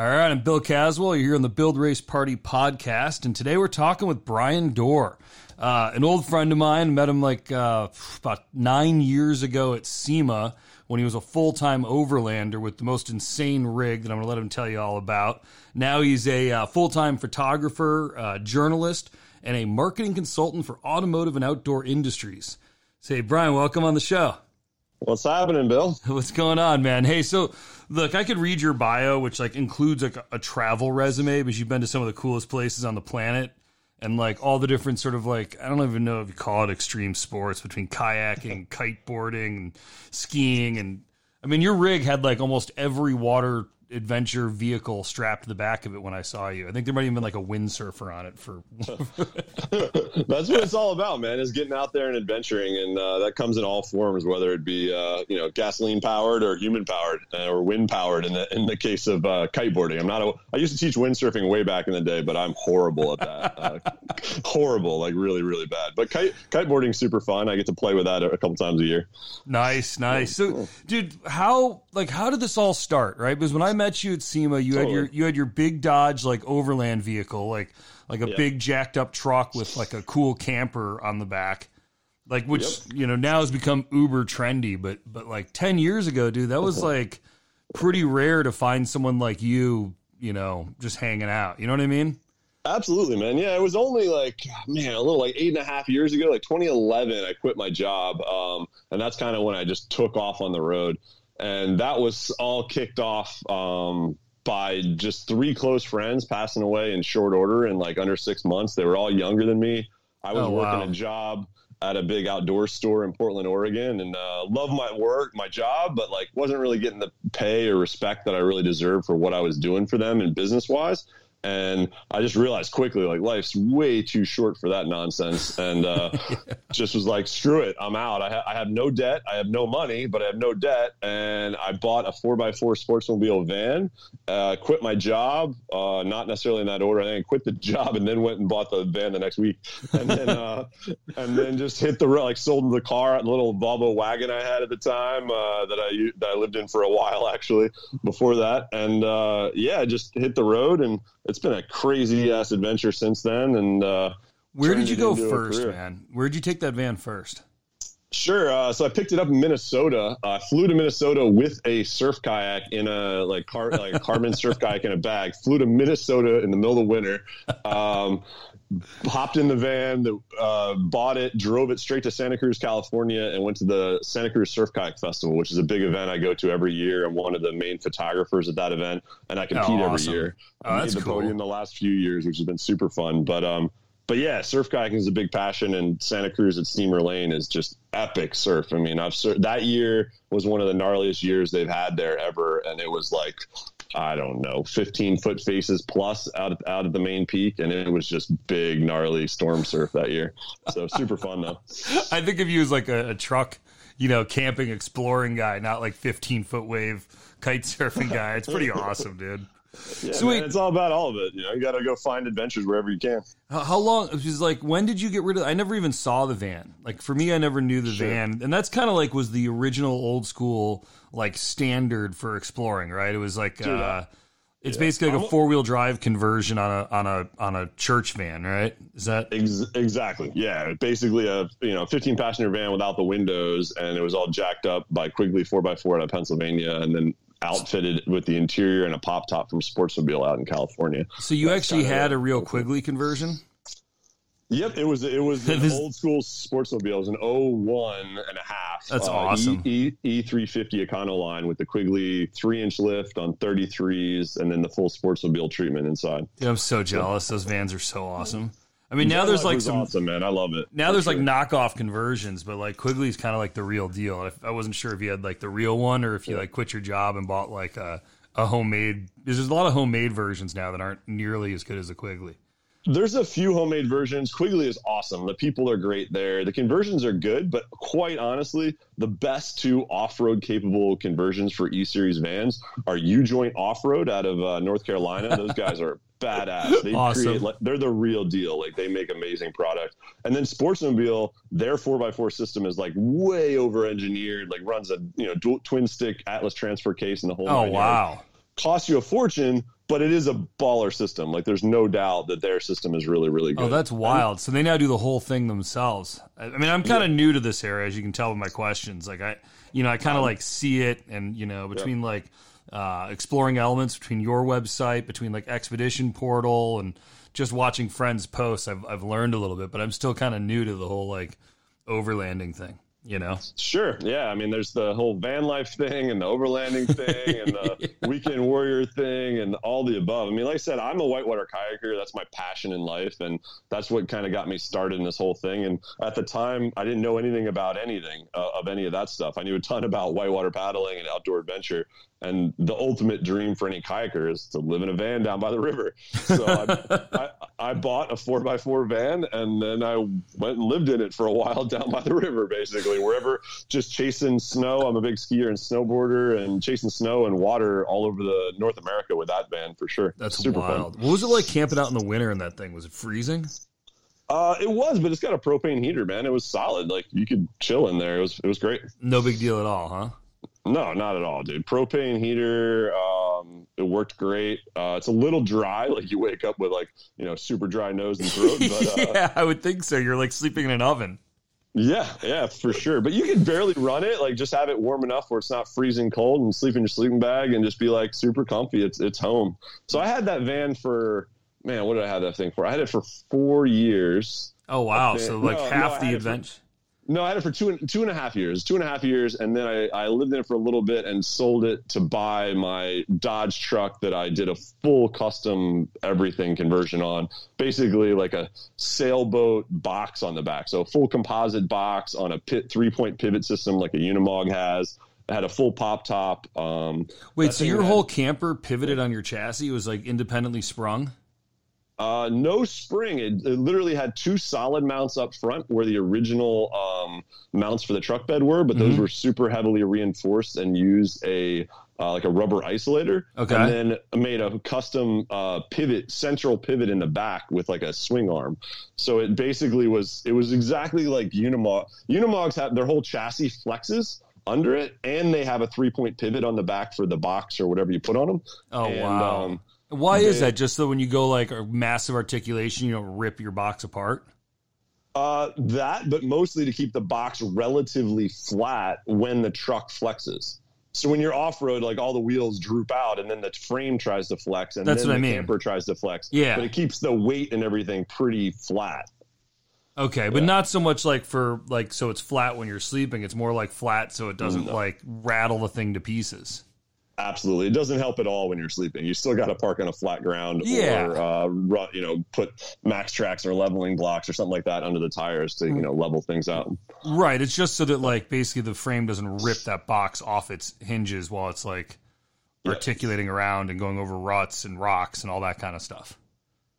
All right, I'm Bill Caswell. You're here on the Build Race Party podcast, and today we're talking with Bryon Dorr, uh, an old friend of mine. Met him like uh, about nine years ago at SEMA when he was a full time overlander with the most insane rig that I'm going to let him tell you all about. Now he's a uh, full time photographer, uh, journalist, and a marketing consultant for automotive and outdoor industries. Say, Bryon, welcome on the show. What's happening, Bill? What's going on, man? Hey, so look, I could read your bio, which like includes like a, a, travel resume, because you've been to some of the coolest places on the planet, and like all the different sort of like I don't even know if you call it extreme sports between kayaking, kiteboarding, and skiing, and I mean your rig had like almost every water adventure vehicle strapped to the back of it when I saw you. I think there might even been like a windsurfer on it for. That's what it's all about, man. Is getting out there and adventuring, and uh, that comes in all forms, whether it be uh, you know gasoline powered or human powered uh, or wind powered. In the in the case of uh, kiteboarding, I'm not. A, I used to teach windsurfing way back in the day, but I'm horrible at that. Uh, horrible, like really, really bad. But kite kiteboarding super fun. I get to play with that a couple times a year. Nice, nice. So, dude, how like how did this all start? Right, because when I met you at SEMA, you totally. had your you had your big Dodge like overland vehicle, like like a yeah. big jacked up truck with like a cool camper on the back. Like which, yep. you know, now has become uber trendy, but but like 10 years ago, dude, that was like pretty rare to find someone like you, you know, just hanging out. You know what I mean? Absolutely, man. Yeah, it was only like man, a little like eight and a half years ago, like 2011. I quit my job, um, and that's kind of when I just took off on the road and that was all kicked off um, by just three close friends passing away in short order in like under six months. They were all younger than me. I was oh, working wow. a job at a big outdoor store in Portland, Oregon, and uh, loved my work, my job, but like wasn't really getting the pay or respect that I really deserved for what I was doing for them and business wise and I just realized quickly like life's way too short for that nonsense, and uh, yeah. just was like, screw it, I'm out. I, ha- I, have no debt, I have no money, but I have no debt, and I bought a four x four sportsmobile van, uh, quit my job, uh, not necessarily in that order. I think I quit the job and then went and bought the van the next week, and then uh, and then just hit the road, like sold the car, the little Volvo wagon I had at the time uh, that I that I lived in for a while actually before that, and uh, yeah, just hit the road and it's been a crazy ass adventure since then. And uh, where did you go first, man? Where did you take that van first? Sure. Uh, so I picked it up in Minnesota. I uh, flew to Minnesota with a surf kayak in a like car like a carbon surf kayak in a bag. Flew to Minnesota in the middle of winter. Um, hopped in the van, uh, bought it, drove it straight to Santa Cruz, California, and went to the Santa Cruz Surf Kayak Festival, which is a big event I go to every year. I'm one of the main photographers at that event, and I compete oh, awesome. every year. Oh, I made the cool. podium the last few years, which has been super fun. But um, but yeah, surf kayaking is a big passion, and Santa Cruz at Steamer Lane is just epic surf. I mean, I've that year was one of the gnarliest years they've had there ever, and it was like I don't know, 15 foot faces plus out of, out of the main peak. And it was just big, gnarly storm surf that year. So super fun though. I think of you as like a, a truck, you know, camping, exploring guy, not like 15 foot wave kite surfing guy. It's pretty awesome, dude. Yeah, so man, it's all about all of it. You know, you got to go find adventures wherever you can. How long? Because like, when did you get rid of? I never even saw the van. Like for me, I never knew the sure. van, and that's kind of like was the original old school like standard for exploring, right? It was like. Dude, uh, it's yeah. basically like a four wheel drive conversion on a on a on a church van, right? Is that Ex- exactly? Yeah, basically a you know 15 passenger van without the windows, and it was all jacked up by Quigley four x four out of Pennsylvania, and then outfitted with the interior and a pop top from Sportsmobile out in California. So you That's actually had a real Quigley conversion? Yep, it was it was an old school Sportsmobile. It was an 01 and a half. That's uh, awesome. E, e, E350 Econoline with the Quigley three inch lift on 33s, and then the full Sportsmobile treatment inside. Yeah, I'm so jealous. Those vans are so awesome. I mean, now there's like some awesome, man. I love it. Now there's sure. like knockoff conversions, but like Quigley's kind of like the real deal. I wasn't sure if you had like the real one or if you yeah. like quit your job and bought like a, a homemade. There's a lot of homemade versions now that aren't nearly as good as a Quigley. There's a few homemade versions. Quigley is awesome. The people are great there. The conversions are good, but quite honestly, the best two off-road capable conversions for E Series vans are U Joint Off Road out of uh, North Carolina. Those guys are badass. They awesome. create like they're the real deal. Like they make amazing product. And then Sportsmobile, their four x four system is like way over engineered. Like runs a you know dual, twin stick Atlas transfer case and the whole. Oh wow! Costs you a fortune, but it is a baller system. Like there's no doubt that their system is really really oh, good. Oh, that's wild. So they now do the whole thing themselves. I I mean, I'm kind of new to this area, as you can tell with my questions. Like I, you know, I kind of um, like see it, and you know, between like uh, exploring elements between your website, between like Expedition Portal, and just watching friends posts, I've I've learned a little bit, but I'm still kind of new to the whole like overlanding thing. You know, Sure. Yeah. I mean, there's the whole van life thing and the overlanding thing and the weekend warrior thing and all the above. I mean, like I said, I'm a whitewater kayaker. That's my passion in life. And that's what kind of got me started in this whole thing. And at the time, I didn't know anything about anything uh, of any of that stuff. I knew a ton about whitewater paddling and outdoor adventure. And the ultimate dream for any kayaker is to live in a van down by the river. So I, I, I bought a four by four van and then I went and lived in it for a while down by the river, basically wherever just chasing snow. I'm a big skier and snowboarder and chasing snow and water all over the North America with that van for sure. that's super wild. fun. What was it like camping out in the winter in that thing? Was it freezing? Uh, it was, but it's got a propane heater, man. It was solid. Like you could chill in there. It was, it was great. No big deal at all, huh? No, not at all, dude. Propane heater. Um, it worked great. Uh, it's a little dry. Like you wake up with like, you know, super dry nose and throat, but, uh, yeah, I would think so. You're like sleeping in an oven. Yeah, yeah, for sure. But you can barely run it. Like just have it warm enough where it's not freezing cold and sleep in your sleeping bag and just be like super comfy. It's it's home. So I had that van for man, what did I have that thing for? I had it for four years. Oh wow! So like No, no, half I the adventure. No, I had it for two and two and a half years. Two and a half years, and then I, I lived in it for a little bit and sold it to buy my Dodge truck that I did a full custom everything conversion on. Basically, like a sailboat box on the back, so a full composite box on a pit three point pivot system like a Unimog has. It had a full pop top. Um, Wait, so your had- whole camper pivoted on your chassis? It was like independently sprung? Uh, no spring. It, it literally had two solid mounts up front where the original um, mounts for the truck bed were, but those Mhm. were super heavily reinforced and used a uh, like a rubber isolator. Okay. And then made a custom uh, pivot, central pivot in the back with like a swing arm. So it basically was it was exactly like Unimog. Unimogs have their whole chassis flexes under it, and they have a three point pivot on the back for the box or whatever you put on them. Oh And, wow! um, Why is that? Just so when you go like a massive articulation, you don't rip your box apart. Uh, that, but mostly to keep the box relatively flat when the truck flexes. So when you're off road, like all the wheels droop out, and then the frame tries to flex, and That's then what the I mean. camper tries to flex. Yeah. but it keeps the weight and everything pretty flat. Okay, but not so much like for like so it's flat when you're sleeping. It's more like flat so it doesn't like rattle the thing to pieces. Absolutely, it doesn't help at all when you're sleeping. You still got to park on a flat ground, Yeah. or uh, run, you know, put MAXTRAX or leveling blocks or something like that under the tires to you know level things out. Right. It's just so that like basically the frame doesn't rip that box off its hinges while it's like Yeah. articulating around and going over ruts and rocks and all that kind of stuff.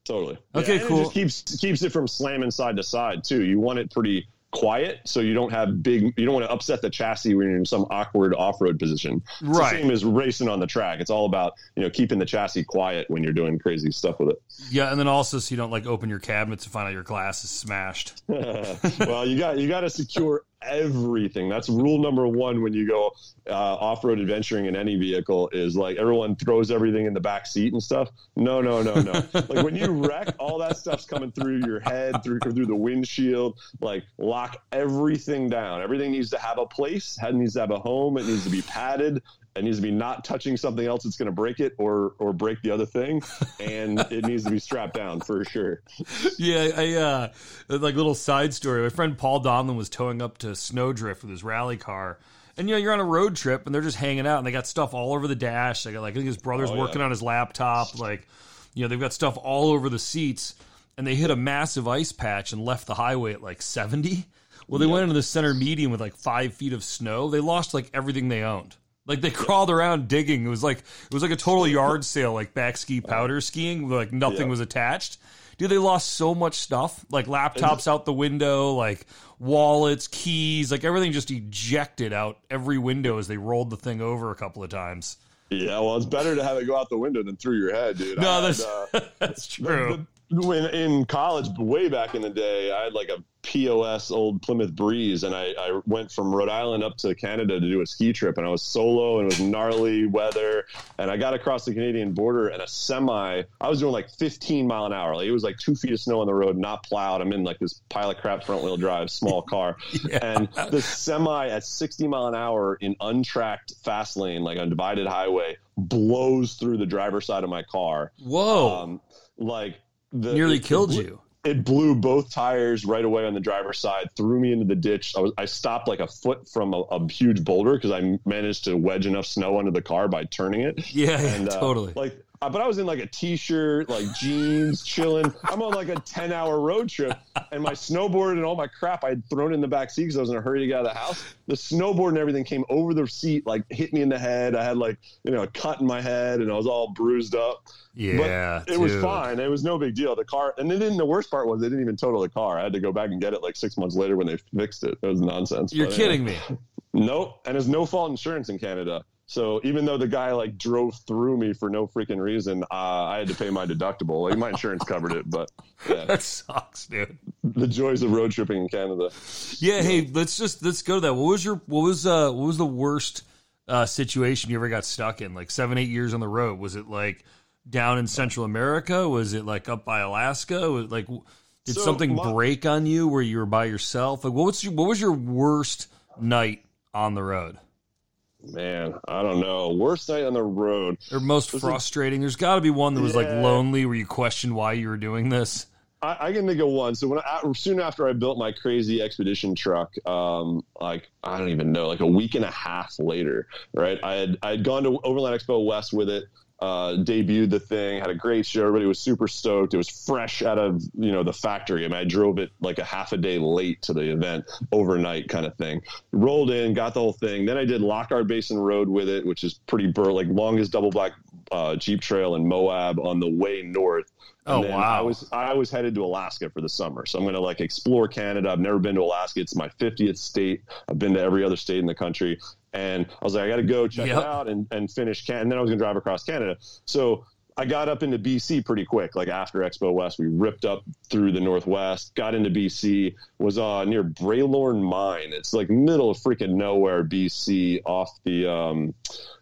Totally. Okay, and cool. It just keeps keeps it from slamming side to side too. You want it pretty quiet, so you don't have big. You don't want to upset the chassis when you're in some awkward off road position. It's Right. The same as racing on the track. It's all about you know keeping the chassis quiet when you're doing crazy stuff with it. Yeah, and then also so you don't like open your cabinets and find out your glass is smashed. well, you got you got to secure everything. That's rule number one when you go uh, off road adventuring in any vehicle. Is like everyone throws everything in the back seat and stuff. No, no, no, no. like when you wreck, all that stuff's coming through your head, through through the windshield. Like lock everything down. Everything needs to have a place. It needs to have a home. It needs to be padded. It needs to be not touching something else that's going to break it or or break the other thing, and it needs to be strapped down for sure. yeah, I uh like little side story. My friend Paul Donlin was towing up to Snowdrift with his rally car. And you know, you're on a road trip and they're just hanging out and they got stuff all over the dash. They got like I think his brother's Oh, yeah. working on his laptop, like you know, they've got stuff all over the seats and they hit a massive ice patch and left the highway at like 70. Well, they went into the center median with like five feet of snow. They lost like everything they owned. Like they crawled around digging. It was like it was like a total yard sale, like back ski powder skiing. Like nothing Yeah. was attached. Dude, they lost so much stuff. Like laptops out the window, like wallets, keys, like everything just ejected out every window as they rolled the thing over a couple of times. Yeah, well, it's better to have it go out the window than through your head, dude. I No, had, that's uh, that's true. when in college, way back in the day, I had like a POS old Plymouth Breeze, and I, I went from Rhode Island up to Canada to do a ski trip, and I was solo, and it was gnarly weather, and I got across the Canadian border, and a semi, I was doing like 15 mile an hour, like it was like two feet of snow on the road, not plowed. I'm in like this pile of crap front wheel drive, small car, yeah. and the semi at 60 mile an hour in untracked fast lane, like on divided highway, blows through the driver's side of my car. Whoa! Um, like the, nearly it, killed it, you it blew both tires right away on the driver's side, threw me into the ditch. I, was, I stopped like a foot from a, a huge boulder because I managed to wedge enough snow under the car by turning it. Yeah, and, uh, totally. Like, uh, but I was in like a t-shirt, like jeans, chilling. I'm on like a 10 hour road trip and my snowboard and all my crap I had thrown in the back seat because I was in a hurry to get out of the house. The snowboard and everything came over the seat, like hit me in the head. I had like, you know, a cut in my head and I was all bruised up. Yeah. But it dude. was fine. It was no big deal. The car, and then the worst part was they didn't even total the car. I had to go back and get it like six months later when they fixed it. It was nonsense. You're but, kidding me. Nope. And there's no fault insurance in Canada. So even though the guy like drove through me for no freaking reason, uh, I had to pay my deductible. Like my insurance covered it, but yeah. that sucks, dude. The joys of road tripping in Canada. Yeah, hey, let's just let's go to that. What was your what was uh what was the worst uh, situation you ever got stuck in? Like seven eight years on the road. Was it like down in Central America? Was it like up by Alaska? Was like did so something my, break on you where you were by yourself? Like what was your what was your worst night on the road? Man, I don't know. Worst night on the road. Or most frustrating. There's got to be one that was yeah. like lonely, where you questioned why you were doing this. I, I can think of one. So when I, soon after I built my crazy expedition truck, um, like I don't even know, like a week and a half later, right? I had I had gone to Overland Expo West with it uh, debuted the thing, had a great show. Everybody was super stoked. It was fresh out of you know the factory. I mean, I drove it like a half a day late to the event, overnight kind of thing. Rolled in, got the whole thing. Then I did Lockhart Basin Road with it, which is pretty bur like longest double black uh, Jeep trail in Moab on the way north. And oh wow! I was I was headed to Alaska for the summer, so I'm going to like explore Canada. I've never been to Alaska. It's my 50th state. I've been to every other state in the country, and I was like, I got to go check yep. it out and and finish. Can- and then I was going to drive across Canada. So I got up into BC pretty quick. Like after Expo West, we ripped up through the Northwest, got into BC, was uh, near Bralorne Mine. It's like middle of freaking nowhere, BC, off the um,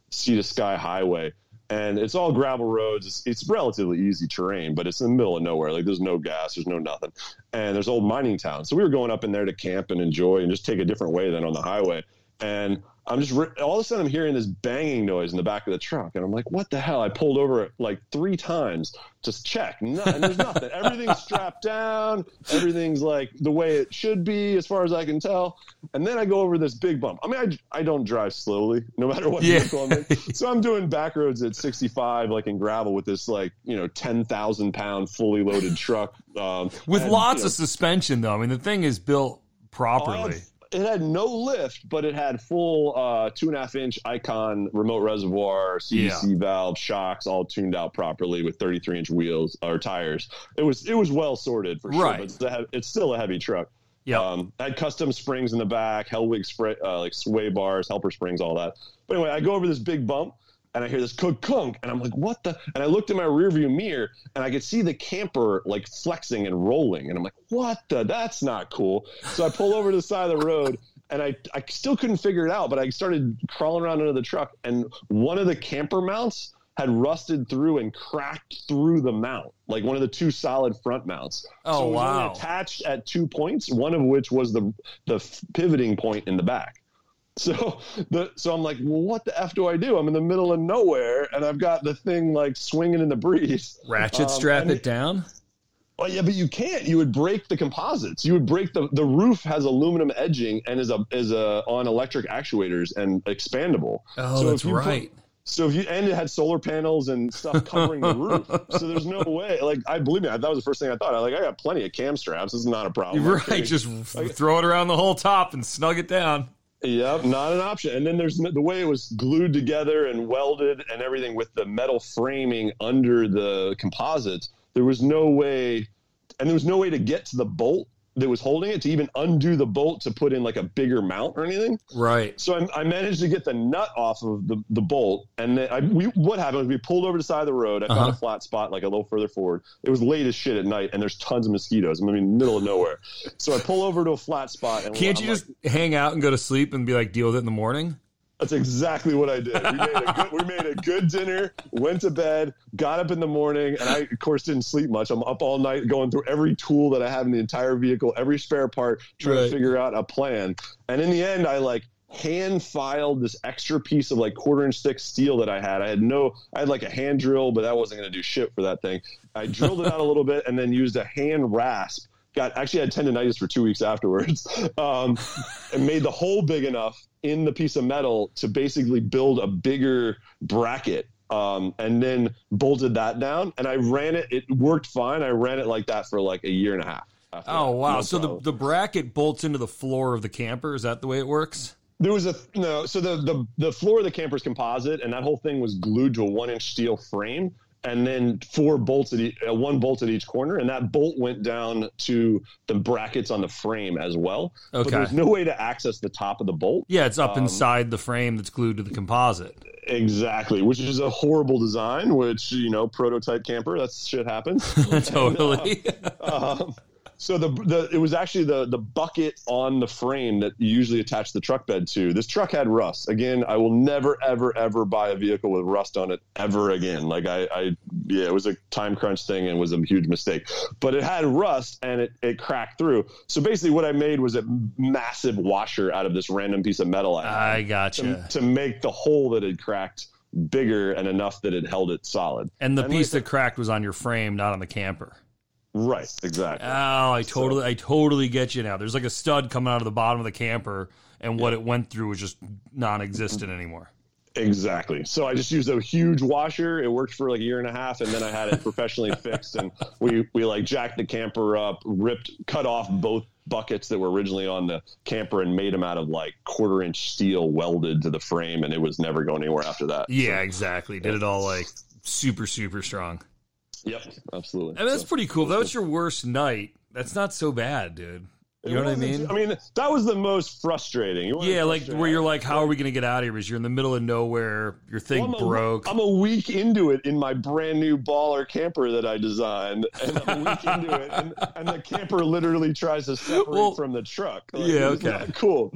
Sea to Sky Highway and it's all gravel roads. It's, it's, relatively easy terrain, but it's in the middle of nowhere. Like there's no gas, there's no nothing, and there's old mining towns. So we were going up in there to camp and enjoy and just take a different way than on the highway. And I'm just all of a sudden I'm hearing this banging noise in the back of the truck, and I'm like, "What the hell?" I pulled over like three times just check, no, there's nothing. everything's strapped down, everything's like the way it should be, as far as I can tell. And then I go over this big bump. I mean, I, I don't drive slowly, no matter what yeah. vehicle I'm in. So I'm doing back roads at 65, like in gravel, with this like you know 10,000 pound fully loaded truck um, with and, lots you know, of suspension, though. I mean, the thing is built properly it had no lift, but it had full uh, two and a half inch icon remote reservoir, CDC yeah. valve, shocks, all tuned out properly with 33 inch wheels or tires. It was it was well sorted for sure, but it's, it's still a heavy truck. Yeah, um, had custom springs in the back, Hellwig spray, uh, like sway bars, helper springs, all that. But anyway, I go over this big bump and I hear this kunk kunk, and I'm like, what the? And I looked in my rearview mirror, and I could see the camper like flexing and rolling, and I'm like, what the? That's not cool. So I pull over to the side of the road, and I I still couldn't figure it out, but I started crawling around under the truck, and one of the camper mounts had rusted through and cracked through the mount, like one of the two solid front mounts. Oh so it was wow! Attached at two points, one of which was the the pivoting point in the back. So the so I'm like, well, what the f do I do? I'm in the middle of nowhere, and I've got the thing like swinging in the breeze. Ratchet um, strap it down. Well, yeah, but you can't. You would break the composites. You would break the the roof has aluminum edging and is a is a on electric actuators and expandable. Oh, so that's right. Put, so if you and it had solar panels and stuff covering the roof, so there's no way. Like I believe me, that was the first thing I thought. I like I got plenty of cam straps. This is not a problem. Right, just like, throw it around the whole top and snug it down. Yep, not an option. And then there's the way it was glued together and welded and everything with the metal framing under the composites. There was no way, and there was no way to get to the bolt that was holding it to even undo the bolt to put in like a bigger mount or anything. Right. So I, I managed to get the nut off of the, the bolt, and then I, we, what happened was we pulled over to the side of the road. I found Uh-huh. a flat spot like a little further forward. It was late as shit at night, and there's tons of mosquitoes. I'm in the middle of nowhere, so I pull over to a flat spot. And Can't I'm you like, just hang out and go to sleep and be like deal with it in the morning? That's exactly what I did. We made, a good, we made a good dinner, went to bed, got up in the morning, and I, of course, didn't sleep much. I'm up all night going through every tool that I have in the entire vehicle, every spare part, trying Right. to figure out a plan. And in the end, I like hand filed this extra piece of like quarter inch thick steel that I had. I had no, I had like a hand drill, but that wasn't going to do shit for that thing. I drilled it out a little bit and then used a hand rasp. Got actually had tendonitis for two weeks afterwards, um, and made the hole big enough in the piece of metal to basically build a bigger bracket. Um, and then bolted that down, and I ran it. It worked fine. I ran it like that for like a year and a half. Oh that. wow! No so the, problem. the bracket bolts into the floor of the camper. Is that the way it works? There was a no. So the the the floor of the camper's composite, and that whole thing was glued to a one inch steel frame, and then four bolts at each, uh, one bolt at each corner, and that bolt went down to the brackets on the frame as well. But Okay. there was no way to access the top of the bolt. Yeah, it's up Um, inside the frame that's glued to the composite. Exactly, which is a horrible design. Which you know, prototype camper, that shit happens. totally. um, so the, the it was actually the the bucket on the frame that you usually attach the truck bed to. This truck had rust. Again, I will never ever ever buy a vehicle with rust on it ever again. Like I, I yeah, it was a time crunch thing and was a huge mistake. But it had rust and it it cracked through. So basically, what I made was a massive washer out of this random piece of metal I I to, to make the hole that had cracked bigger and enough that it held it solid. And the and piece like- that cracked was on your frame, not on the camper. Right, exactly. Oh, I totally, I totally get you now. There's like a stud coming out of the bottom of the camper, and what it went through was just non-existent anymore. Exactly. So I just used a huge washer. It worked for like a year and a half, and then I had it professionally fixed. And we we like jacked the camper up, ripped, cut off both buckets that were originally on the camper, and made them out of like quarter inch steel welded to the frame, and it was never going anywhere after that. Yeah, exactly. Did it all like super, super strong. Yep. Absolutely. Mean, that's So- pretty cool. That was your worst night. That's not so bad, dude. You know what I mean? I mean, that was the most frustrating. You Yeah, like where you're like, how are we going to get out of here? Because you're in the middle of nowhere, your thing Well, I'm broke. I'm a week into it in my brand new baller camper that I designed, and I'm a week into it, and, and the camper literally tries to separate Well, from the truck. Like, yeah, okay. cool.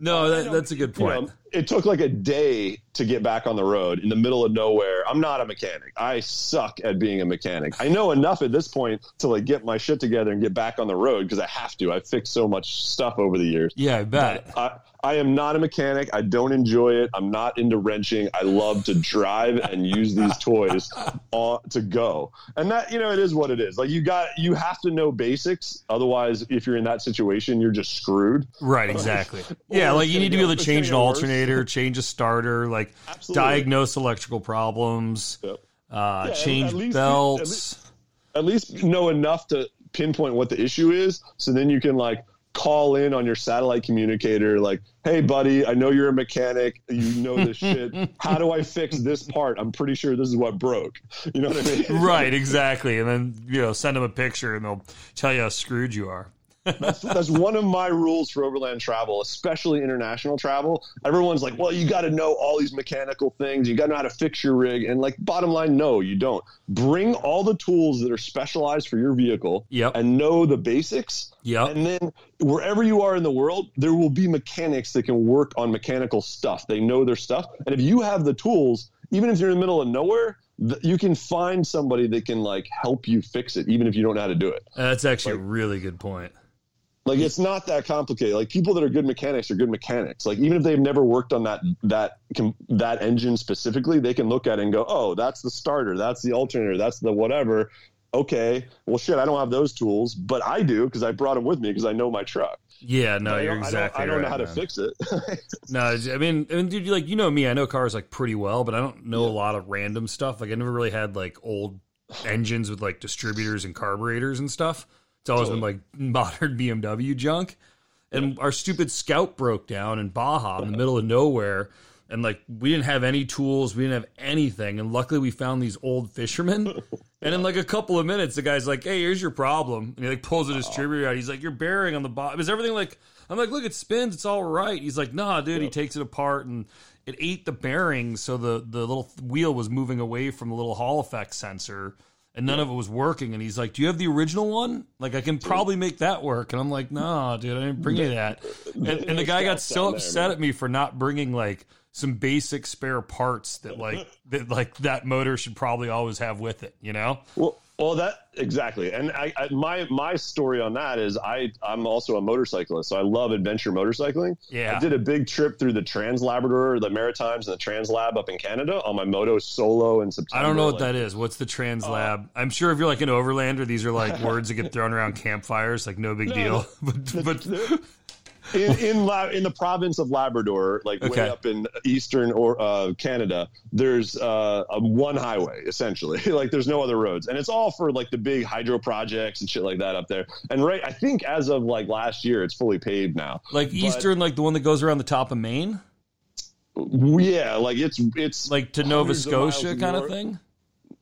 no, that, that's a good You point. know, it took like a day to get back on the road in the middle of nowhere. I'm not a mechanic. I suck at being a mechanic. I know enough at this point to like get my shit together and get back on the road because I have to. I've fixed so much stuff over the years. yeah, I bet. I, I am not a mechanic. I don't enjoy it. I'm not into wrenching. I love to drive and use these toys on, to go. And that, you know, it is what it is. Like you got, you have to know basics. Otherwise, if you're in that situation, you're just screwed. Right, exactly. Yeah, like you need to be able to change an gonna worse. alternator, change a starter, like Absolutely. diagnose electrical problems, Yep. uh, at- change at least- belts. At least know enough to pinpoint what the issue is. So then you can like call in on your satellite communicator, like, Hey buddy, I know you're a mechanic. You know this shit. How do I fix this part? I'm pretty sure this is what broke. You know what I mean? right, exactly. And then, you know, send them a picture and they'll tell you how screwed you are. That's, that's one of my rules for overland travel, especially international travel. Everyone's like, well, you got to know all these mechanical things. You got to know how to fix your rig. And like, bottom line, no, you don't. Bring all the tools that are specialized for your vehicle Yep. and know the basics. Yep. And then wherever you are in the world, there will be mechanics that can work on mechanical stuff. They know their stuff. And if you have the tools, even if you're in the middle of nowhere, you can find somebody that can like help you fix it, even if you don't know how to do it. That's actually a really good point. Like it's not that complicated. Like people that are good mechanics are good mechanics. Like even if they've never worked on that that that engine specifically, they can look at it and go, "Oh, that's the starter, that's the alternator, that's the whatever." Okay, well, shit, I don't have those tools, but I do because I brought them with me because I know my truck. Yeah, no, you're exactly I don't, I don't right. know how to fix it. No, I mean, I mean, dude, like you know me, I know cars like pretty well, but I don't know a lot of random stuff. Like I never really had like old engines with like distributors and carburetors and stuff. It's always been like modern BMW junk. And our stupid Scout broke down in Baja in the middle of nowhere. and like we didn't have any tools, we didn't have anything, and luckily we found these old fishermen. and in like a couple of minutes, the guy's like, "Hey, here's your problem," and he like pulls a distributor out. He's like, "Your bearing on the bottom is everything like." I'm like, "Look, it spins. It's all right." He's like, "Nah, dude." He takes it apart and it ate the bearings, so the the little wheel was moving away from the little Hall effect sensor. And none of it was working. And he's like, "Do you have the original one? Like, I can probably make that work." And I'm like, "No, dude, I didn't bring you that." And, and the guy got so upset at me for not bringing like some basic spare parts that like that like that motor should probably always have with it. You know? Well, well, that exactly, and I, I, my my story on that is I I'm also a motorcyclist, so I love adventure motorcycling. Yeah. I did a big trip through the Trans Labrador, the Maritimes, and the Trans Lab up in Canada on my moto solo in September. I don't know what like- that is. What's the trans uh, lab? I'm sure if you're like an overlander, these are like words that get thrown around campfires, like no big deal. but but in in, La- in the province of Labrador, like Okay. way up in eastern or uh, Canada, there's uh, a one highway essentially. like there's no other roads, and it's all for like the big hydro projects and shit like that up there. And right, I think as of like last year, it's fully paved now. like Eastern, like the one that goes around the top of Maine, Yeah, like it's it's like to Nova hundreds of Scotia kind of thing.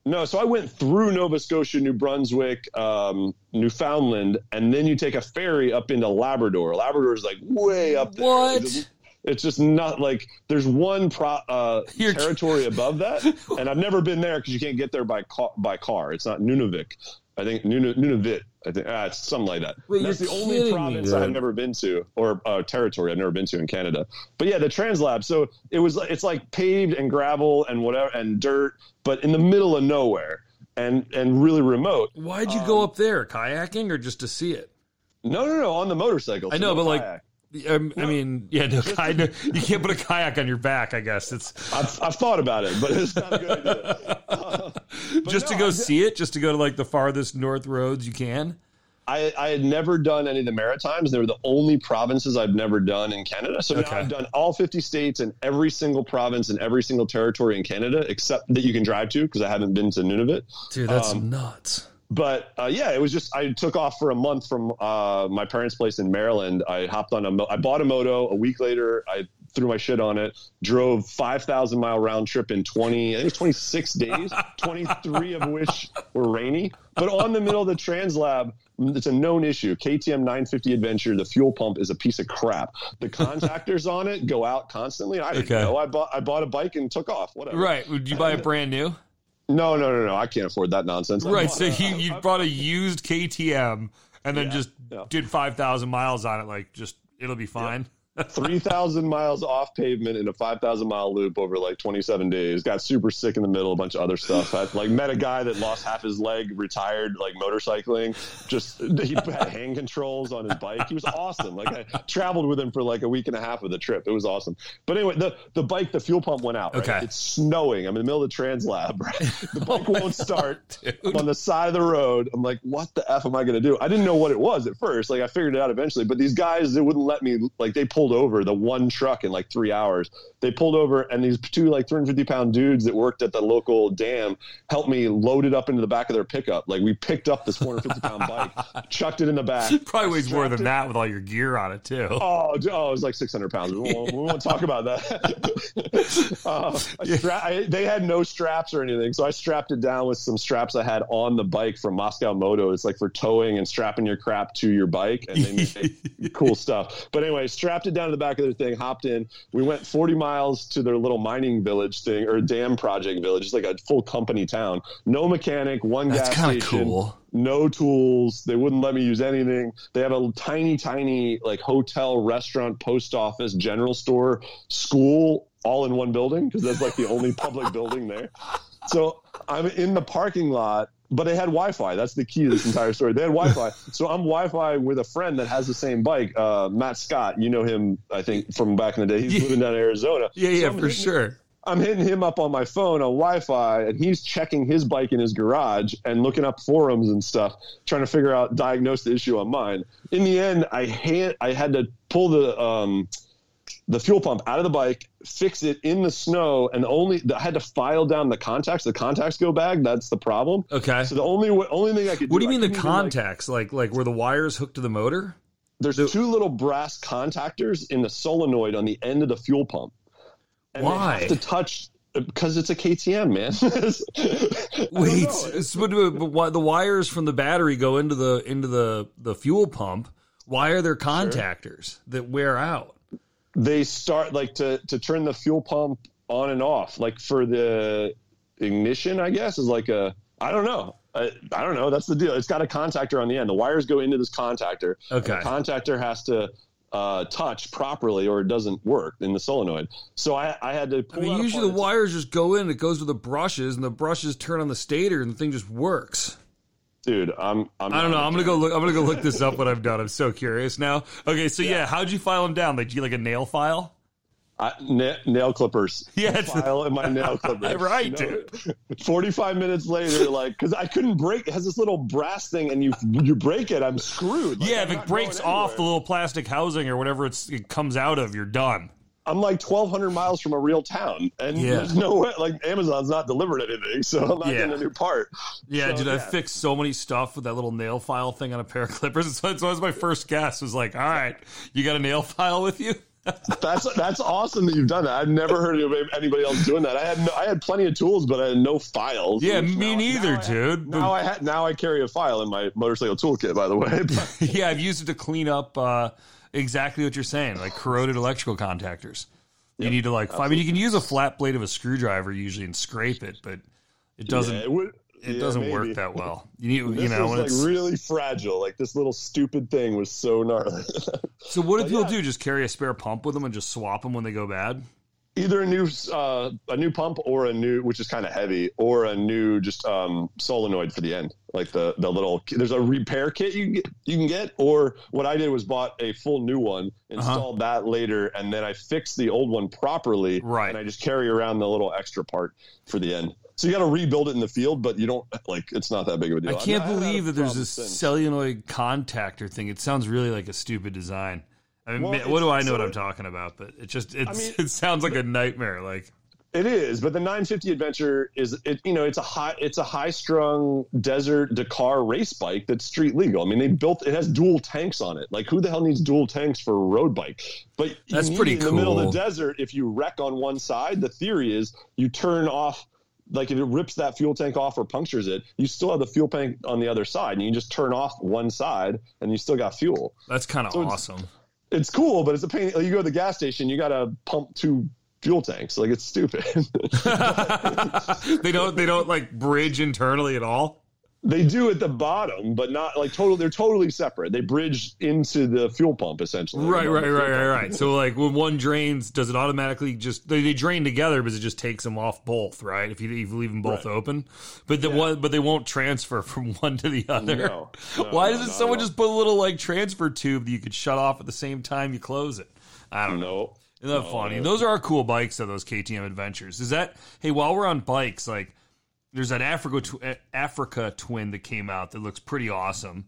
No, so I went through Nova Scotia, New Brunswick, um, Newfoundland, and then you take a ferry up into Labrador. Labrador is like way up there. What? It's, just not like there's one pro, uh, territory above that, and I've never been there because you can't get there by car, by car. It's not Nunavik. I think Nunu- Nunavut. I think ah, it's something like that. Wait, That's the only kidding me, province I've dude. never been to, or uh, territory I've never been to in Canada. But yeah, the Translab. So it was it's like paved and gravel and whatever and dirt, but in the middle of nowhere and and really remote. Why'd you Um, go up there? Kayaking or just to see it? No, no, no, on the motorcycle. I know, no but like, um, I mean, yeah, no, I know, you can't put a kayak on your back. I guess it's I've, I've thought about it, but it's not a good. idea. Uh, just to go I- see it, just to go to like the farthest north roads you can. I, I had never done any of the Maritimes. They were the only provinces I've never done in Canada. So Okay. now I've done all 50 states and every single province and every single territory in Canada, except that you can drive to because I haven't been to Nunavut. Dude, that's Um, nuts. But uh, yeah, it was just I took off for a month from uh, my parents' place in Maryland. I hopped on a mo- I bought a moto. A week later, I threw my shit on it. Drove five thousand mile round trip in twenty. I think it was twenty six days. Twenty three of which were rainy. But on the middle of the Translab, it's a known issue. KTM 950 Adventure. The fuel pump is a piece of crap. The contactors on it go out constantly. I didn't Okay. know. I bought I bought a bike and took off. Whatever. Right? Would you buy a brand new? No, no, no, no. I can't afford that nonsense. Right. So you you bought a used KTM and then Yeah, just yeah. did five thousand miles on it. Like, just it'll be fine. 3,000 miles off pavement in a 5,000 mile loop over like 27 days. Got super sick in the middle, a bunch of other stuff. I like met a guy that lost half his leg, retired like motorcycling. Just he had hand controls on his bike. He was awesome. Like I traveled with him for like a week and a half of the trip. It was awesome. But anyway, the the bike, the fuel pump went out. Right? Okay. It's snowing. I'm in the middle of the trans lab. Right? The bike Oh won't start on the side of the road. I'm like, what the f am I going to do? I didn't know what it was at first. Like I figured it out eventually. But these guys, they wouldn't let me. Like they pulled over the one truck in like three hours. They pulled over, and these two like 350 pound dudes that worked at the local dam helped me load it up into the back of their pickup. Like we picked up this 450 pound bike, chucked it in the back. Probably weighs more than it- that with all your gear on it too. Oh, oh, it was like 600 pounds. We won't, we won't talk about that. uh, I stra- I, they had no straps or anything, so I strapped it down with some straps I had on the bike from Mosko Moto. It's like for towing and strapping your crap to your bike, and they make cool stuff. But anyway, strapped it down to the back of their thing, hopped in. We went 40 miles to their little mining village thing or dam project village. It's like a full company town. No mechanic, one That's gas kind of station cool. no tools. They wouldn't let me use anything. They have a tiny, tiny like hotel, restaurant, post office, general store, school, all in one building because that's like the only public building there. So I'm in the parking lot, but they had Wi-Fi. That's the key to this entire story. They had Wi-Fi, so I'm Wi-Fi with a friend that has the same bike, uh, Matt Scott. You know him, I think, from back in the day. He's Yeah. living down in Arizona. Yeah, So yeah, I'm for hitting- sure. I'm hitting him up on my phone on Wi-Fi, and he's checking his bike in his garage and looking up forums and stuff, trying to figure out diagnose the issue on mine. In the end, I had I had to pull the um, the fuel pump out of the bike, fix it in the snow, and only I had to file down the contacts. The contacts go bag. That's the problem. Okay. So the only only thing I could. What do do you mean I the even, like- contacts? Like like were the wires hooked to the motor? there's two little brass contactors in the solenoid on the end of the fuel pump. And Why? They have to touch uh, because it's a KTM, man. Wait, but, but why the wires from the battery go into the into the the fuel pump? Why are there contactors that wear out? They start like to to turn the fuel pump on and off, like for the ignition. I guess is like a I don't know. I, I don't know. That's the deal. It's got a contactor on the end. The wires go into this contactor. Okay. The contactor has to uh, touch properly, or it doesn't work in the solenoid. So I, I had to. I mean, usually the wires just go in. It goes to the brushes, and the brushes turn on the stator, and the thing just works. Dude. I'm. I'm I don't know. I'm gonna go look. I'm gonna go look this up. What I've done. I'm so curious now. Okay, so yeah, how'd you file them down? Like, do you like a nail file? I, na- nail clippers. Yeah, file in my nail clippers. Right, You know? Forty-five minutes later, like, because I couldn't break. It has this little brass thing, and you you break it, I'm screwed. Like, yeah, I'm if it breaks off the little plastic housing or whatever it's, it comes out of, you're done. I'm like 1,200 miles from a real town, and Yeah. there's no way. Like Amazon's not delivered anything, so I'm not Yeah. getting a new part. Yeah, So, dude, I yeah. fixed so many stuff with that little nail file thing on a pair of clippers. So that was my first guess. Was like, all right, you got a nail file with you? That's that's awesome that you've done that. I've never heard of anybody else doing that. I had no, I had plenty of tools, but I had no files. Yeah, me now- neither, now I- dude. Now I ha- now I carry a file in my motorcycle toolkit. By the way, yeah, I've used it to clean up uh, exactly what you're saying, like corroded electrical contactors. You need to like. I mean, you can use a flat blade of a screwdriver usually and scrape it, but it doesn't. Yeah, it would- it yeah, doesn't maybe. work that well. You need, This you know, was when like it's. really fragile. Like this little stupid thing was so gnarly. so what do people yeah. do? Just carry a spare pump with them and just swap them when they go bad? Either a new uh, a new pump or a new, which is kind of heavy, or a new just um, solenoid for the end, like the the little. There's a repair kit you can get, you can get, or what I did was bought a full new one, Uh-huh. installed that later, and then I fixed the old one properly, Right. And I just carry around the little extra part for the end. So you got to rebuild it in the field, but you don't like it's not that big of a deal. I can't haven't had believe a that there's since. solenoid contactor thing. It sounds really like a stupid design. I mean, Well, what do I know what I'm it- talking about? But it just it's, mean- it sounds like a nightmare. Like It is, but the 950 Adventure is it. You know, it's a high it's a high strung desert Dakar race bike that's street legal. I mean, they built it has dual tanks on it. Like, who the hell needs dual tanks for a road bike? But That's pretty in the middle of the desert. If you wreck on one side, the theory is you turn off. Like if it rips that fuel tank off or punctures it, you still have the fuel tank on the other side, and you just turn off one side, and you still got fuel. that's kind of So awesome. It's cool, but it's a pain. Like, you go to the gas station, you got to pump two fuel tanks. Like it's stupid. they don't they don't like bridge internally at all. They do at the bottom, but not like total. They're totally separate. They bridge into the fuel pump essentially. Right, right, right, right, right. So like when one drains, does it automatically just they, they drain together, but it just takes them off both, right? If you, if you leave them both Right. open, but the one but they won't transfer from one to the other. No, no, Why no, doesn't not someone just put a little like transfer tube that you could shut off at the same time you close it? I don't know. Isn't that funny? Those are our cool bikes, though. Those KTM adventures. Is that hey? While we're on bikes, like there's that Africa tw- eh, Africa twin that came out that looks pretty awesome.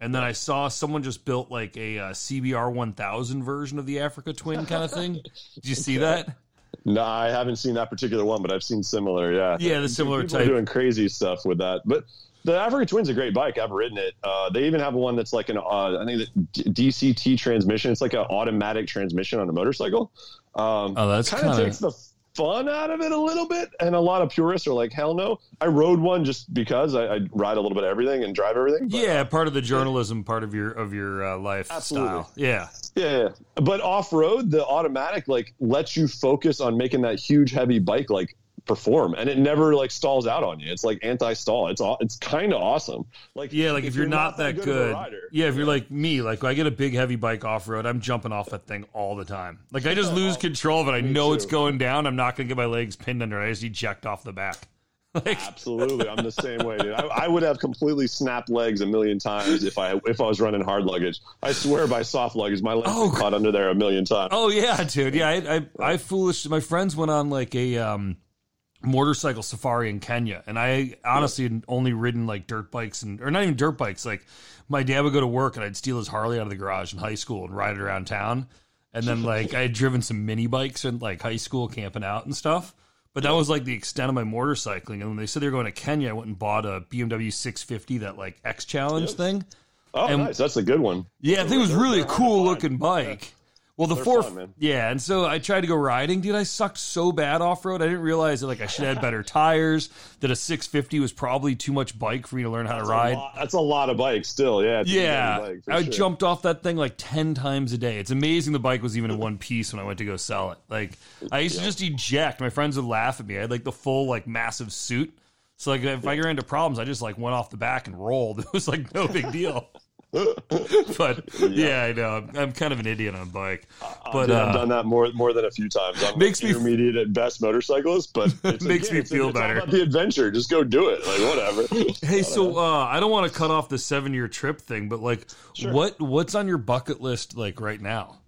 And then I saw someone just built like a uh, CBR 1000 version of the Africa twin kind of thing. Did you see that? no, I haven't seen that particular one, but I've seen similar. Yeah, Yeah, the similar People type. are doing crazy stuff with that, but. The Africa Twin's a great bike. I've ridden it. Uh, they even have one that's like an, uh, I think the DCT transmission. It's like an automatic transmission on a motorcycle. Um, Oh, that's kind of takes the fun out of it a little bit. And a lot of purists are like, hell no. I rode one just because I, I ride a little bit of everything and drive everything. But, Yeah, part of the journalism, part of your of your uh, lifestyle. Absolutely. Yeah, yeah, yeah. But off road, the automatic like lets you focus on making that huge heavy bike like perform, and it never like stalls out on you. It's like anti-stall. It's all it's kind of awesome. Like yeah. Like if, you're, not, that of a good, rider, yeah. If you're like me, like I get a big heavy bike off road, I'm jumping off that thing all the time. Like I just lose control of it. I know it's going down. I'm not gonna get my legs pinned under. I just eject off the back. Like Absolutely, I'm the same way. Dude. I, I would have completely snapped legs a million times if I if I was running hard luggage. I swear by soft luggage, my legs oh, caught under there a million times. Oh yeah, dude. Yeah, I, I, I foolish. My friends went on like a um, motorcycle safari in Kenya, and I honestly had only ridden like dirt bikes and or not even dirt bikes. Like my dad would go to work, and I'd steal his Harley out of the garage in high school and ride it around town. And then like I had driven some mini bikes in like high school, camping out and stuff. But that was like the extent of my motorcycling. And when they said they were going to Kenya, I went and bought a BMW 650, that like X Challenge thing. Oh, and- nice. That's a good one. Yeah, I think it was really a they're hard to cool looking bike. Well, the They're four, fun, yeah, and so I tried to go riding, dude. I sucked so bad off road. I didn't realize that like I should have had better tires. That a 650 was probably too much bike for me to learn how That's to ride. lot- that's a lot of bikes still. Yeah. Yeah, bike, I sure. jumped off that thing like ten times a day. It's amazing the bike was even in one piece when I went to go sell it. Like I used to just eject. My friends would laugh at me. I had like the full like massive suit. So like if I ran into problems, I just like went off the back and rolled. It was like no big deal. but yeah, I know. I'm, I'm kind of an idiot on bike. But Dude, I've uh, done that more more than a few times. I'm Makes an me- intermediate at best motorcyclist, but it's, Makes again, me feel it's better. about the adventure, just go do it. Like whatever. Hey, so uh, I don't want to cut off the seven year trip thing, but like, Sure. what what's on your bucket list like right now?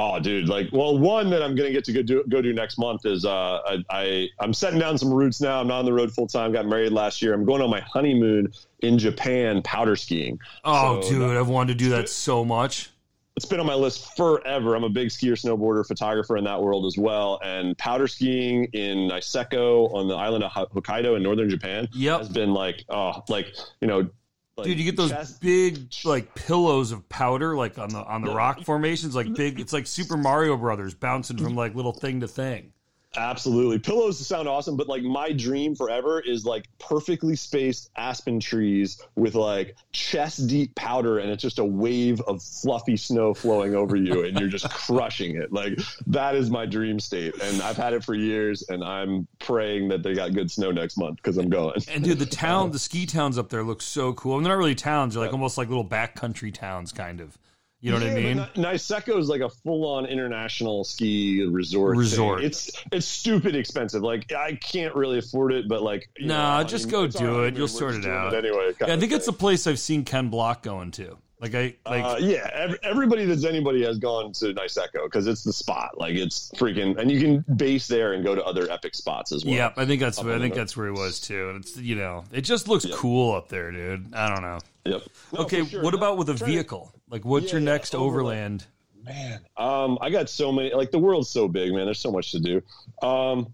Oh, dude! Like, well, one that I'm gonna get to go do go do next month is uh, I, I I'm setting down some roots now. I'm not on the road full time. Got married last year. I'm going on my honeymoon in Japan, powder skiing. Oh, So, dude, I've wanted to do that so much. It's been on my list forever. I'm a big skier, snowboarder, photographer in that world as well. And powder skiing in Niseko on the island of Hokkaido in northern Japan Yep. has been like, oh, like you know, like Dude, you get those chest- big like pillows of powder like on the on the rock formations, like big. It's like Super Mario Brothers bouncing from like little thing to thing. Absolutely. Pillows sound awesome, but like my dream forever is like perfectly spaced aspen trees with like chest deep powder and it's just a wave of fluffy snow flowing over you and you're just crushing it. Like that is my dream state. And I've had it for years and I'm praying that they got good snow next month because I'm going. And dude, the town, the ski towns up there look so cool. And they're not really towns; they're like almost like little backcountry towns, kind of. You know what I mean? Niseko is like a full-on international ski resort. thing. Resort. It's it's stupid expensive. Like I can't really afford it, but like you Nah, just I mean, go do it. You'll sort it out. anyway. Yeah, I think it's the place I've seen Ken Block going to. Like I like. Uh, yeah, ev- everybody that's anybody has gone to Niseko because it's the spot. Like it's freaking, and you can base there and go to other epic spots as well. Yep, I think that's I think that's where he was too. And it's you know, it just looks cool up there, dude. I don't know. Yep. No, okay, sure. what No, about with a trying to- vehicle? Like, what's Yeah, your yeah, next overland? overland. Man, um, I got so many. Like the world's so big, man. There's so much to do. Um,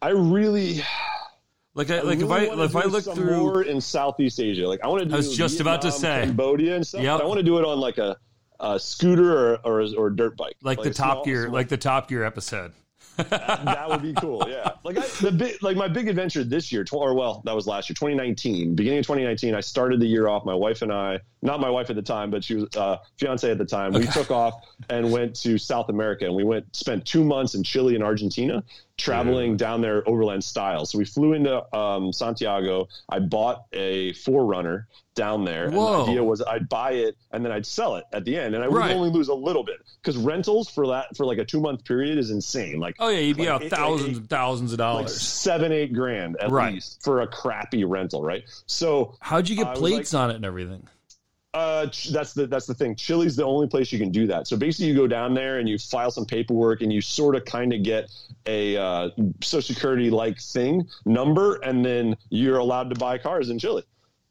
I really, Like, I, like if I really wanna if I look through, more in Southeast Asia, like I want to do. I was just about to say. Cambodia and stuff. Yep. But I want to do it on like a, a scooter or, or or dirt bike, like, the Top small- Gear, small- like the Top Gear episode. That would be cool. Yeah, like I, the big, like my big adventure this year, tw- or well, that was last year, 2019. Beginning of 2019, I started the year off. My wife and I, not my wife at the time, but she was uh, fiance at the time. We took off and went to South America, and we went spent two months in Chile and Argentina, traveling down there overland style. So we flew into um, Santiago. I bought a 4Runner down there. And the idea was I'd buy it and then I'd sell it at the end, and I would Right. only lose a little bit because rentals for that for like a two month period is insane. Like Oh yeah, you'd be Like, out thousands and thousands of like dollars. seven, eight grand at Right. least for a crappy rental, right? So How'd you get was plates on it and everything? Uh, that's the that's the thing. Chile's the only place you can do that. So basically, you go down there and you file some paperwork, and you sort of kind of get a uh, Social Security like thing number, and then you're allowed to buy cars in Chile.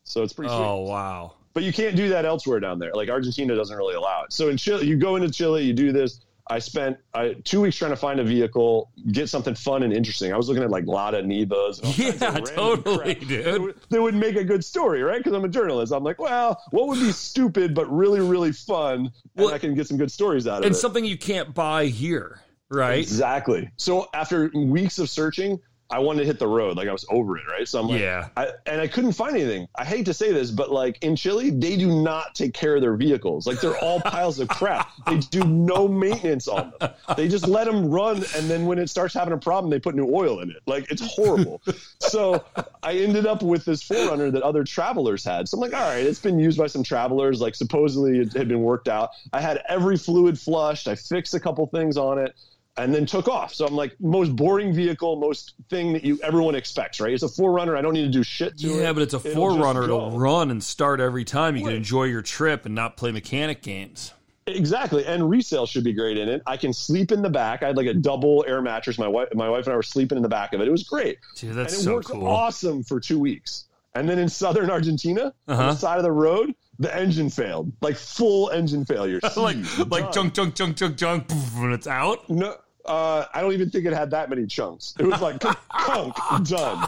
So it's pretty sweet. Oh wow. But you can't do that elsewhere down there. Like Argentina doesn't really allow it. So in Chile, you go into Chile, you do this. I spent uh, two weeks trying to find a vehicle, get something fun and interesting. I was looking at like Lada Nivas. And all kinds of Yeah, totally, crap dude. That would, that would make a good story, right? Because I'm a journalist. I'm like, well, what would be stupid but really, really fun, Well, and I can get some good stories out of And it. something you can't buy here, right? Exactly. So after weeks of searching, I wanted to hit the road. Like I was over it, right? So I'm like, Yeah. I, and I couldn't find anything. I hate to say this, but like in Chile, they do not take care of their vehicles. Like they're all piles of crap. They do no maintenance on them. They just let them run, and then when it starts having a problem, they put new oil in it. Like it's horrible. so I ended up with this 4Runner that other travelers had. So I'm like, all right, it's been used by some travelers. Like supposedly it had been worked out. I had every fluid flushed. I fixed a couple things on it and then took off. So I'm like, most boring vehicle, most thing that you everyone expects, right? It's a 4Runner. I don't need to do shit to it. Yeah, but it's a It'll 4Runner to run and start every time. You can enjoy your trip and not play mechanic games. Exactly, and resale should be great in it. I can sleep in the back. I had like a double air mattress. My wife, my wife and I were sleeping in the back of it. It was great, Dude, that's and it so worked cool. awesome for two weeks. And then in southern Argentina, on Uh-huh. the side of the road, the engine failed, like full engine failure. like Seized, like done. junk junk junk junk junk poof, when it's out. No, Uh, I don't even think it had that many chunks. It was like chunk done.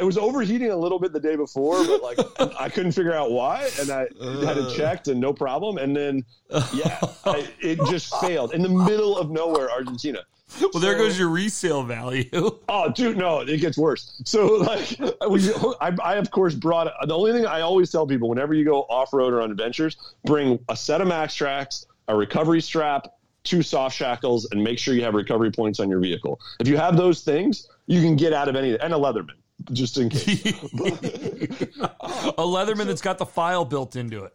It was overheating a little bit the day before, but like I couldn't figure out why, and I had it checked and no problem. And then yeah, I, it just failed in the middle of nowhere, Argentina. Well, there goes your resale value. Oh, dude, no, it gets worse. So, like, we, I, I, of course brought the only thing I always tell people whenever you go off road or on adventures, bring a set of MAXTRAX, a recovery strap, two soft shackles, and make sure you have recovery points on your vehicle. If you have those things, you can get out of any and a Leatherman just in case. a Leatherman that's got the file built into it.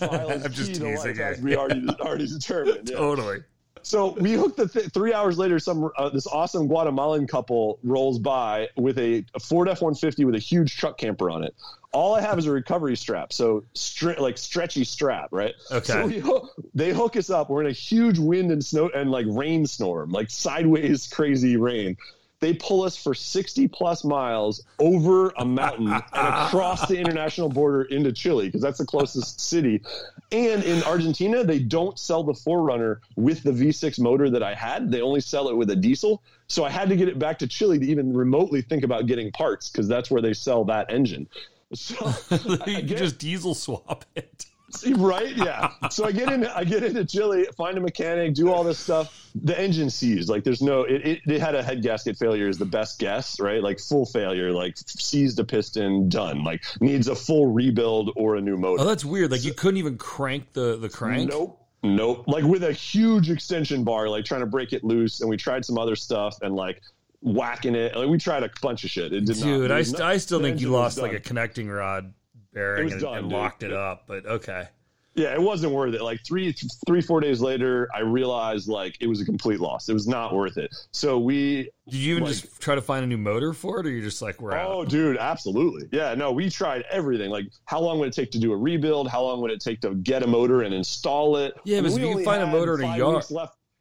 I'm just teasing. We already already determined. Yeah. Totally. So we hooked the th- three hours later. Some uh, this awesome Guatemalan couple rolls by with a, a Ford F one fifty with a huge truck camper on it. All I have is a recovery strap, so stri- like stretchy strap, right? Okay. So we ho- they hook us up. We're in a huge wind and snow and like rainstorm, like sideways crazy rain they pull us for 60 plus miles over a mountain and across the international border into Chile because that's the closest city. And in Argentina, they don't sell the 4Runner with the V6 motor that I had. They only sell it with a diesel. So I had to get it back to Chile to even remotely think about getting parts because that's where they sell that engine. So you just diesel swap it. Right? Yeah. So I get in, I get into Chile, find a mechanic, do all this stuff. The engine seized. Like there's no, it, it, it, had a head gasket failure is the best guess, right? Like full failure, like seized a piston, done. Like needs a full rebuild or a new motor. Oh, that's weird. Like so, you couldn't even crank the the crank. Nope. Nope. Like with a huge extension bar, like trying to break it loose, and we tried some other stuff, and like whacking it. Like we tried a bunch of shit. It did Dude, not. I, st- I still think you lost like a connecting rod bearing and, done, and locked it up. But okay. Yeah, it wasn't worth it. Like three, three, four days later, I realized like it was a complete loss. It was not worth it. So we. Did you even like, just try to find a new motor for it, or you're just like we're oh, out? dude, absolutely. Yeah, no, we tried everything. Like, how long would it take to do a rebuild? How long would it take to get a motor and install it? Yeah, but if you can find a motor in a yard.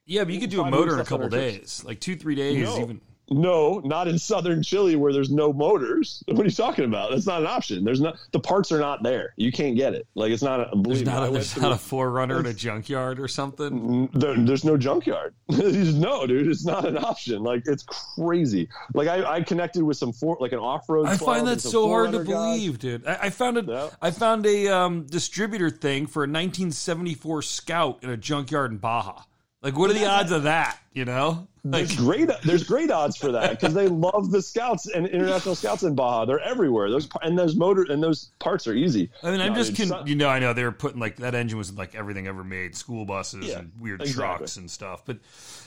Yeah, but you could do a motor in a couple days, like two, three days, no. even. No, not in southern Chile where there's no motors. What are you talking about? That's not an option. There's not the parts are not there. You can't get it. Like it's not. A, there's not, a, there's not a 4Runner in a junkyard or something. There, there's no junkyard. no, dude, it's not an option. Like it's crazy. Like I, I connected with some for like an off road. I find that so hard to believe, guys. dude. I, I found it. Yeah. I found a um, distributor thing for a 1974 Scout in a junkyard in Baja. Like, what are the odds of that? You know, like, there's great there's great odds for that because they love the scouts and international scouts in Baja. They're everywhere. Those and those motor and those parts are easy. I mean, I'm no, just con- you know I know they were putting like that engine was like everything ever made, school buses yeah, and weird exactly. trucks and stuff. But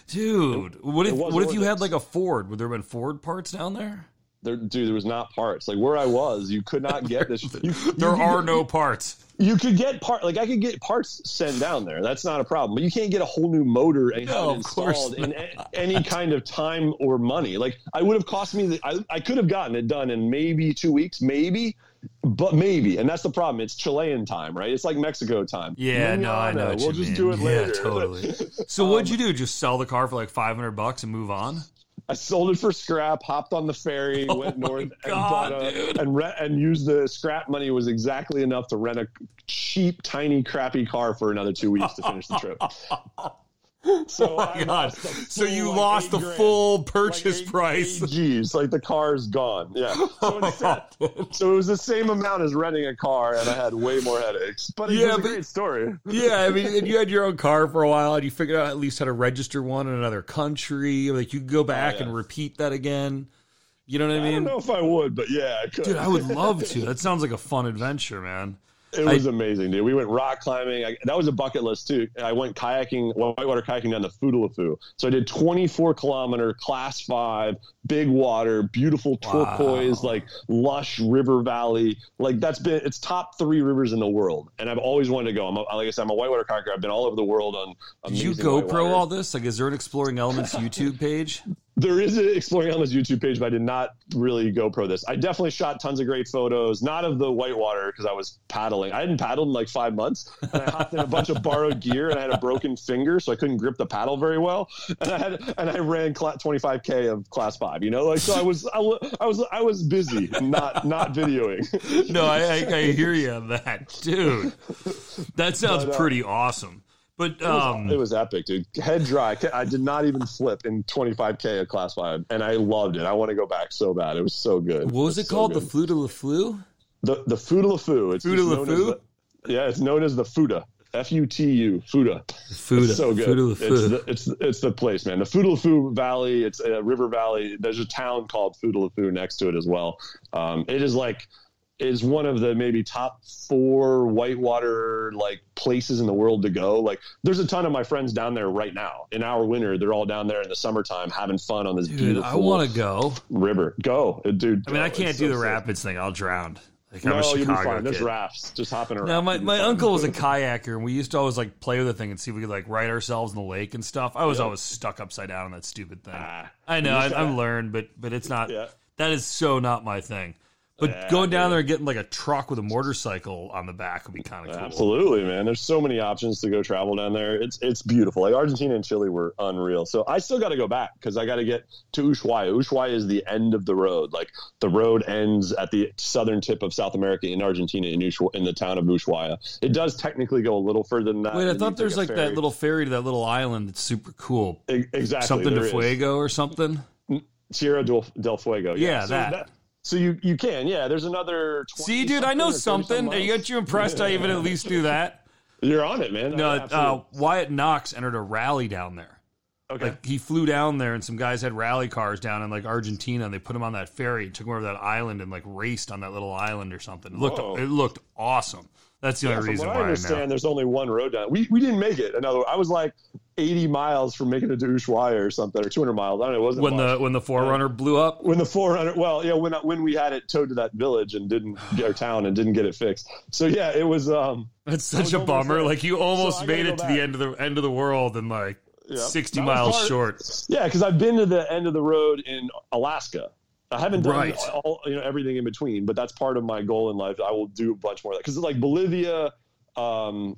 dude, it, what if what if you had like a Ford? Would there have been Ford parts down there? There, dude, there was not parts. Like where I was, you could not get this. You, there you, are no parts. You could get part, like I could get parts sent down there. That's not a problem. But you can't get a whole new motor and no, installed in any kind of time or money. Like I would have cost me. The, I, I could have gotten it done in maybe two weeks, maybe, but maybe. And that's the problem. It's Chilean time, right? It's like Mexico time. Yeah, no, I know. We'll just mean. do it later. Yeah, totally. so um, what'd you do? Just sell the car for like five hundred bucks and move on? I sold it for scrap, hopped on the ferry, oh went north, God, and, uh, and, re- and used the scrap money was exactly enough to rent a cheap, tiny, crappy car for another two weeks to finish the trip. So oh my god! So you like lost the grand, full purchase like price. Jeez, like the car's gone. Yeah. So, instead, so, it was the same amount as renting a car, and I had way more headaches. But it yeah, was a but, great story. Yeah, I mean, you had your own car for a while, and you figured out at least how to register one in another country. Like you could go back oh, yeah. and repeat that again. You know what I mean? I don't know if I would, but yeah, I could. Dude, I would love to. That sounds like a fun adventure, man. It was I, amazing, dude. We went rock climbing. I, that was a bucket list too. I went kayaking, whitewater kayaking down the Futaleufú. So I did 24 kilometer class five, big water, beautiful turquoise, wow. like lush river valley. Like that's been it's top three rivers in the world, and I've always wanted to go. I'm a, like I said, I'm a whitewater kayaker. I've been all over the world on. Did you GoPro all this? Like, is there an Exploring Elements YouTube page? There is an Exploring Elements YouTube page, but I did not really GoPro this. I definitely shot tons of great photos, not of the whitewater because I was paddling. I hadn't paddled in like five months. And I hopped in a bunch of borrowed gear and I had a broken finger, so I couldn't grip the paddle very well. And I had and I ran 25k of class five. You know, like so I was I, I was I was busy, not not videoing. no, I, I, I hear you on that, dude. That sounds but, uh, pretty awesome. But It was, um, it was epic, dude. Head dry. I did not even flip in 25k of class five, and I loved it. I want to go back so bad. It was so good. what was it so called? The. Flute of the Flu? the the Futaleufú. It's Fuda La known as the- Yeah, it's known as the Fuda. F U T U Fuda. Fuda. It's so good. Fuda La It's the, it's it's the place, man. The Futaleufú Valley. It's a river valley. There's a town called Futaleufú next to it as well. Um, it is like is one of the maybe top four whitewater like places in the world to go. Like, there's a ton of my friends down there right now. In our winter, they're all down there in the summertime having fun on this Dude, beautiful I want to go. river. Go, dude. I mean. I can't It's do so the rapids thing. I'll drown. Like I'm a No, you'll be fine. There's rafts. Just hopping around. Now, my, my fine. uncle was a kayaker, and we used to always like play with the thing and see if we could like right ourselves in the lake and stuff. I was Yeah. always stuck upside down on that stupid thing. Ah, I know, I, I've learned, but but it's not. Yeah. That is so not my thing. But Yeah, going down dude. there and getting like a truck with a motorcycle on the back would be kind of cool. Absolutely, man. There's so many options to go travel down there. It's it's beautiful. Like Argentina and Chile were unreal. So I still got to go back because I got to get to Ushuaia. Ushuaia is the end of the road. Like the road ends at the southern tip of South America in Argentina in Ushu- in the town of Ushuaia. It does technically go a little further than that. Wait, I thought there's like a that little ferry to that little island that's super cool. E- exactly Something to is. Fuego or something. Tierra del, del Fuego. Yeah, so that. So you you can yeah. There's another. 20 See, dude, I know something or 30 something. You got you impressed? I even at least do that. You're on it, man. No, uh, Wyatt Knox entered a rally down there. okay. Like he flew down there, and some guys had rally cars down in like Argentina, and they put him on that ferry, took him over that island, and like raced on that little island or something. It looked Whoa. it looked awesome. That's the Yeah, only reason why I I understand, know. there's only one road down. We we didn't make it. Another, I was like 80 miles from making it to Ushuaia or something, or 200 miles. I don't know. It wasn't When much. the when the 4Runner blew up, when the 400. Well, yeah, when when we had it towed to that village and didn't get our town and didn't get it fixed. So yeah, it was. um it's such a bummer. there. Like you almost So made it to back. the end of the end of the world, and like Yeah. sixty miles part- short. Yeah, because I've been to the end of the road in Alaska. I haven't done Right. all, you know everything in between, but that's part of my goal in life. I will do a bunch more of that because it's like Bolivia, um,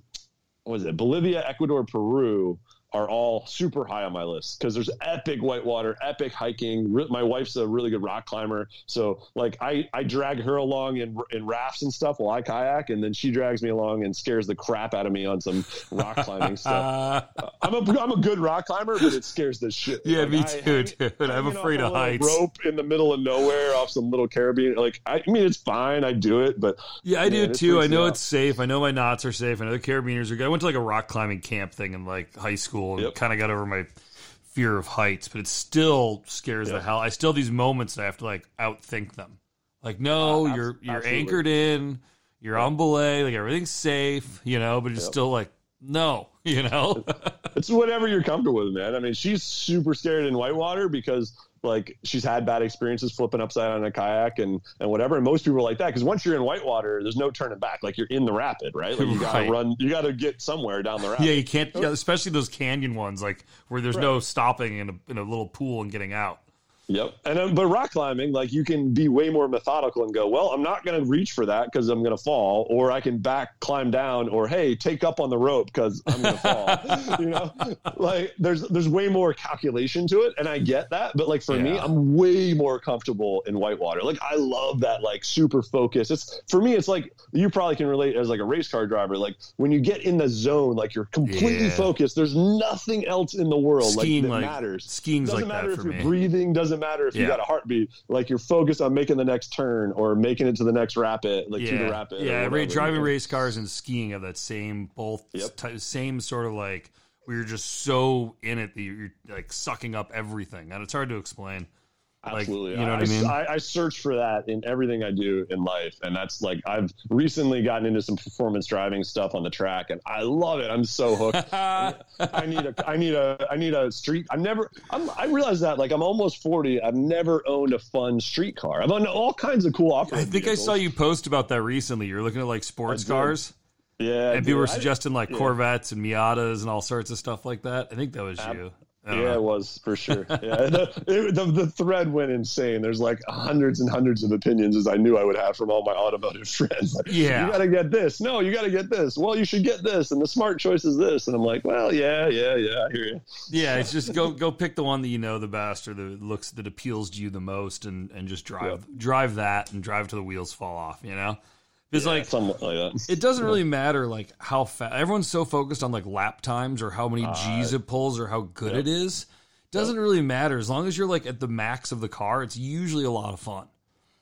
what is it? Bolivia, Ecuador, Peru are all super high on my list because there's epic whitewater, epic hiking. Re- My wife's a really good rock climber, so like I I drag her along in in rafts and stuff while I kayak, and then she drags me along and scares the crap out of me on some rock climbing stuff. Uh, I'm a I'm a good rock climber, but it scares the shit. yeah, Like, me I too, dude. I'm afraid of heights. Rope in the middle of nowhere off some little carabiner. Like I, I mean, it's fine. I do it, but Yeah, I do Man, it too. I know out. it's safe. I know my knots are safe. I know the carabiners are good. I went to like a rock climbing camp thing in like high school and Yep. kind of got over my fear of heights, but it still scares the Yep. hell. I still have these moments that I have to like outthink them. Like, no, Uh, you're you're absolutely. anchored in, you're on belay, like everything's safe, you know, but it's Yep. still like, no, you know. it's whatever you're comfortable with, man. I mean, she's super scared in whitewater because like she's had bad experiences flipping upside on a kayak and and whatever. And most people are like that because once you're in whitewater, there's no turning back. Like you're in the rapid, right? Like you gotta Right. run, you gotta get somewhere down the rapid. yeah, you can't, yeah, oh. especially those canyon ones, like where there's no stopping in a, in a little pool and getting out. Yep. And um, but rock climbing, like you can be way more methodical and go, well, I'm not going to reach for that because I'm going to fall, or I can back climb down, or hey, take up on the rope because I'm going to fall. you know, like there's there's way more calculation to it, and I get that. But like for me, I'm way more comfortable in whitewater. Like I love that like super focus. It's for me, it's like you probably can relate as like a race car driver. Like when you get in the zone, like you're completely Yeah. focused. There's nothing else in the world Skiing like that like matters skiing's doesn't like matter that if you're me. breathing doesn't matter if you got a heartbeat like you're focused on making the next turn or making it to the next rapid like to the yeah, rapid yeah. driving race cars and skiing have that same both Yep. ty- same sort of like where you're just so in it that you're like sucking up everything, and it's hard to explain. Like, absolutely you know what I mean? I, I search for that in everything i do in life and that's like i've recently gotten into some performance driving stuff on the track and i love it i'm so hooked I need a, I need a, I need a street. I've never, I'm, I realize that like I'm almost 40. I've never owned a fun street car. I've owned all kinds of cool I think I saw you post about that recently. You're looking at like sports cars, Yeah. and people were suggesting like. Corvettes and Miatas and all sorts of stuff like that. I think that was you. Yeah, know. it was for sure. Yeah, the, it, the the thread went insane. There's like hundreds and hundreds of opinions, as I knew I would have from all my automotive friends. Like, Yeah. you got to get this. No, you got to get this. Well, you should get this, and the smart choice is this. And I'm like, well, yeah, yeah, yeah. I hear you. Yeah, it's just go go pick the one that you know the best or that looks that appeals to you the most, and and just drive drive that and drive to the wheels fall off. You know, Because like something like that. it doesn't really matter like how fast everyone's so focused on like lap times or how many uh, G's it pulls or how good it is. Doesn't really matter as long as you're like at the max of the car. It's usually a lot of fun.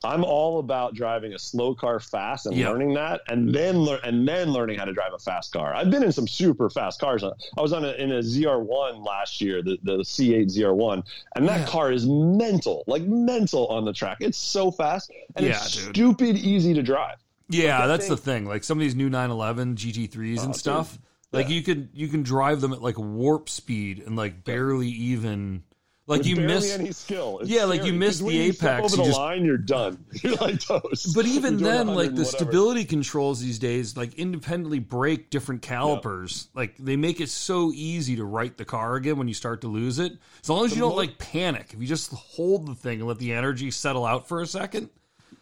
I'm all about driving a slow car fast and Yeah. learning that, and then lear- and then learning how to drive a fast car. I've been in some super fast cars. I was on a, in a ZR1 last year, the, the C8 ZR1, and that Yeah. car is mental, like mental on the track. It's so fast and Yeah, it's dude. stupid easy to drive. Yeah, that that's the thing-. Like some of these new 911 GT3s and Oh, stuff, dude. like Yeah. you can you can drive them at like warp speed and like barely even like you miss any skill. It's Yeah, like, you miss miss 'cause when the apex, Over you just, line, you're done. You're like toast. Oh, but even then, like the whatever. stability controls these days, like independently break different calipers. Like they make it so easy to right the car again when you start to lose it. As long as you don't mo- like panic, if you just hold the thing and let the energy settle out for a second.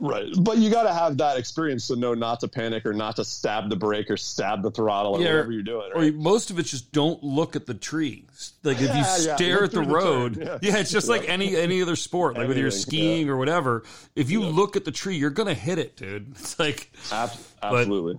Right. But you got to have that experience to know not to panic or not to stab the brake or stab the throttle or Yeah, whatever you're doing. Or most of it's just don't look at the tree. Like if you Yeah, yeah, stare look at the the road, yeah. yeah. it's just like any any other sport, like whether you're skiing or whatever. If you look at the tree, you're gonna hit it, dude. It's like, Ab- absolutely.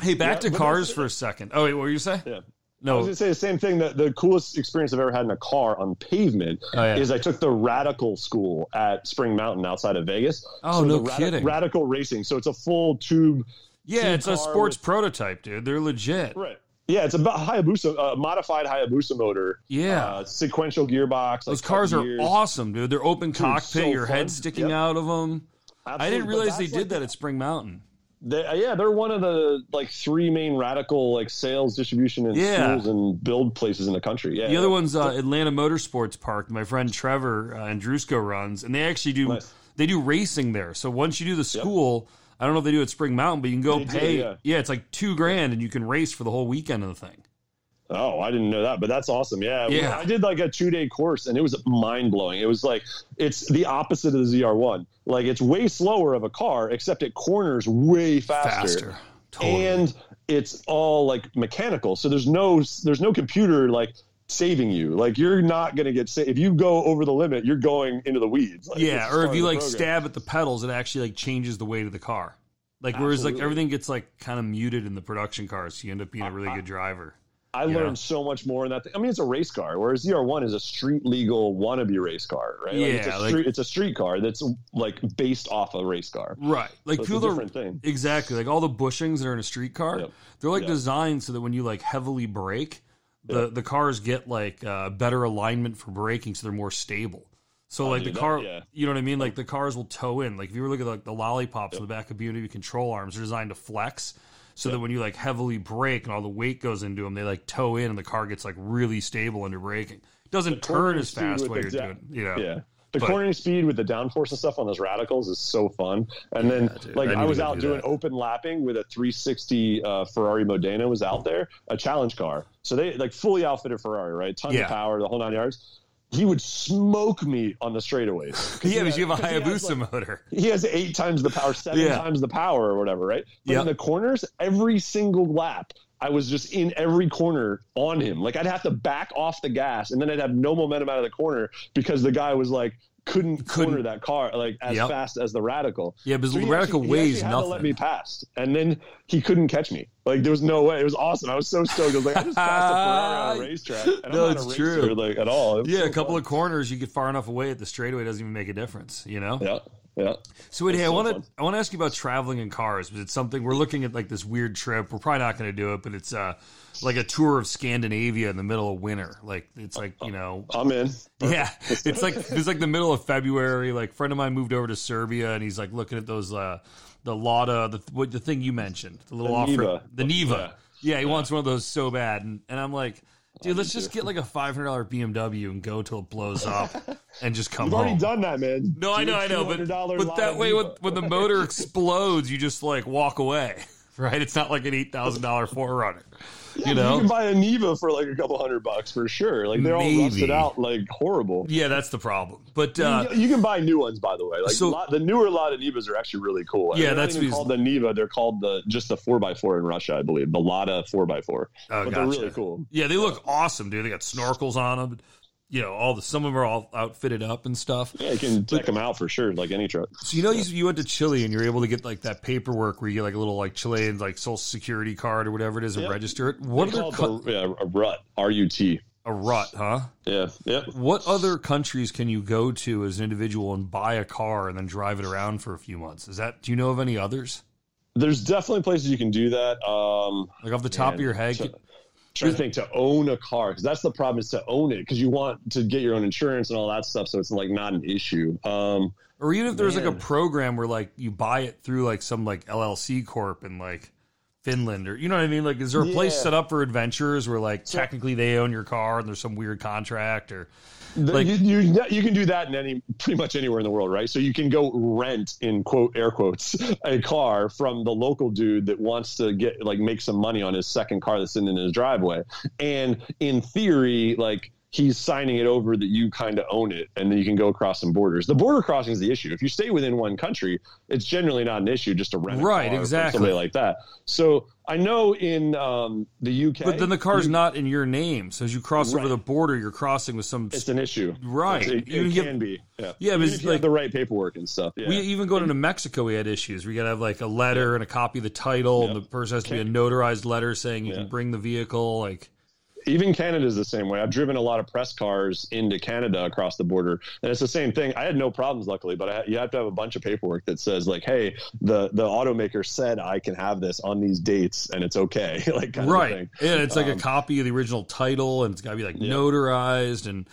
hey, back Yeah, to cars for a second. Oh wait, what were you saying? Yeah. I was going to say the same thing. That the coolest experience I've ever had in a car on pavement Oh, yeah. is I took the Radical School at Spring Mountain outside of Vegas. Oh, So no Radi- kidding. Radical Racing. So it's a full tube. yeah, tube it's a sports with- prototype, dude. They're legit. Right. Yeah, it's a Hayabusa, uh, modified Hayabusa motor. Yeah. Uh, sequential gearbox. Those like, cars are awesome, dude. They're open cockpit, so your fun. head sticking Yep. out of them. I didn't realize they did like that at Spring Mountain. They, yeah, they're one of the like three main radical like sales, distribution, and Yeah. schools and build places in the country. Yeah, The other one's uh, Atlanta Motorsports Park. My friend Trevor uh, Andrusco runs, and they actually do Nice. they do racing there. So once you do the school, I don't know if they do it at Spring Mountain, but you can go They do, pay. yeah. it's like two grand, and you can race for the whole weekend of the thing. Oh, I didn't know that, but that's awesome. Yeah, Yeah. I did like a two day course, and it was mind blowing. It was like it's the opposite of the ZR1. Like it's way slower of a car, except it corners way faster, Faster, totally. and it's all like mechanical. So there's no there's no computer like saving you. Like you're not gonna get sa- if you go over the limit, you're going into the weeds. Like, yeah, or if you like program. stab at the pedals, it actually like changes the weight of the car. Like whereas like everything gets like kind of muted in the production cars, so you end up being a really good driver. I Yeah. learned so much more in that. Thing. I mean, it's a race car, whereas ZR1 is a street legal wannabe race car, right? Like, it's, Yeah, a like- street, it's a street car that's like based off a race car. Right. Like So it's a people that are- different thing. Exactly. Like all the bushings that are in a street car, Yep. they're like Yep. designed so that when you like heavily brake, the the cars get like uh, better alignment for braking, so they're more stable. So like dude, the that- car, yeah. you know what I mean? Like the cars will tow in. Like if you were looking at like the lollipops on the back of BMW control arms, they're designed to flex. So that when you like heavily brake and all the weight goes into them, they like tow in and the car gets like really stable under braking. It doesn't turn as fast while you're doing, you know. Yeah. The But- cornering speed with the downforce and stuff on those radicals is so fun. And then, like, I I, was out do doing that. open lapping with a 360 uh, Ferrari Modena was out there, a challenge car. So they like fully outfitted Ferrari, right? Tons Yeah. of power, the whole nine yards. He would smoke me on the straightaways. Yeah, he because you have a he Hayabusa like, motor. he has eight times the power, seven Yeah. times the power, or whatever, right? But Yep. in the corners, every single lap, I was just in every corner on him. Like I'd have to back off the gas, and then I'd have no momentum out of the corner because the guy was like couldn't, Couldn't- corner that car like as Yep. fast as the radical. Yeah, because So the he radical actually- he weighs nothing. let me pass, and then he couldn't catch me. Like there was no way. It was awesome. I was so stoked. I was like, I just passed a Ferrari on a racetrack, and No, I'm it's not a true. like at all. Yeah, so a couple fun. of corners, you get far enough away at the straightaway, doesn't even make a difference, you know? yeah, yeah. So, wait, hey, I want to. I want to ask you about traveling in cars. But it's something we're looking at like this weird trip. We're probably not going to do it, but it's uh like a tour of Scandinavia in the middle of winter. Like it's like you know, I'm in. yeah, it's like it's like the middle of February. Like friend of mine moved over to Serbia, and he's like looking at those uh the Lada, the what the thing you mentioned, the little The off Niva. the Neva. Yeah. Yeah, he wants one of those so bad, and, and I'm like. Dude, let's just get like a five hundred dollar BMW and go till it blows up, and just come I've home. already done that, man. No, I know, I know, but, but that way, when, when the motor explodes, you just like walk away, right? It's not like an eight thousand dollar 4Runner, you you know? can buy a Niva for like a couple hundred bucks for sure. Like they're all rusted out, like horrible. Yeah, that's the problem. But You uh, can- you can buy new ones, by the way. Like so- lot, the newer Lada Nivas are actually really cool. Yeah, They're not that's even called the Niva. They're called the just the four x four in Russia, I believe. The Lada four x four. Oh, but gotcha. they're really cool. yeah, they look awesome, dude. They got snorkels on them. You know all the some of them are all outfitted up and stuff. Yeah, you can check them out for sure, like any truck. So you know you, you went to Chile and you're able to get like that paperwork where you get like a little like Chilean like social security card or whatever it is and Yep. register it. What They other call co- it a, yeah, a rut, R U T. a rut, huh? Yeah, yeah. What other countries can you go to as an individual and buy a car and then drive it around for a few months? Is that do you know of any others? There's definitely places you can do that. Um, Like off the top of your head? so- trying to think to own a car because that's the problem is to own it because you want to get your own insurance and all that stuff, so it's like not an issue. Um, Or even if there's like a program where like you buy it through like some like LLC corp and like Finland or you know what I mean? Like is there a place Yeah. set up for adventurers where like technically they own your car and there's some weird contract or The- Like- you, you you can do that in any pretty much anywhere in the world, right? So you can go rent in quote air quotes a car from the local dude that wants to get like make some money on his second car that's sitting in his driveway, and in theory, like he's signing it over that you kind of own it, and then you can go across some borders. The border crossing is the issue. If you stay within one country, it's generally not an issue just to rent a Right, exactly. somebody like that. So I know in um, the UK, But then the car's you- not in your name. So as you cross over the border, you're crossing with some. it's an issue, Right. It, You it can be, yeah, Yeah, but it's like- the right paperwork and stuff. Yeah. we even going into Mexico, we had issues. We got to have like a letter and a copy of the title, and the person has to be a notarized letter saying you Yeah. can bring the vehicle. Like, even Canada is the same way. I've driven a lot of press cars into Canada across the border, and it's the same thing. I had no problems, luckily, but I, you have to have a bunch of paperwork that says like, "Hey, the the automaker said I can have this on these dates, and it's okay." like, kind Of right? And it's like a Um, copy of the original title, and it's got to be like Yeah. notarized and.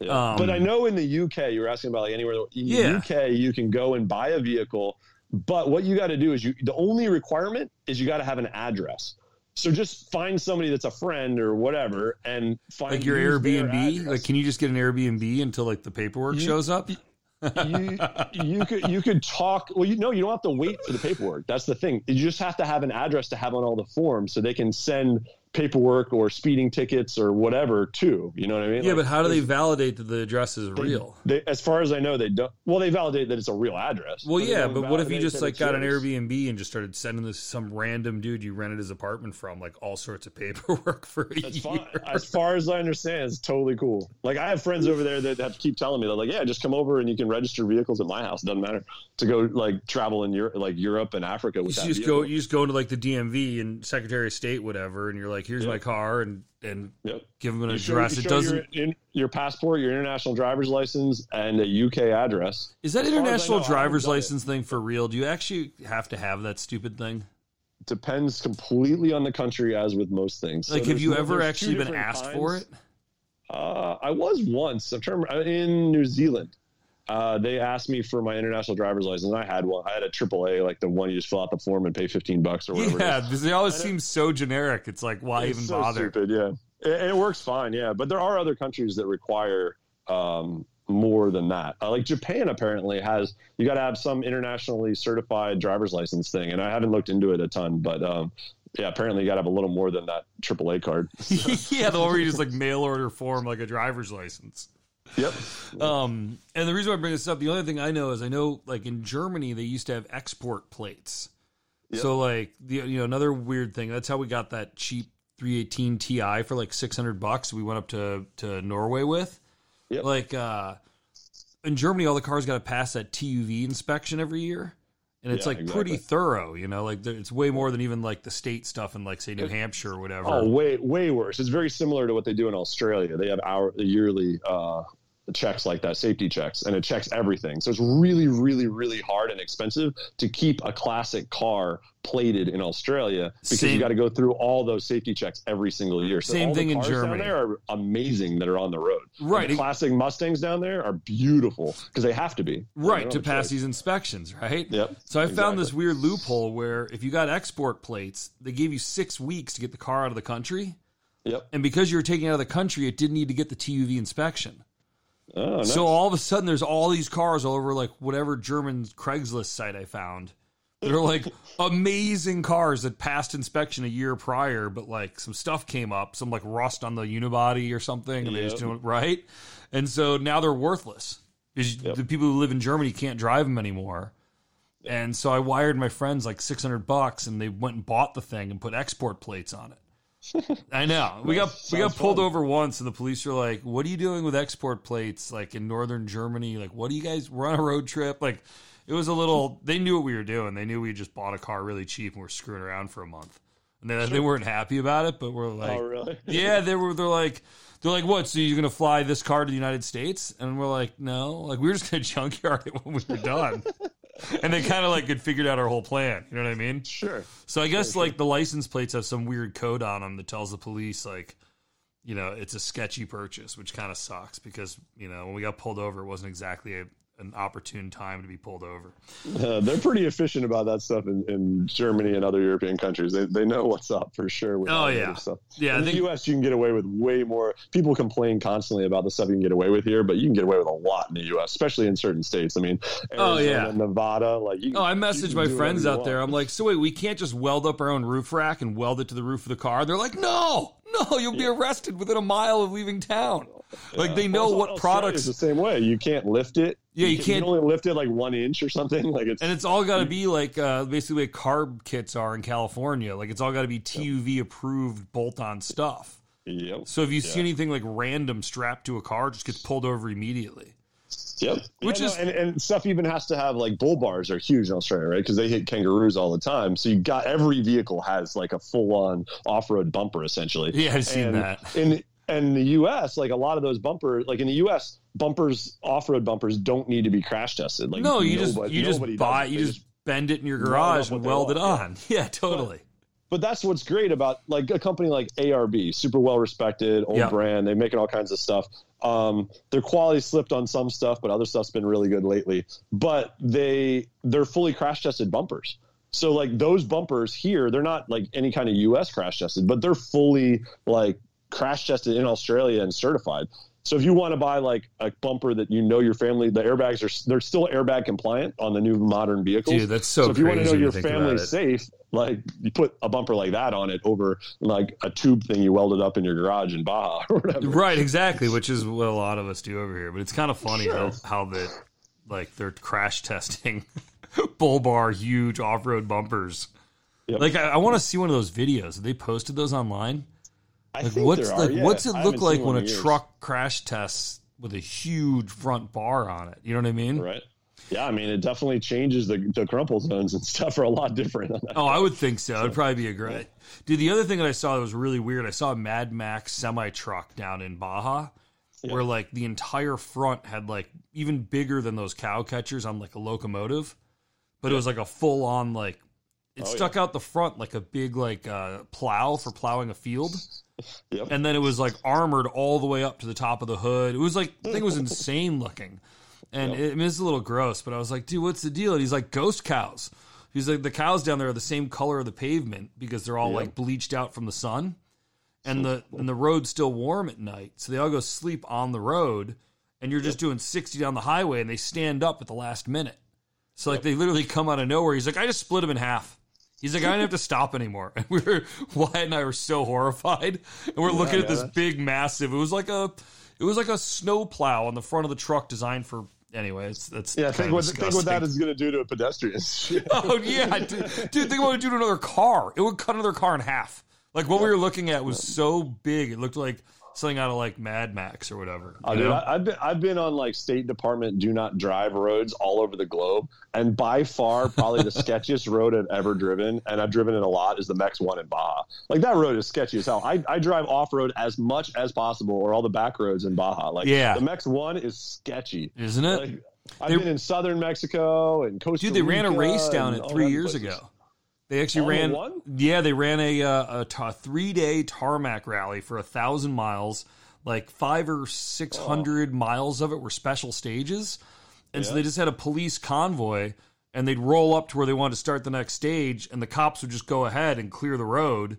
Yeah. Um, but I know in the UK, you were asking about like anywhere. In the Yeah. UK, you can go and buy a vehicle, but what you got to do is you. The only requirement is you got to have an address. So just find somebody that's a friend or whatever, and find like your Airbnb, like can you just get an Airbnb until like the paperwork You- shows up? you you could you could talk well you know you don't have to wait for the paperwork. That's the thing. You just have to have an address to have on all the forms so they can send paperwork or speeding tickets or whatever too you know what i mean Yeah, Like, but how do they validate that the address is real? they, as far as i know they don't well they validate that it's a real address Well, they yeah, but what if you just like got an. Airbnb and just started sending this some random dude you rented his apartment from, like all sorts of paperwork for a That's year? fine. As far as I understand, it's totally cool. Like I have friends over there that have to keep telling me they're like, yeah, just come over and you can register vehicles at my house. Doesn't matter to go like travel in Europe, like Europe and Africa You with that just vehicle. go, you just go into like the DMV and Secretary of State, whatever, and you're like, "Here's Yeah. my car," and and Yep. give them an You address. you It show doesn't. your, in, your passport, your international driver's license, and a UK address. Is that as far as I international know, driver's done it. license thing for real? Do you actually have to have that stupid thing? Depends completely on the country, as with most things. So Like, have you no- ever actually been asked kinds. for it? Uh, I was once. I'm trying to remember, in New Zealand. Uh, they asked me for my international driver's license. And I had one. I had a AAA, like the one you just fill out the form and pay 15 bucks or whatever. Yeah, they always seem so generic. It's like, why It's even so bother? Stupid, yeah. And it works fine, yeah. But there are other countries that require um, more than that. Uh, like Japan apparently has. You got to have some internationally certified driver's license thing, and I haven't looked into it a ton, but. Um, yeah, apparently you got to have a little more than that AAA card. yeah, the one where you just like mail order form like a driver's license. Yep. Um, and the reason why I bring this up, the only thing I know is I know like in Germany they used to have export plates. Yep. So like the you know another weird thing. That's how we got that cheap 318 Ti for like 600 bucks. We went up to to Norway with. Yep. Like uh, in Germany, all the cars got to pass that TUV inspection every year. And it's Yeah, like pretty thorough, you know. Like it's way more than even like the state stuff in like say New Hampshire or whatever. Oh, way way worse. It's very similar to what they do in Australia. They have our yearly uh, checks like that, safety checks, and it checks everything. So it's really, really, really hard and expensive to keep a classic car plated in Australia because Same- you got to go through all those safety checks every single year. So Same thing in Germany. Down there are amazing that are on the road. Right. the classic Mustangs down there are beautiful because they have to be right to pass these inspections right Yep, so i found this weird loophole where if you got export plates they gave you six weeks to get the car out of the country Yep. and because you were taking it out of the country it didn't need to get the tuv inspection Oh, nice. so all of a sudden there's all these cars all over like whatever german craigslist site i found They're like amazing cars that passed inspection a year prior but like some stuff came up some like rust on the unibody or something and they just Yep. didn't right and so now they're worthless Yep. the people who live in germany can't drive them anymore and so i wired my friends like 600 bucks and they went and bought the thing and put export plates on it I know. We got we got pulled fun. over once, and the police were like, "What are you doing with export plates? Like in northern Germany? Like what do you guys? We're on a road trip. Like it was a little. They knew what we were doing. They knew we just bought a car really cheap and we're screwing around for a month. And they, they weren't happy about it, but we're like, oh, really? yeah, they were. They're like, they're like, what? So you're gonna fly this car to the United States? And we're like, no. Like we were just gonna junkyard it when we were done. and they kind of like had figured out our whole plan. You know what I mean? Sure. So I guess like the license plates have some weird code on them that tells the police like, you know, it's a sketchy purchase, which kind of sucks because you know when we got pulled over, it wasn't exactly a, an opportune time to be pulled over. Uh, they're pretty efficient about that stuff in, in Germany and other European countries. They, they know what's up for sure. With Oh, yeah. stuff. Yeah, I in think the U.S., you can get away with way more. People complain constantly about the stuff you can get away with here, but you can get away with a lot in the U.S., especially in certain states. I mean, Oh, yeah. Nevada, like you. Oh, I messaged my friends out there. I'm like, so wait, we can't just weld up our own roof rack and weld it to the roof of the car? They're like, no, no, you'll be arrested within a mile of leaving town. Like they know Well, what products, the same way. You can't lift it. Yeah, you can, can't- only lift it like one inch or something. Like it's and it's all got to be like uh, basically what carb kits are in California. Like it's all got to be TUV approved bolt-on stuff. yep, So if you see anything like random strapped to a car, it just gets pulled over immediately. yep. Which Yeah, no, is- and, and stuff even has to have like bull bars are huge in Australia, right? Because they hit kangaroos all the time. So you got every vehicle has like a full on off road bumper essentially. Yeah, I've seen and that. In the U.S., like a lot of those bumpers, like in the U.S., bumpers off road bumpers don't need to be crash tested. Like No, you just you just buy it. you They just, bend it in your garage and weld it on. Yeah, totally. but that's what's great about like a company like ARB, super well respected, old Yeah. brand. They make all kinds of stuff. Um, their quality slipped on some stuff, but other stuff's been really good lately. But they they're fully crash tested bumpers. So like those bumpers here, they're not like any kind of US crash tested, but they're fully like crash tested in Australia and certified. So if you want to buy like a bumper that you know your family, the airbags are they're still airbag compliant on the new modern vehicles. Dude, that's so if you want to know your family's safe, like you put a bumper like that on it over like a tube thing you welded up in your garage in Baja or whatever. Right, exactly, which is what a lot of us do over here. But it's kind of funny Sure. how, how that like they're crash testing bull bar huge off road bumpers. Yep. Like I, I want to see one of those videos. They posted those online? Like what's like yeah. what's it look like when a years. truck crash tests with a huge front bar on it? You know what I mean? Right. Yeah, I mean, it definitely changes the, the crumple zones and stuff are a lot different. Oh, I would think so. It'd probably be a great. Dude, the other thing that I saw that was really weird, I saw a Mad Max semi truck down in Baja, where like the entire front had like even bigger than those cow catchers on like a locomotive, but it was like a full on like it Oh, stuck out the front like a big like uh, plow for plowing a field, Yep. and then it was like armored all the way up to the top of the hood. It was like the thing was insane looking, and it, I mean, it's a little gross. But I was like, dude, what's the deal? And he's like, ghost cows. He's like, the cows down there are the same color of the pavement because they're all Yep. like bleached out from the sun, and the and the road's still warm at night, so they all go sleep on the road, and you're just doing sixty down the highway, and they stand up at the last minute. So like they literally come out of nowhere. He's like, I just split them in half. He's like, I didn't have to stop anymore. And we were Wyatt and I were so horrified, and we're looking at this big, massive. It was like a, it was like a snow plow on the front of the truck designed for. Anyway, it's that's Yeah, think what, think what that is going to do to a pedestrian. Oh yeah, dude, dude, think about it would do to another car. It would cut another car in half. Like what we were looking at was so big, it looked like something out of like Mad Max or whatever. Oh, dude. I, I've been I've been on like State Department do not drive roads all over the globe, and by far probably the sketchiest road I've ever driven, and I've driven it a lot, is the Mex One in Baja. Like that road is sketchy as hell. I, I drive off road as much as possible, or all the back roads in Baja. Like Yeah. the Mex One is sketchy. Isn't it? Like, I've They- been in southern Mexico and Costa Dude, they ran a race down it three years places. ago. They actually the ran. one? Yeah, they ran a, uh, a three day tarmac rally for a thousand miles. Like five or six hundred miles of it were special stages, and so they just had a police convoy, and they'd roll up to where they wanted to start the next stage, and the cops would just go ahead and clear the road,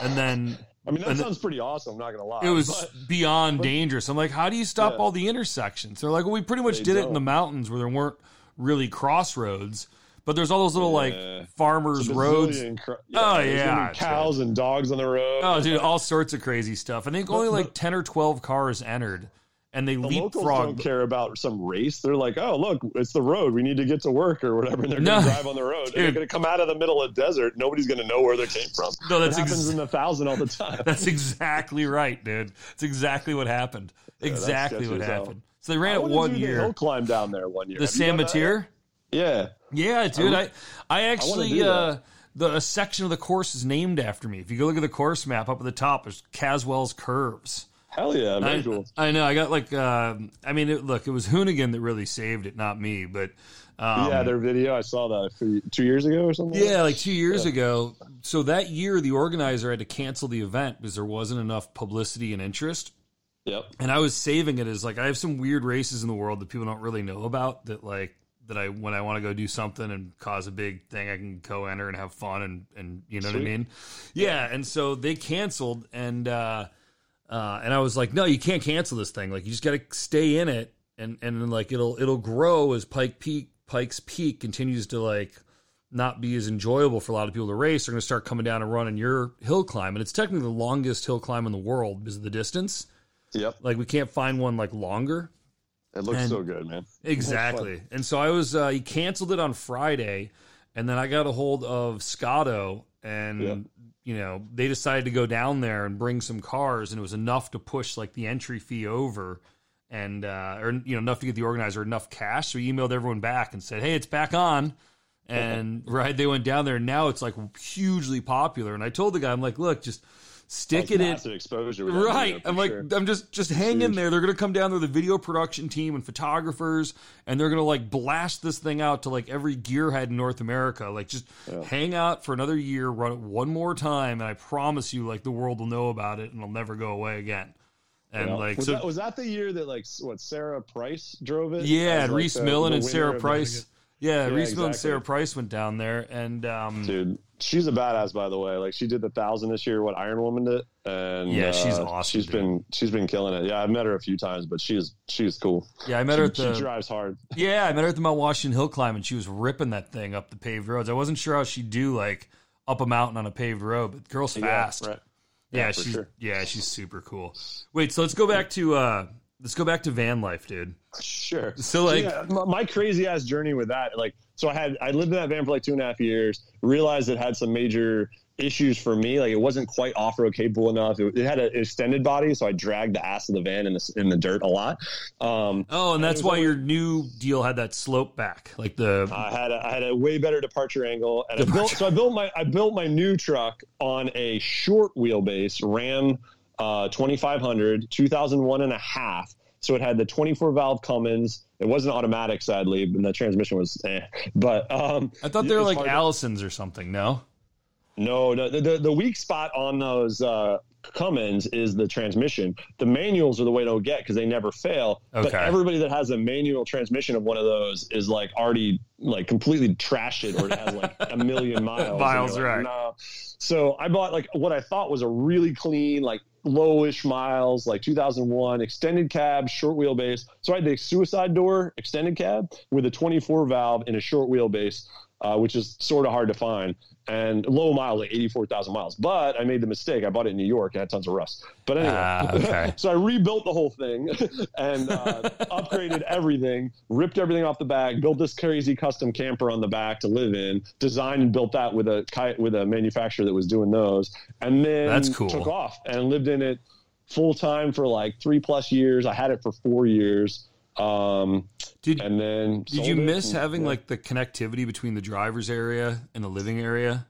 and then I mean, that sounds pretty awesome. I'm not gonna lie. it was but- beyond dangerous. I'm like, how do you stop Yeah. all the intersections? They're like, well, we pretty much They did it in the mountains where there weren't really crossroads, but there's all those little Yeah. like farmers roads. bazillion cr- Oh, yeah, be cows and dogs on the road. Oh, dude, all sorts of crazy stuff. I think only like ten or twelve cars entered, and they The locals don't care about some race. They're like, oh, look, it's the road. We need to get to work or whatever. And they're going No. to drive on the road. And they're Dude. going to come out of the middle of the desert. Nobody's going to know where they came from. No, that's it happens ex- in the thousand all the time. That's exactly right, dude. That's exactly what happened. that's exactly what as hell. happened. So they ran I it one do the year. hill climb down there one year. The Have San? Mateer. Yeah. Yeah, dude. I I actually that. uh, the a section of the course is named after me. If you go look at the course map up at the top, there's Caswell's Curves. Hell yeah. I. I know. I got like. Uh, I mean, it, look, it was Hoonigan that really saved it, not me. But um, yeah, their video. I saw that two years ago or something. Yeah, like two years ago. So that year, the organizer had to cancel the event because there wasn't enough publicity and interest. Yep. And I was saving it as like I have some weird races in the world that people don't really know about. That like that I when I want to go do something and cause a big thing, I can co-enter and have fun and and you know what I mean? Yeah. And so they canceled and uh, uh, and I was like, no, you can't cancel this thing. Like you just got to stay in it and and then, like it'll it'll grow as Pike Peak Pike's Peak continues to like not be as enjoyable for a lot of people to race. They're going to start coming down and running your hill climb, and it's technically the longest hill climb in the world because of the distance. Yep. Like we can't find one like longer. It looks And- so good, man. Exactly. And so I was uh he canceled it on Friday and then I got a hold of Scotto and Yeah. you know, they decided to go down there and bring some cars and it was enough to push like the entry fee over and uh or you know, enough to get the organizer enough cash. So he emailed everyone back and said, Hey, it's back on. And right, they went down there and now it's like hugely popular. And I told the guy, I'm like, look, just stick it in. exposure. with right. i'm like sure. i'm just just hang in there. They're gonna come down there the video production team and photographers and they're gonna like blast this thing out to like every gearhead in north america. Like just hang out for another year run it one more time and i promise you like the world will know about it and it'll never go away again. And Yeah. like was, so that, was that the year that like what Sara Price drove it? yeah As, and like, Rhys Millen and Sara Price. Yeah, Rhys Millen and Sara Price went down there and um Dude, she's a badass, by the way. Like she did the thousand this year. What Iron Woman did, and Yeah, she's uh, awesome, She's dude. been she's been killing it. Yeah, I've met her a few times, but she's she's cool. yeah i met her She, at the she drives hard. Yeah, I met her at the Mount Washington Hill Climb, and she was ripping that thing up the paved roads. I wasn't sure how she'd do like up a mountain on a paved road, but girl's fast. Yeah, right. Yeah, Yeah, she's sure. yeah, she's super cool. Wait, so let's go back to uh let's go back to van life, dude. Sure. So like yeah, my crazy ass journey with that, like, so I had I lived in that van for like two and a half years. Realized it had some major issues for me. Like, it wasn't quite off road capable enough. It, it had an extended body, so I dragged the ass of the van in the in the dirt a lot. Um, Oh, and that's was why always- your new deal had that slope back. Like the I had a, I had a way better departure angle, and I built, so I built my I built my new truck on a short wheelbase Ram uh, 2500 2001 and a half. So it had the 24 valve Cummins. It wasn't automatic, sadly, and the transmission was. Eh. But um, I thought they were like hard to- Allison's or something, no? no, no the, the the weak spot on those uh, Cummins is the transmission. The manuals are the way to get because they never fail. Okay. But everybody that has a manual transmission of one of those is like already like completely trashed it, or it has like a million miles. Miles, like, right. No. So I bought like what I thought was a really clean, like lowish miles, like 2001 extended cab, short wheelbase. So I had the suicide door extended cab with a 24 valve in a short wheelbase, uh, which is sort of hard to find and low miles, like 84,000 miles. But I made the mistake. I bought it in New York. It had tons of rust. But anyway, Ah, okay. so I rebuilt the whole thing and uh, upgraded everything, ripped everything off the back, built this crazy custom camper on the back to live in, designed and built that with a with a manufacturer that was doing those, and then That's cool. took off and lived in it full time for like three plus years. I had it for four years. Um, Did and then did you miss having yeah. like the connectivity between the driver's area and the living area?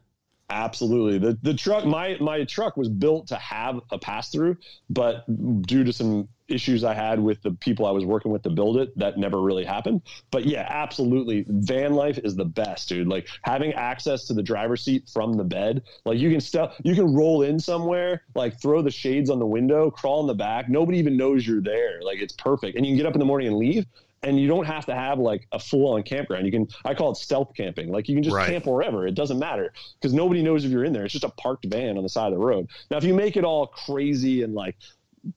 Absolutely. The the truck my my truck was built to have a pass through, but due to some issues I had with the people I was working with to build it, that never really happened. But yeah, absolutely. Van life is the best, dude. Like having access to the driver's seat from the bed. Like you can stuff you can roll in somewhere, like throw the shades on the window, crawl in the back. Nobody even knows you're there. Like it's perfect. And you can get up in the morning and leave. And you don't have to have like a full on campground. You can, I call it stealth camping. Like you can just Right. camp wherever. It doesn't matter because nobody knows if you're in there. It's just a parked van on the side of the road. Now, if you make it all crazy and like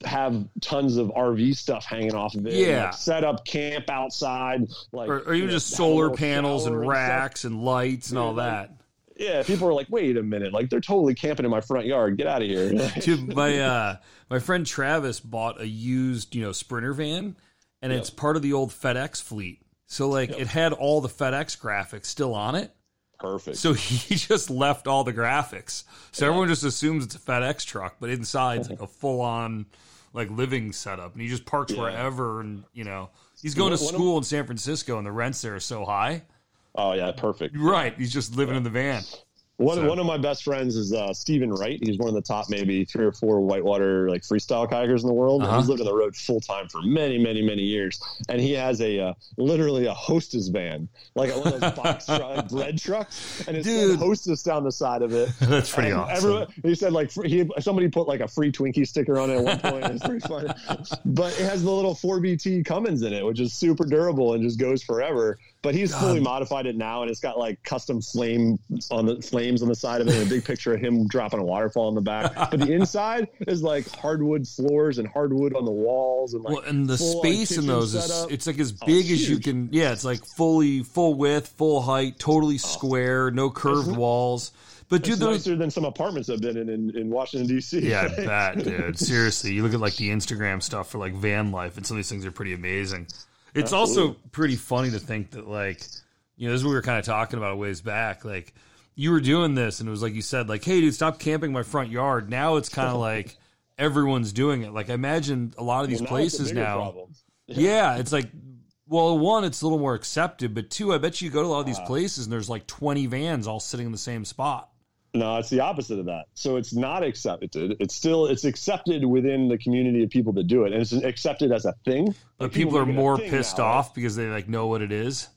have tons of RV stuff hanging off of it, and, Yeah. like, set up camp outside, like Or, or even you know, just solar panels and racks and lights and all Dude, like, that. Yeah, people are like, wait a minute, like they're totally camping in my front yard. Get out of here. Dude, my uh, my friend Travis bought a used, you know, Sprinter van, and it's part of the old FedEx fleet. So like, it had all the FedEx graphics still on it. Perfect. So he just left all the graphics. So everyone just assumes it's a FedEx truck, but inside it's like a full on like living setup, and he just parks Yeah. wherever. And you know, he's going to school in San Francisco, and the rents there are so high. oh yeah, perfect. Right, he's just living in the van. One, So- one of my best friends is uh, Stephen Wright. He's one of the top maybe three or four whitewater like freestyle kayakers in the world. Uh-huh. He's lived on the road full time for many, many, many years. And he has a uh, literally a hostess van, like one of those box truck, bread trucks, and it's Dude. hostess down the side of it. That's pretty And awesome. everyone- he said like he somebody put like a free Twinkie sticker on it at one point. It's pretty funny, but it has the little 4BT Cummins in it, which is super durable and just goes forever. But he's fully modified it now, and it's got like custom flame on the flames on the side of it, and a big picture of him dropping a waterfall in the back. But the inside is like hardwood floors and hardwood on the walls, and like well, and the space in those is it's like as Oh, big it's as you can. Yeah, it's like fully full width, full height, totally oh. square, no curved walls. But dude, those nicer than some apartments I've been in in, in Washington D.C. Yeah, I bet, dude. Seriously, you look at like the Instagram stuff for like van life, and some of these things are pretty amazing. It's also pretty funny to think that like, you know, this is what we were kind of talking about a ways back. Like, you were doing this, and it was like you said, like, hey, dude, stop camping my front yard. Now it's kind of like everyone's doing it. Like, I imagine a lot of these Well, now places now. problem. Yeah, it's like, well, one, it's a little more accepted, but two, I bet you go to a lot of these uh. places and there's like 20 vans all sitting in the same spot. No, it's the opposite of that. So it's not accepted. It's still it's accepted within the community of people that do it, and it's accepted as a thing. But Like, people are make it a more pissed now, right? off because they like know what it is.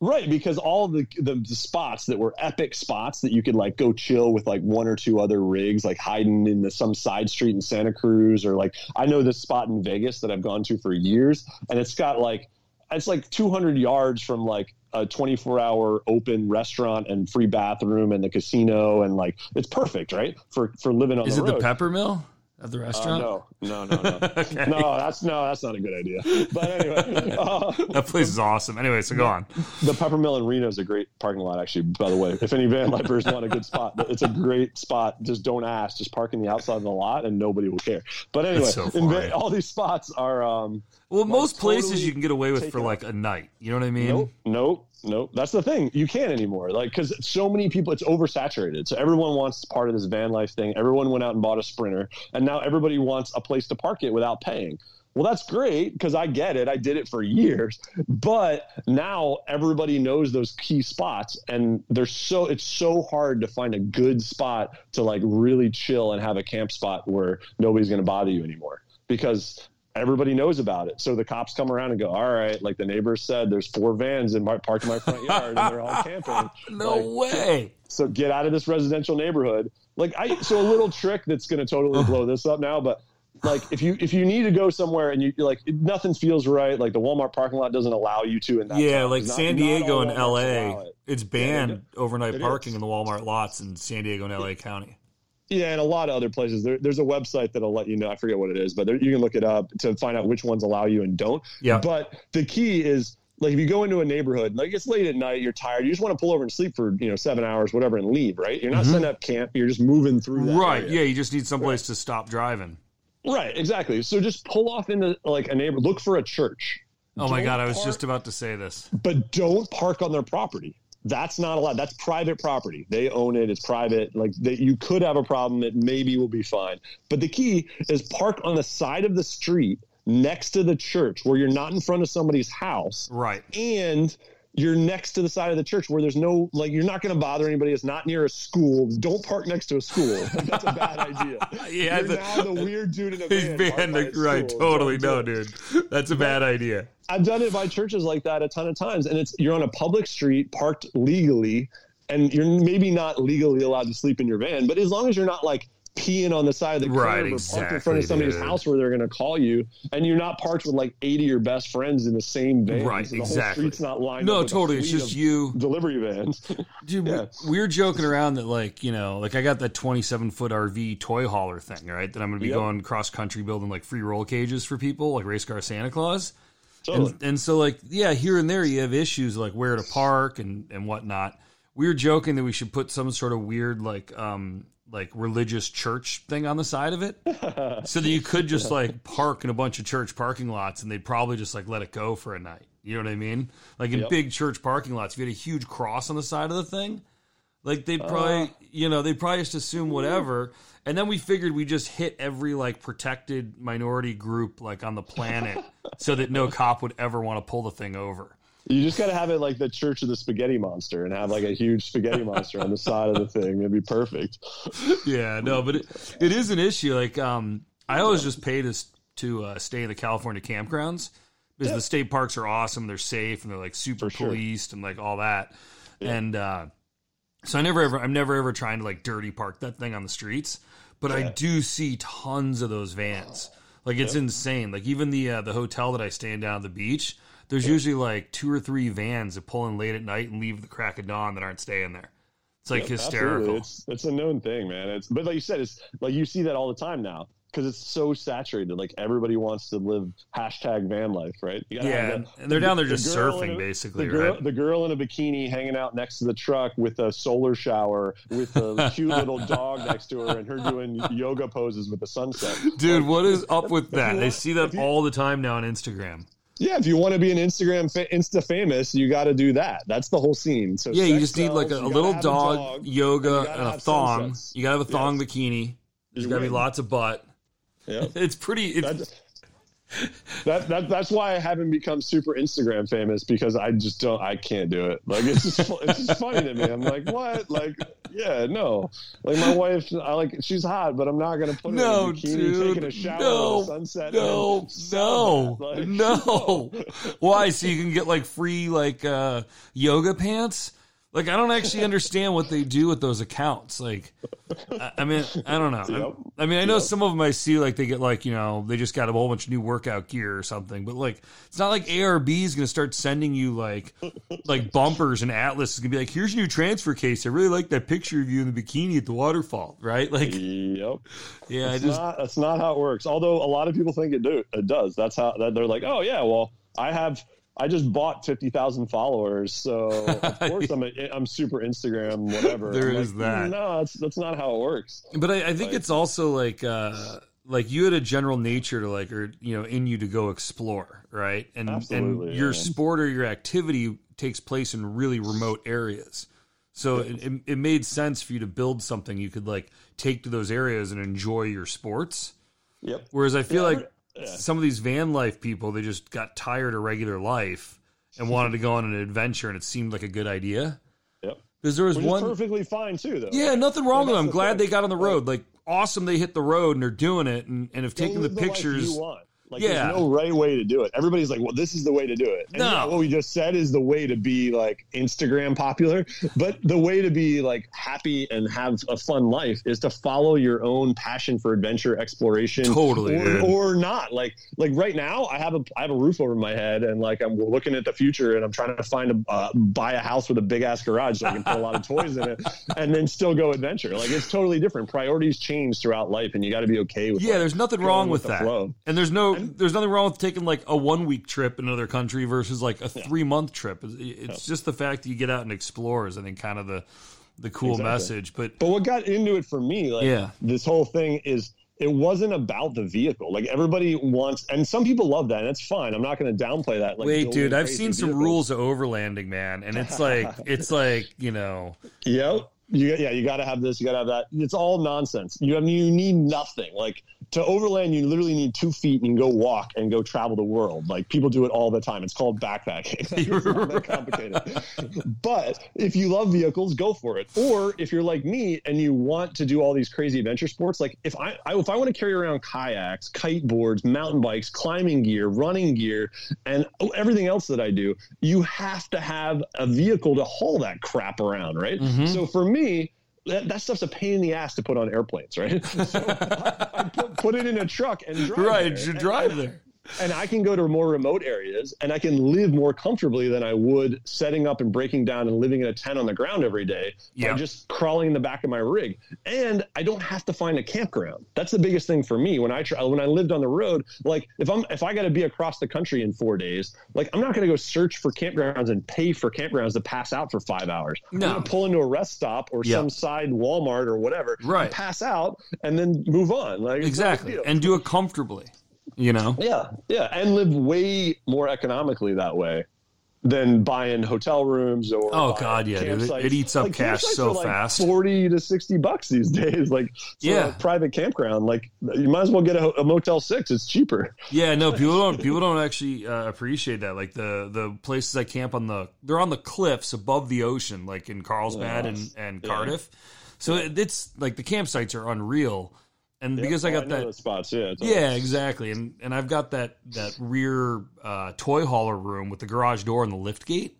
right? Because all the, the the spots that were epic spots that you could like go chill with like one or two other rigs, like hiding in the, some side street in Santa Cruz, or like I know this spot in Vegas that I've gone to for years, and it's got like it's like 200 yards from like a 24 hour open restaurant and free bathroom and the casino and like it's perfect right for for living on Is the it road the Peppermill at the Uh, restaurant? no, no, no, no, Okay. no. That's no, that's not a good idea. But anyway, uh, That place is awesome. Anyway, so go on. the Peppermill in Reno is a great parking lot. Actually, by the way, if any van lifers want a good spot, it's a great spot. Just don't ask. Just park in the outside of the lot, and nobody will care. But anyway, so in all these spots are. Um, Well, most places totally you can get away with for like a night. You know what I mean? Nope, nope, nope. That's the thing. You can't anymore. Like, because so many people, it's oversaturated. So everyone wants part of this van life thing. Everyone went out and bought a Sprinter, and now everybody wants a place to park it without paying. Well, that's great because I get it. I did it for years, but now everybody knows those key spots, and they're so it's so hard to find a good spot to like really chill and have a camp spot where nobody's going to bother you anymore because everybody knows about it. So the cops come around and go, "All right, like the neighbors said, there's four vans in my, parked in my front yard, and they're all camping. No Like, way. So get out of this residential neighborhood." Like I, so a little trick that's going to totally blow this up now, but. Like if you if you need to go somewhere and you you're like nothing feels right, like the Walmart parking lot doesn't allow you to. In that Yeah, zone. like Not- San Diego and LA, it. it's Yeah, banned it- overnight it parking is. in the Walmart lots in San Diego and LA County. Yeah, and a lot of other places. There, there's a website that'll let you know. I forget what it is, but there, you can look it up to find out which ones allow you and don't. Yeah. But the key is like if you go into a neighborhood, like it's late at night, you're tired, you just want to pull over and sleep for you know seven hours, whatever, and leave. Right? You're not setting up camp. You're just moving through. Mm-hmm. Right. area. Yeah, you just need someplace to stop driving. Right. Exactly. So just pull off into like a neighbor. Look for a church. Oh my Don't god, I was just about to say this. but don't park on their property. That's not allowed. That's private property. They own it. It's private. Like that, you could have a problem. It maybe will be fine. But the key is park on the side of the street next to the church, where you're not in front of somebody's house, Right. and you're next to the side of the church where there's no like you're not going to bother anybody. It's not near a school. Don't park next to a school. That's a bad idea. Yeah, you're the- now the weird dude in a van. banned the- right, totally. No, dude. That's a bad idea. I've done it by churches like that a ton of times, and it's you're on a public street, parked legally, and you're maybe not legally allowed to sleep in your van, but as long as you're not like peeing on the side of the curb Right, or parked in front of somebody's dude. house where they're going to call you, and you're not parked with like 80 of your best friends in the same van, Right, so the exactly. whole street's not lined No, up with a totally. It's just you. delivery vans. Dude, we- Yeah. we were joking around that, like, you know, like I got that 27 foot RV toy hauler thing, right? That I'm going to be Yep. going cross country building like free roll cages for people, like race car Santa Claus. totally. And, and so, like, yeah, here and there you have issues like where to park and, and whatnot. we were joking that we should put some sort of weird like um like religious church thing on the side of it. So that you could just like park in a bunch of church parking lots and they'd probably just like let it go for a night. You know what i mean? Like in Yep. big church parking lots if you had a huge cross on the side of the thing like they'd uh-huh. probably you know they'd probably just assume whatever. And then we figured we just hit every like protected minority group like on the planet so that no cop would ever want to pull the thing over You just got to have it like the Church of the Spaghetti Monster and have like a huge spaghetti monster on the side of the thing. It'd be perfect. yeah, no, but it, it is an issue. Like, um, I always just pay to to uh, stay in the California campgrounds because the state parks are awesome. They're safe and they're like super For sure. policed and like all that. And uh, so I never ever, I'm never ever trying to like dirty park that thing on the streets. But I do see tons of those vans. Like it's insane. Like even the uh, the hotel that I stay in down at the beach, there's usually like two or three vans that pull in late at night and leave the crack of dawn that aren't staying there. It's like hysterical. It's it's a known thing, man. It's but like you said, it's like you see that all the time now because it's so saturated. Like everybody wants to live hashtag van life, right? Yeah, the- they're down there just in surfing, a- basically, the girl, right? The girl in a bikini hanging out next to the truck with a solar shower with a cute little dog next to her, and her doing yoga poses with the sunset. Dude, what is up with that? I see that all the time now on Instagram. Yeah, if you want to be an Instagram fa- Insta famous, you got to do that. That's the whole scene. So Yeah, you just need like a, a little gotta a dog, yoga, you and, a thong. sunsets. You gotta have a thong Yes. bikini. There's gotta be lots of butt. Yeah. It's pretty. It's, that, that that's why I haven't become super Instagram famous because I just don't I can't do it. Like it's just it's just funny to me. I'm like what? Like yeah no. Like my wife I like she's hot but I'm not gonna put her no, in a bikini dude. taking a shower no, sunset. no, no. Like, no. Why? So you can get like free like uh, yoga pants? Like I don't actually understand what they do with those accounts. Like, I, I mean, I don't know. Yep. I mean, I know Yep. some of them I see like they get like you know they just got a whole bunch of new workout gear or something. But like, it's not like ARB is going to start sending you like like bumpers and Atlas is going to be like, here's your new transfer case. I really like that picture of you in the bikini at the waterfall, right? Like, Yep. yeah, I just not, that's not how it works. Although a lot of people think it do it does. That's how that they're like, oh yeah, well I have I just bought fifty thousand followers, so of course I'm a, I'm super Instagram whatever. There I'm is like, that. No, that's that's not how it works. But I, I think Like- it's also like uh like you had a general nature to like or you know in you to go explore, right? And Absolutely, and your yeah. sport or your activity takes place in really remote areas. So it, it, it made sense for you to build something you could like take to those areas and enjoy your sports. Yep. Whereas I feel Yeah, like yeah. some of these van life people, they just got tired of regular life and wanted to go on an adventure, and it seemed like a good idea. Yep. Because there was Which one, perfectly fine too, though. yeah, nothing wrong with them. I'm the glad thing. they got on the road. Like, awesome, they hit the road and they're doing it, and, and have taken the life pictures. Like, Yeah. there's no right way to do it. Everybody's like, well, this is the way to do it. And No. yeah, what we just said is the way to be like Instagram popular. But the way to be like happy and have a fun life is to follow your own passion for adventure, exploration, Totally, or, or not. Like, like right now, I have a I have a roof over my head, and like I'm looking at the future, and I'm trying to find a uh, buy a house with a big ass garage so I can put a lot of toys in it, and then still go adventure. Like it's totally different. Priorities change throughout life, and you got to be okay with. Yeah, like, there's nothing wrong with, the that. flow. And there's no, there's nothing wrong with taking like a one week trip in another country versus like a three month trip. It's, it's just the fact that you get out and explore is, I think, kind of the the cool Exactly. message. But But what got into it for me, like Yeah. this whole thing is it wasn't about the vehicle. Like everybody wants and some people love that, and that's fine. I'm not gonna downplay that. Like wait, dude, I've seen some vehicles. rules of overlanding, man, and it's like, it's like, you know, Yep. You, yeah, you got to have this. You got to have that. It's all nonsense. You have you need nothing. Like to overland, you literally need two feet and you can go walk and go travel the world. Like people do it all the time. It's called backpacking. it's not that complicated. but if you love vehicles, go for it. Or if you're like me and you want to do all these crazy adventure sports, like if I, I if I want to carry around kayaks, kiteboards, mountain bikes, climbing gear, running gear, and everything else that I do, you have to have a vehicle to haul that crap around, right? Mhm. So for me, that, that stuff's a pain in the ass to put on airplanes, right? So I, I put, put it in a truck and drive right, there. you And- drive there. And I can go to more remote areas and I can live more comfortably than I would setting up and breaking down and living in a tent on the ground every day Yeah. by just crawling in the back of my rig. And I don't have to find a campground. That's the biggest thing for me when I try, when I lived on the road. Like if I'm if I got to be across the country in four days, like I'm not going to go search for campgrounds and pay for campgrounds to pass out for five hours. No. I'm going to pull into a rest stop or Yeah. some side Walmart or whatever, Right. pass out and then move on. Like Exactly. And do it comfortably. You know? Yeah, yeah, and live way more economically that way than buying hotel rooms or Oh, God, yeah, dude. It- it eats up Like, cash so like, fast. Forty to sixty bucks these days, like Yeah. a private campground. Like you might as well get a, a Motel Six; it's cheaper. Yeah, no, people don't people don't actually uh, appreciate that. Like the the places I camp on the they're on the cliffs above the ocean, like in Carlsbad and and Yeah. Cardiff. So it, it's like the campsites are unreal, and because I Oh, got know that. spots. Yeah, it's Yeah, all- exactly, and and I've got that that rear uh, toy hauler room with the garage door and the lift gate.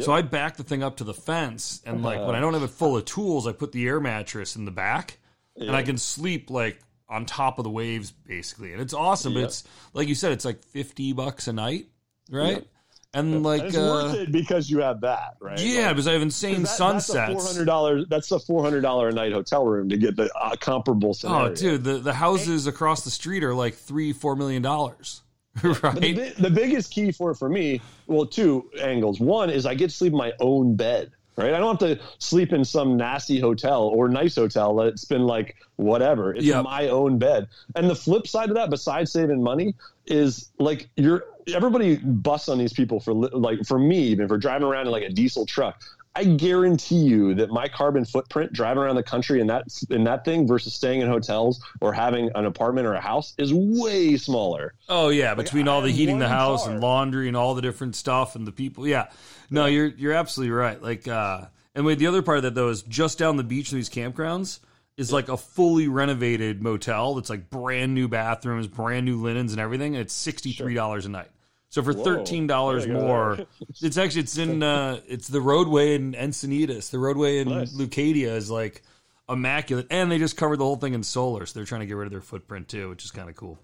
So I back the thing up to the fence, and like when I don't have it full of tools, I put the air mattress in the back, and I can sleep like on top of the waves basically, and it's awesome. But Yep. it's like you said, it's like fifty bucks a night, right? And And like it's uh, worth it because you have that, right? yeah, Like, because I have insane that- sunsets. hundred dollars. That's a four hundred dollar a night hotel room to get the uh, comparable scenario. Oh, dude, the, the houses across the street are like three, four million dollars, right? The, the biggest key for for me, well, two angles. One is I get to sleep in my own bed. Right, I don't have to sleep in some nasty hotel or nice hotel that's been like whatever. It's Yep. my own bed. And the flip side of that, besides saving money, is like you're everybody busts on these people for like for me even for driving around in like a diesel truck. I guarantee you that my carbon footprint driving around the country in that in that thing versus staying in hotels or having an apartment or a house is way smaller. Oh yeah, between all I the heating the house car. and laundry and all the different stuff and the people. Yeah, no, you're you're absolutely right. Like, uh, and wait, the other part of that though is just down the beach in these campgrounds is like a fully renovated motel that's like brand new bathrooms, brand new linens and everything. And it's sixty three dollars a night. So for thirteen dollars There you go. more, it's actually it's in uh, it's the roadway in Encinitas. The roadway in Nice. Leucadia is like immaculate, and they just covered the whole thing in solar, so they're trying to get rid of their footprint too, which is kind of cool.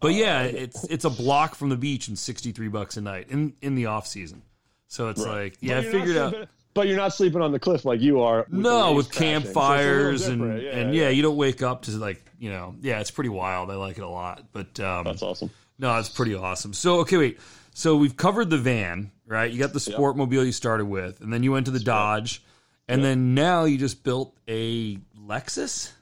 But yeah, it's it's a block from the beach and sixty three bucks a night in in the off season. So it's like yeah, I figured out. sleeping- But you're not sleeping on the cliff like you are. With No, with crashing. So it's a little campfires and different. and yeah, you don't wake up to like you know yeah, it's pretty wild. I like it a lot, but um, that's awesome. No, it's pretty awesome. So okay, wait. So we've covered the van, right? You got the Sportsmobile you started with, and then you went to the Dodge, and then now you just built a Lexus.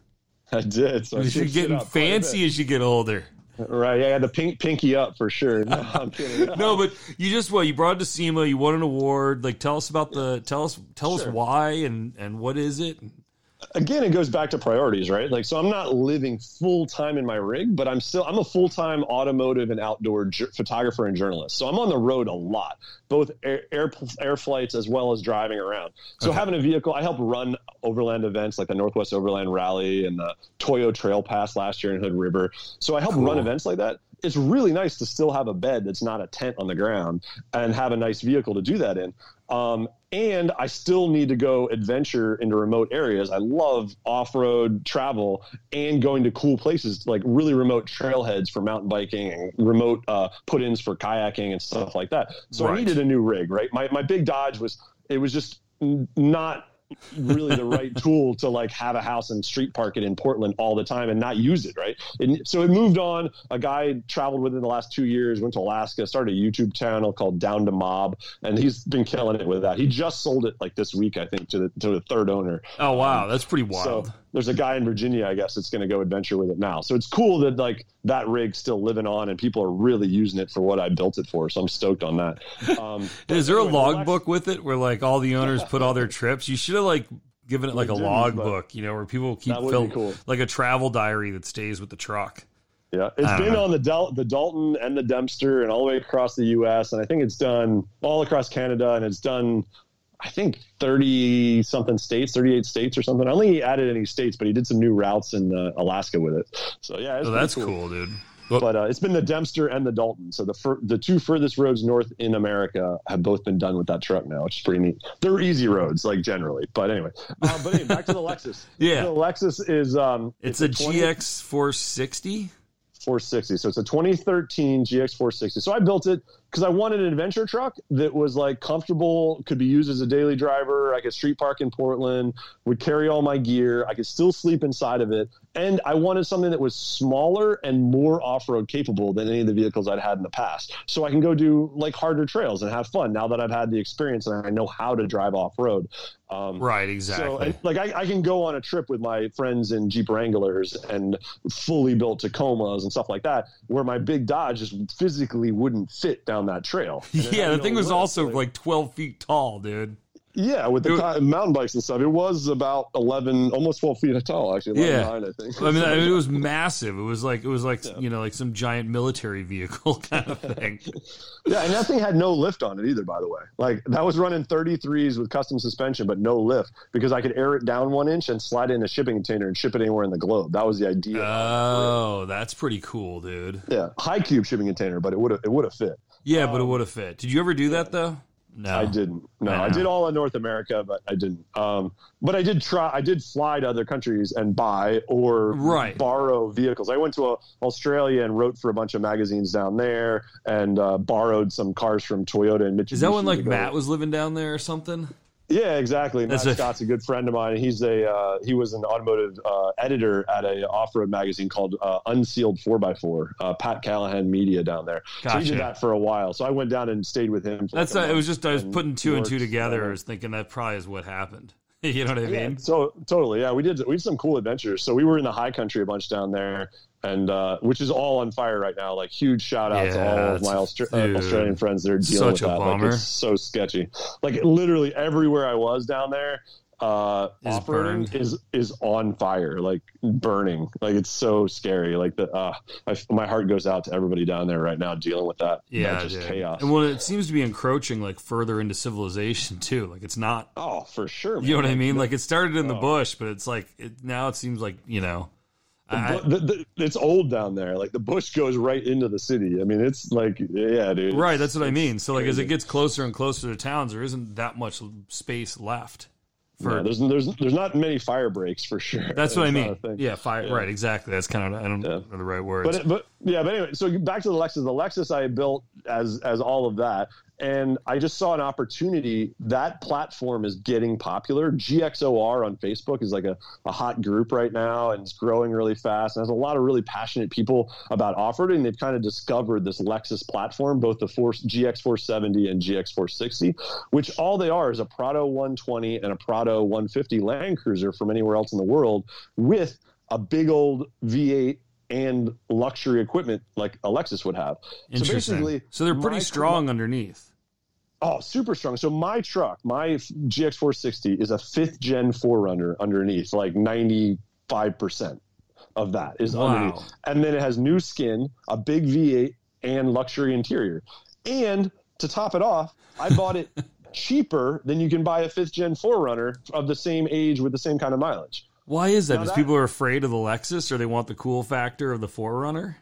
I did. So I You're getting up quite a fancy as you get older. right? Yeah, I had the pink pinky up for sure. No, I'm kidding. No, but you just what you brought it to SEMA. You won an award. Like, tell us about the tell us tell us why and and what is it? Again, it goes back to priorities, right? Like, so I'm not living full time in my rig, but I'm still I'm a full time automotive and outdoor ju- photographer and journalist. So I'm on the road a lot, both air, air air flights as well as driving around. So Okay. having a vehicle, I help run overland events like the Northwest Overland Rally and the Toyo Treadpass last year in Hood River. So I help Cool. run events like that. It's really nice to still have a bed that's not a tent on the ground and have a nice vehicle to do that in. Um, and I still need to go adventure into remote areas. I love off road travel and going to cool places like really remote trailheads for mountain biking and remote uh, put ins for kayaking and stuff like that. So Right. I needed a new rig, right? My, my big Dodge was, it was just not really the right tool to like have a house and street park it in Portland all the time and not use it, right? And so it moved on. A guy traveled within the last two years, went to Alaska, started a YouTube channel called Down to Mob, and he's been killing it with that. He just sold it like this week, I think, to the to the third owner. Oh wow, um, that's pretty wild. So there's a guy in Virginia, I guess, that's going to go adventure with it now. So it's cool that like that rig's still living on and people are really using it for what I built it for. So I'm stoked on that. Um, is there a logbook with it where like all the owners put all their trips? You should have like given it like a logbook, you know, where people keep That would fill, be cool. like a travel diary that stays with the truck. Yeah, it's been know. on the Del- the Dalton and the Dempster and all the way across the U.S. and I think it's done all across Canada and it's done, I think thirty something states, thirty eight states or something. I don't think he added any states, but he did some new routes in uh, Alaska with it. So yeah, it's Oh, that's cool, dude. But uh, it's been the Dempster and the Dalton. So the fir- the two furthest roads north in America have both been done with that truck now, which is pretty neat. They're easy roads, like generally. But anyway, uh, but anyway, back to the Lexus. Yeah. the Lexus is um, It's a 20 GX 460. 460. So it's a 2013 GX 460. So I built it because I wanted an adventure truck that was like comfortable, could be used as a daily driver. I could street park in Portland, would carry all my gear. I could still sleep inside of it. And I wanted something that was smaller and more off road capable than any of the vehicles I'd had in the past. So I can go do like harder trails and have fun now that I've had the experience and I know how to drive off road. Um, right, exactly. So, and, like I, I, can go on a trip with my friends in Jeep Wranglers and fully built Tacomas and stuff like that, where my big Dodge just physically wouldn't fit down that trail. Yeah, the thing was also like, like twelve feet tall, dude. Yeah, with the was, mountain bikes and stuff, it was about eleven, almost twelve feet tall. Actually, yeah. Nine, I think. I mean, I mean, it was massive. It was like it was like yeah. you know, like some giant military vehicle kind of thing. yeah, and that thing had no lift on it either. By the way, like that was running thirty threes with custom suspension, but no lift because I could air it down one inch and slide it in a shipping container and ship it anywhere in the globe. That was the idea. Oh, that's pretty cool, dude. Yeah, high cube shipping container, but it would have it would have fit. Yeah, um, but it um, would have fit. Did you ever do that though? No, I didn't. No, I, I, did all in North America, but I didn't. Um, but I did try. I did fly to other countries and buy or right. borrow vehicles. I went to a, Australia and wrote for a bunch of magazines down there, and uh, borrowed some cars from Toyota and Mitsubishi. Is that when like Matt was living down there or something? Yeah, exactly. Matt a- Scott's a good friend of mine. He's a uh, he was an automotive uh, editor at a off road magazine called uh, Unsealed Four x Four. Uh, Pat Callinan Media down there. Gotcha. So he did that for a while. So I went down and stayed with him. That's like it was just I was putting two and two together. I was thinking that probably is what happened. you know what I mean? Yeah, so totally, yeah. We did we did some cool adventures. So we were in the high country a bunch down there, and uh, which is all on fire right now. Like huge shout out yeah, to all of my Austra- uh, Australian friends that are dealing with that. Bummer. Like it's so sketchy. Like literally everywhere I was down there, uh, is operating burned. is is on fire, like burning. Like it's so scary. Like the uh, I, my heart goes out to everybody down there right now dealing with that. Yeah, that just chaos. And well, it seems to be encroaching like further into civilization too. Like it's not. Oh, for sure. Man. You know what I mean? Like it started in oh. the bush, but it's like it, now it seems like you know. I, the, the, it's old down there. Like the bush goes right into the city. I mean, it's like, yeah, dude. Right. That's what I mean. So, like, as it gets closer and closer to towns, there isn't that much space left. For, there's there's there's not many fire breaks for sure. That's, what I mean. Yeah, fire. Yeah. Right, exactly. That's kind of I don't yeah. know the right words. But but yeah, but anyway, so back to the Lexus. The Lexus I built as as all of that, and I just saw an opportunity. That platform is getting popular. GXOR on Facebook is like a, a hot group right now, and it's growing really fast. And there's a lot of really passionate people about off-roading. They've kind of discovered this Lexus platform, both the Force GX470 and GX460, which all they are is a Prado 120 and a Prado 150 Land Cruiser from anywhere else in the world with a big old V8 and luxury equipment like a Lexus would have. So basically, so they're pretty strong underneath. Oh, super strong. So my truck, my GX460 is a fifth gen 4Runner underneath, like 95% of that is wow. underneath. And then it has new skin, a big V8 and luxury interior. And to top it off, I bought it cheaper than you can buy a fifth gen 4Runner of the same age with the same kind of mileage. Why is that? Because people are afraid of the Lexus or they want the cool factor of the 4Runner?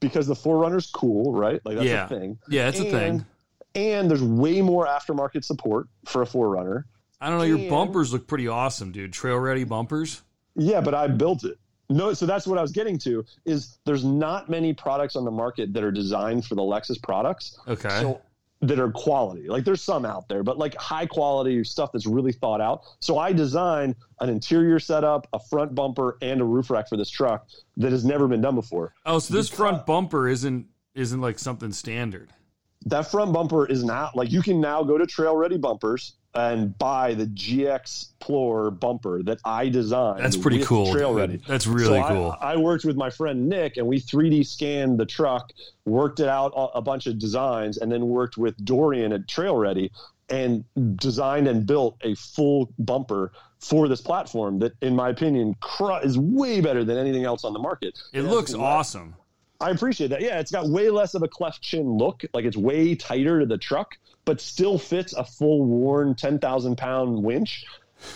Because the 4Runner's cool, right? Like that's yeah. a thing. Yeah, it's and, a thing and there's way more aftermarket support for a 4Runner. I don't know. Your bumpers look pretty awesome, dude. Trail ready bumpers. Yeah, but I built it. No, so that's what I was getting to. Is there's not many products on the market that are designed for the Lexus products. Okay. So that are quality. Like there's some out there, but like high quality stuff that's really thought out. So I designed an interior setup, a front bumper, and a roof rack for this truck that has never been done before. Oh, so this front bumper isn't isn't like something standard that front bumper is not like you can now go to Trail Ready Bumpers and buy the GX Plore bumper that I designed. That's pretty cool. Trail Ready. That's really so cool. I, I, worked with my friend Nick and we 3D scanned the truck, worked it out a bunch of designs, and then worked with Dorian at Trail Ready and designed and built a full bumper for this platform that, in my opinion, is way better than anything else on the market. It, it looks awesome. I appreciate that. Yeah, it's got way less of a cleft chin look. Like it's way tighter to the truck, but still fits a full Warn 10,000 pound winch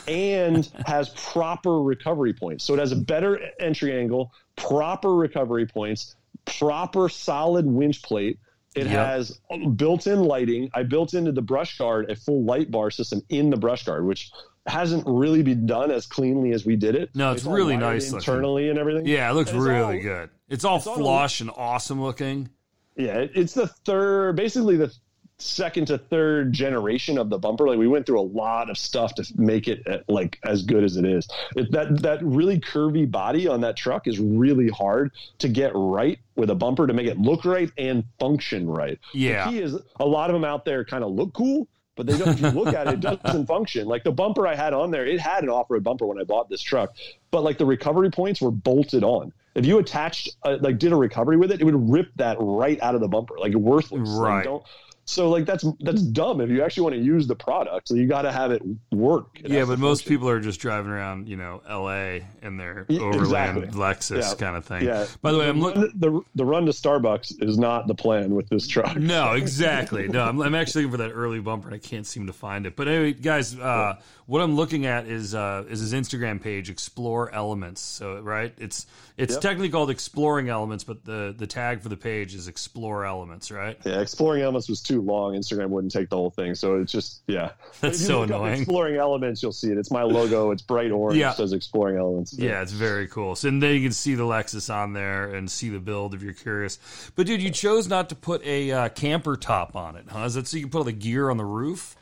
and has proper recovery points. So it has a better entry angle, proper recovery points, proper solid winch plate. It yep. has built in lighting. I built into the brush guard a full light bar system in the brush guard, which hasn't really been done as cleanly as we did it. No, it's all really nice looking. internally and everything. Yeah, it looks it's really all- good. It's all it's all- flush and awesome looking. Yeah, it- it's the third, basically the second to third generation of the bumper. Like we went through a lot of stuff to make it uh, like as good as it is. It, that that really curvy body on that truck is really hard to get right with a bumper to make it look right and function right. Yeah. The key is a lot of them out there kind of look cool. But they don't, if you look at it, it doesn't function. Like the bumper I had on there, it had an off-road bumper when I bought this truck, but like the recovery points were bolted on. If you attached, uh, like, did a recovery with it, it would rip that right out of the bumper, like worthless. Like, Right. don't. So like that's that's dumb. If you actually want to use the product, so you got to have it work. It Yeah, but most function. people are just driving around, you know, L.A. in their Yeah, overland exactly. Lexus Yeah. kind of thing. Yeah. By the way, I'm looking. the the run to Starbucks is not the plan with this truck. No, exactly. No, I'm, I'm actually looking for that early bumper, and I can't seem to find it. But anyway, guys, uh, what I'm looking at is uh, is his Instagram page, Explore Elements. So right, it's it's Yep. technically called Exploring Elements, but the the tag for the page is Explore Elements, right? Yeah, exploring elements was too long. Instagram wouldn't take the whole thing, so it's just yeah. That's so annoying. exploring elements, you'll see it. It's my logo. It's bright orange. Yeah. It says exploring elements. Yeah, it's very cool. So and then you can see the Lexus on there and see the build if you're curious. But dude, you chose not to put a uh, camper top on it, huh? Is that so you can put all the gear on the roof?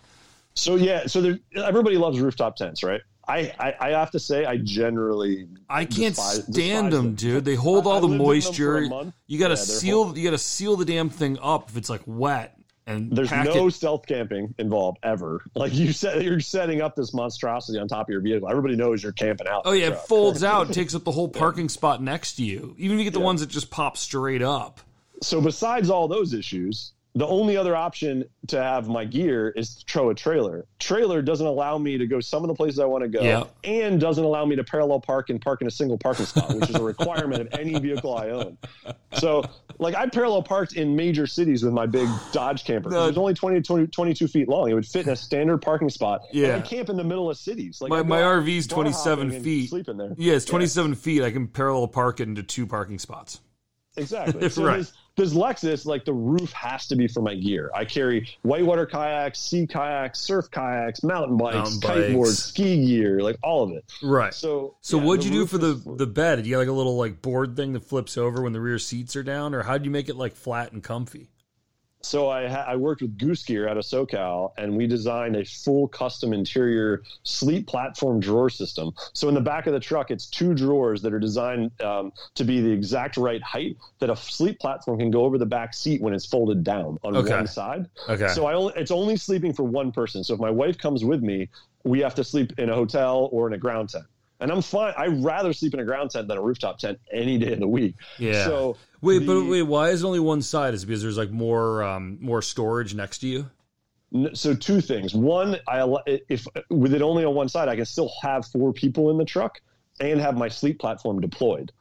So yeah, so there, everybody loves rooftop tents, right? I, I I have to say I generally I can't despise- stand despise them, them. dude. They hold I- all the lived in them for a moisture. You got to Yeah, seal. You got to seal the damn thing up if it's like wet and There's no it. stealth camping involved ever. Like you said, you're setting up this monstrosity on top of your vehicle. Everybody knows you're camping out. Oh yeah, it folds out, takes up the whole parking spot next to you. Even if you get the ones that just pop straight up. So besides all those issues, the only other option to have my gear is to throw a trailer. Trailer doesn't allow me to go some of the places I want to go, Yeah. and doesn't allow me to parallel park and park in a single parking spot, which is a requirement of any vehicle I own. So, like, I parallel parked in major cities with my big Dodge camper. No. It was only 20, 20 22 feet long. It would fit in a standard parking spot. Yeah. I camp in the middle of cities. Like My my RV's 27 feet. Sleep in there. Yeah, it's 27 feet. I can parallel park it into two parking spots. Exactly. So Right. This, Lexus, like the roof has to be for my gear. I carry whitewater kayaks, sea kayaks, surf kayaks, mountain bikes, Mountain bikes. kiteboards, ski gear, like all of it. Right. So, So yeah, what'd you do for the is- the bed? Did you get like a little like board thing that flips over when the rear seats are down, or how'd you make it like flat and comfy? So I ha- I worked with Goose Gear out of SoCal, and we designed a full custom interior sleep platform drawer system. So in the back of the truck, it's two drawers that are designed um, to be the exact right height that a sleep platform can go over the back seat when it's folded down on Okay. one side. Okay. So I only, it's only sleeping for one person. So if my wife comes with me, we have to sleep in a hotel or in a ground tent. And I'm fine. I'd rather sleep in a ground tent than a rooftop tent any day of the week. Yeah. So Wait, the- but wait, why is it only one side? Is it because there's like more um, more storage next to you? So two things. One, I if with it only on one side, I can still have four people in the truck and have my sleep platform deployed.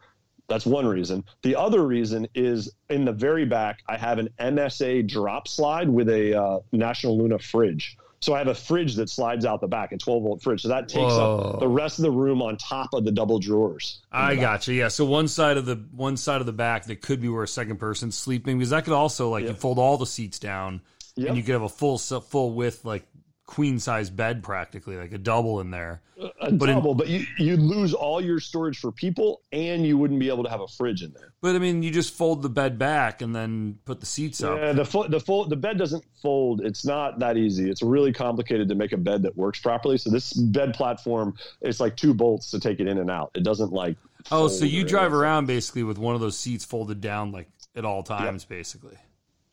That's one reason. The other reason is in the very back, I have an MSA drop slide with a uh, National Luna fridge. So I have a fridge that slides out the back, a 12 volt fridge. So that takes Whoa. up the rest of the room on top of the double drawers. I got you. Yeah. So one side of the one side of the back that could be where a second person's sleeping because that could also like you fold all the seats down Yep. and you could have a full full width like queen size bed practically like a double in there. A But in- double, but you, you'd lose all your storage for people and you wouldn't be able to have a fridge in there. But I mean, you just fold the bed back and then put the seats up. Yeah, the fo- the fold the bed doesn't fold. It's not that easy. It's really complicated to make a bed that works properly. So this bed platform, it's like two bolts to take it in and out. It doesn't like. Oh, so you drive around basically with one of those seats folded down like at all times, basically.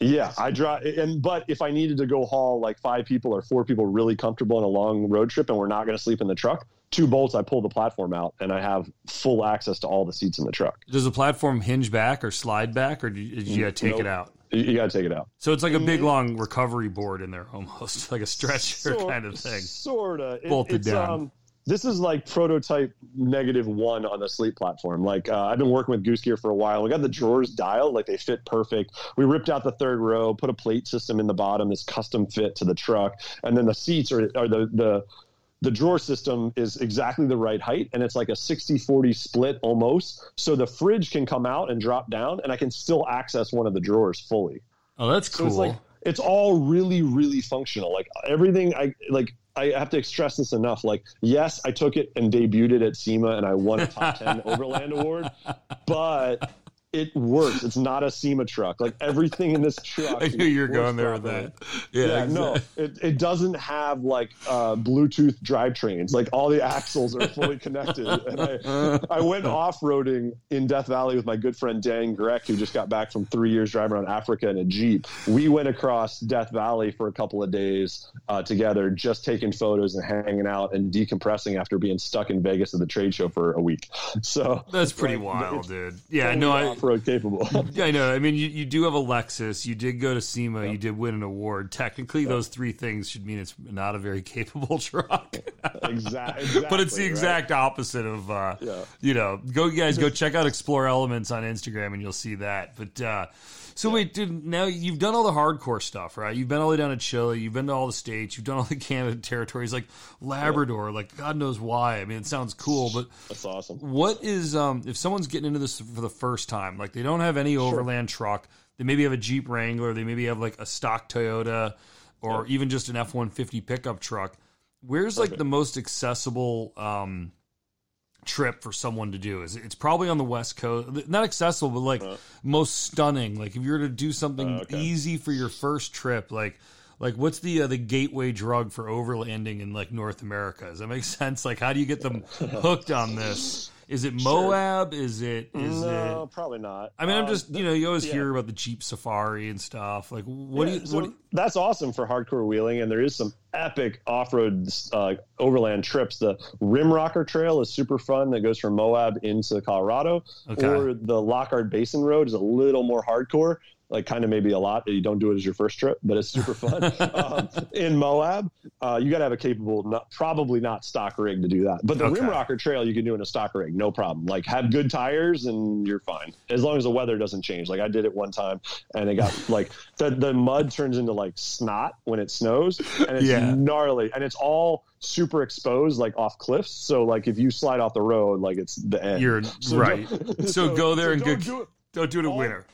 Yeah, I drive, and but if I needed to go haul like five people or four people really comfortable on a long road trip, and we're not going to sleep in the truck, two bolts, I pull the platform out, and I have full access to all the seats in the truck. Does the platform hinge back or slide back, or do you, you gotta take it out? You, got to take it out. So it's like a big long recovery board in there, almost like a stretcher Sor- kind of thing. Sorta. It- Bolted it's, down. Um, this is like prototype negative one on the sleep platform. Like uh, I've been working with Goose Gear for a while. We got the drawers dialed, like they fit perfect. We ripped out the third row, put a plate system in the bottom, this custom fit to the truck, and then the seats are, are the the the drawer system is exactly the right height and it's like a 60-40 split almost so the fridge can come out and drop down and i can still access one of the drawers fully Oh, that's so cool. it's like it's all really, really functional. Like everything, I like I have to stress this enough. Like, yes, I took it and debuted it at SEMA and I won a top 10 Overland award, but it works. It's not a SEMA truck. Like everything in this truck. I knew you were going there with that. Yeah, yeah exactly. no, it, it doesn't have like uh, Bluetooth drivetrains. Like all the axles are fully connected. and I, I went off roading in Death Valley with my good friend Dan Grec, who just got back from three years driving around Africa in a Jeep. We went across Death Valley for a couple of days uh, together, just taking photos and hanging out and decompressing after being stuck in Vegas at the trade show for a week. So that's pretty like, wild, dude. Yeah, no, I off-road capable. Yeah, I know. I mean, you, you do have a Lexus. You did go to SEMA. You did win an award. Technically, those three things should mean it's not a very capable truck. exactly, exactly. But it's the exact right? opposite of, uh, yeah. you know, go you guys go check out Explore Elements on Instagram and you'll see that. But uh, so yeah. wait, dude. Now you've done all the hardcore stuff, right? You've been all the way down to Chile. You've been to all the states. You've done all the Canada territories, like Labrador. Yeah. Like God knows why. I mean, it sounds cool, but that's awesome. What is um if someone's getting into this for the first time, like they don't have any sure. overland truck, they maybe have a Jeep Wrangler, they maybe have like a stock Toyota, or yeah. even just an F one fifty pickup truck. Where's like the most accessible um trip for someone to do is it's probably on the west coast not accessible but like uh, most stunning. Like if you were to do something uh, okay. easy for your first trip like like what's the uh, the gateway drug for overlanding in like north america? Does that make sense? Like how do you get them hooked on this is it Moab? Sure. Is it? Is no, it? probably not. I mean, I'm just you know you always yeah. hear about the Jeep Safari and stuff. Like, what yeah, do you? So what do that's awesome for hardcore wheeling, and there is some epic off-road uh, overland trips. The Rim Rocker Trail is super fun. That goes from Moab into Colorado, okay. or the Lockhart Basin Road is a little more hardcore like kind of maybe a lot that you don't do it as your first trip, but it's super fun. um, in Moab, uh, you got to have a capable, not, probably not stock rig to do that. But the okay. Rimrocker Trail you can do in a stock rig, no problem. Like have good tires and you're fine as long as the weather doesn't change. Like I did it one time and it got like the the mud turns into like snot when it snows and it's yeah. gnarly and it's all super exposed like off cliffs so like if you slide off the road like it's the end you're so right so, so, go there so and don't, do it, don't do it in winter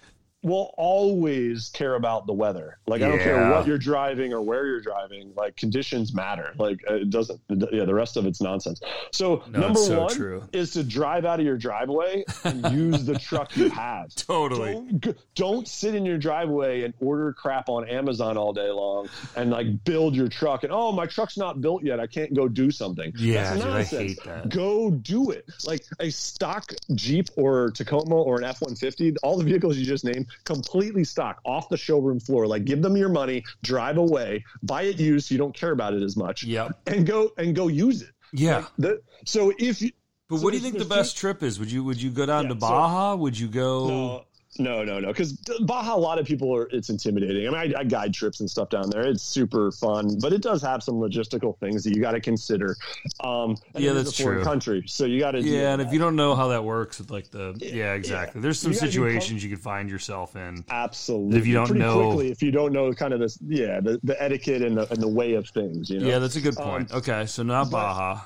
will always care about the weather. Like I don't care what you're driving or where you're driving. Like conditions matter. Like uh, it doesn't. Yeah, the rest of it's nonsense. So no, number so one true. is to drive out of your driveway and use the truck you have. Totally. Don't, don't, sit in your driveway and order crap on Amazon all day long and like build your truck and oh my truck's not built yet. I can't go do something. Yeah, dude, I hate that. Go do it. Like a stock Jeep or Tacoma or an F one fifty. All the vehicles you just named completely stock off the showroom floor. Like give them your money, drive away, buy it used so you don't care about it as much. Yeah. And go and go use it. Yeah. Like the, so if you But so what do you think the best trip is? Would you would you go down yeah, to Baja? So, would you go no, no, no, no. Because Baja, a lot of people are. It's intimidating. I mean, I, I, guide trips and stuff down there. It's super fun, but it does have some logistical things that you got to consider. Um, yeah, that's true. Country, so you got to. Yeah, and if you don't know how that works with like the yeah, exactly. Yeah. There's some you situations you could find yourself in. Absolutely. If you don't Pretty know, quickly, if you don't know kind of this, yeah, the, the etiquette and the and the way of things. You know? Yeah, that's a good point. Um, okay, so not Baja.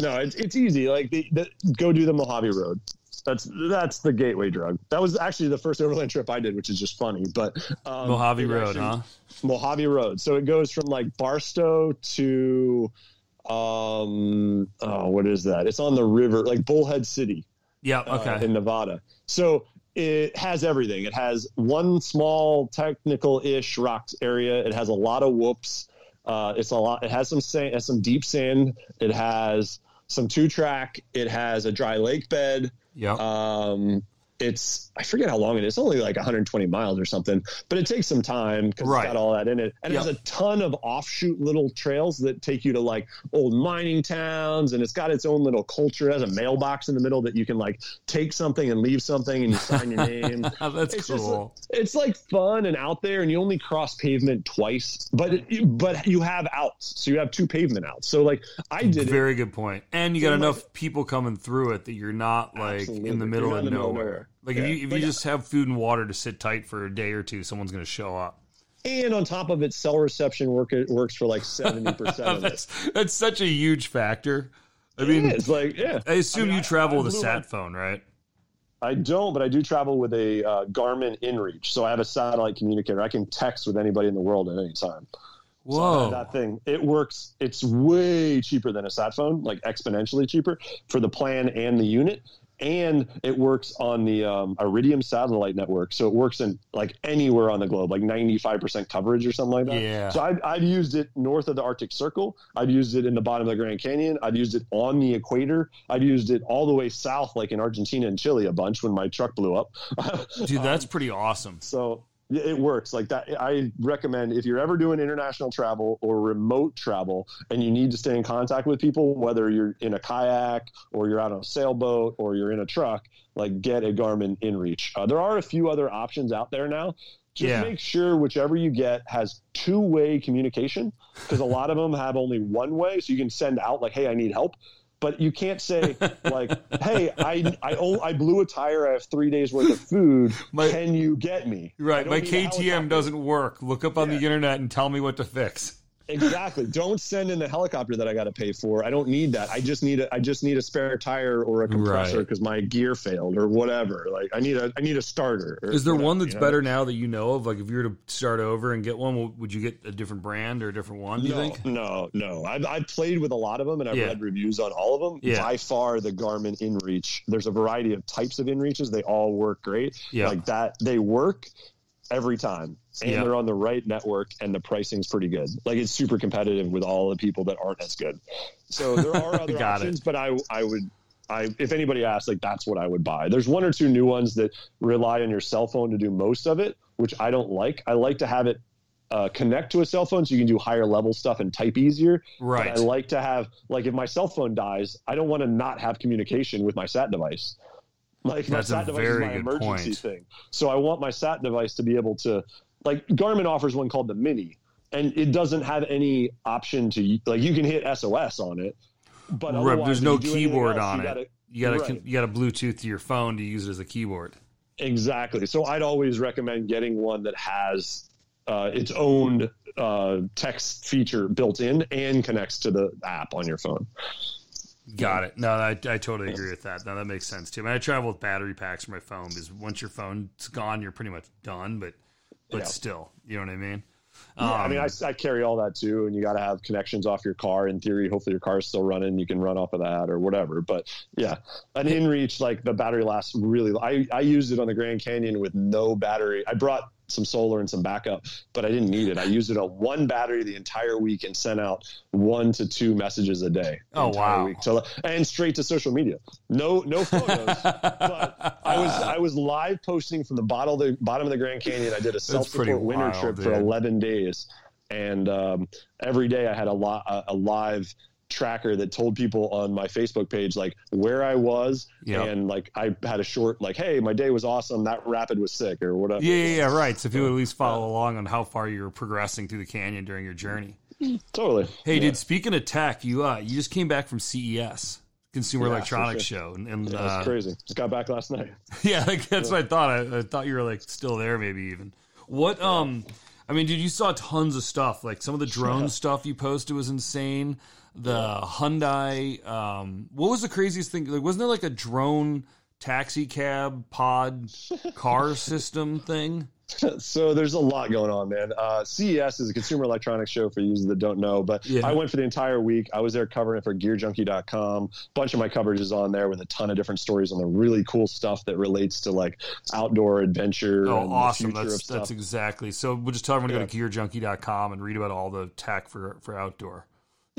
No, it's, it's easy. Like the, the, go do the Mojave Road. That's that's the gateway drug. That was actually the first overland trip I did, which is just funny. But um, Mojave Road, actually, huh? Mojave Road. So it goes from like Barstow to um oh what is that? It's on the river, like Bullhead City. Yeah. Uh, okay. Uh, in Nevada. So it has everything. It has one small technical-ish rocks area. It has a lot of whoops. Uh, it's a lot. It has some sand, has some deep sand. It has some two track. It has a dry lake bed. Yeah. Um, it's I forget how long it is. It's only like 120 miles or something, but it takes some time because right. it's got all that in it. And yep. has a ton of offshoot little trails that take you to like old mining towns, and it's got its own little culture. It has a mailbox in the middle that you can like take something and leave something, and you sign your name. That's it's cool. Just, it's like fun and out there, and you only cross pavement twice, but it, but you have outs, so you have two pavement outs. So like I did. Very it. good point. and you got enough people coming through it that you're not like in the middle of nowhere. Like yeah. if you if you just have food and water to sit tight for a day or two, someone's going to show up. And on top of it, cell reception work it works for like seventy percent. that's that's such a huge factor. I mean, it's like yeah. I assume I mean, you travel I, I with a sat phone, right? I don't, but I do travel with a uh, Garmin InReach, so I have a satellite communicator. I can text with anybody in the world at any time. So that thing. It works. It's way cheaper than a sat phone, like exponentially cheaper for the plan and the unit. And it works on the um, Iridium satellite network, so it works in like anywhere on the globe, like ninety five percent coverage or something like that. Yeah. So I'd, I'd used it north of the Arctic Circle. I'd used it in the bottom of the Grand Canyon. I'd used it on the equator. I'd used it all the way south, like in Argentina and Chile, a bunch when my truck blew up. Dude, that's pretty awesome. So it works like that. I recommend if you're ever doing international travel or remote travel and you need to stay in contact with people, whether you're in a kayak or you're out on a sailboat or you're in a truck, like get a Garmin InReach. Uh, there are a few other options out there now. Just Yeah. make sure whichever you get has two way communication because a lot of them have only one way. So you can send out like, hey, I need help. But you can't say like, "Hey, I I, own, I blew a tire. I have three days worth of food. My- Can you get me?" Right. My KTM doesn't work. Look up on the internet and tell me what to fix. Exactly. Don't send in the helicopter that I got to pay for. I don't need that. I just need a I just need a spare tire or a compressor Right. because my gear failed or whatever. Like I need a I need a starter. or Is there one that's you know? better now that you know of? Like, if you were to start over and get one, would you get a different brand or a different one? Do you think? No, no. I've, I've played with a lot of them and I've Yeah. read reviews on all of them. Yeah. By far, the Garmin InReach. There's a variety of types of InReaches. They all work great. Yeah. Like that, they work every time, and Yeah. they're on the right network, and the pricing's pretty good. Like it's super competitive with all the people that aren't as good. So there are other Got it. options, but I I would. I, if anybody asks, like that's what I would buy. There's one or two new ones that rely on your cell phone to do most of it, which I don't like. I like to have it uh, connect to a cell phone so you can do higher level stuff and type easier. Right. But I like to have like if my cell phone dies, I don't want to not have communication with my sat device. Like That's my sat device is my emergency point. thing. So I want my sat device to be able to like Garmin offers one called the Mini, and it doesn't have any option to like you can hit SOS on it, but Right, there's no you keyboard else, on you it. gotta- You got to Right. you got to Bluetooth to your phone to use it as a keyboard. Exactly. So I'd always recommend getting one that has uh, its own uh, text feature built in and connects to the app on your phone. Got it. No, I, I totally agree with that. No, that makes sense too. I, mean, I travel with battery packs for my phone because once your phone's gone, you're pretty much done. But but Yeah. still, you know what I mean? Yeah, I mean, Um, I, I carry all that too, and you got to have connections off your car. In theory, hopefully your car is still running. You can run off of that or whatever. But yeah, an InReach like the battery lasts really. I I used it on the Grand Canyon with no battery. I brought some solar and some backup, but I didn't need it. I used it on one battery the entire week and sent out one to two messages a day. Oh, wow. Week. So and straight to social media. No no photos. but I was I was live posting from the bottom of the bottom of the Grand Canyon. I did a self support winter wild, trip for 11 days, and um, every day I had a lot a, a live tracker that told people on my Facebook page like where I was Yep. and like I had a short like hey my day was awesome that rapid was sick or whatever. yeah, yeah, yeah, right. So if people at least follow along on how far you're progressing through the canyon during your journey. Totally. Hey, Yeah. dude. Speaking of tech, you uh, you just came back from CES, Consumer Yeah, Electronics for Show, and, and That's uh, crazy. Just got back last night. yeah, like, that's what I thought. I, I thought you were like still there, maybe even. What um, I mean, dude, you saw tons of stuff. Like some of the drone stuff you posted was insane. The Hyundai, um, what was the craziest thing? Like, wasn't there like a drone taxi cab pod car system thing? so there's a lot going on, man. Uh, CES is a consumer electronics show for users that don't know, but Yeah. I went for the entire week. I was there covering it for GearJunkie.com. A bunch of my coverage is on there with a ton of different stories on the really cool stuff that relates to like outdoor adventure. Oh, and awesome! That's that's exactly. So we'll just tell everyone to go to gearjunkie.com and read about all the tech for for outdoor.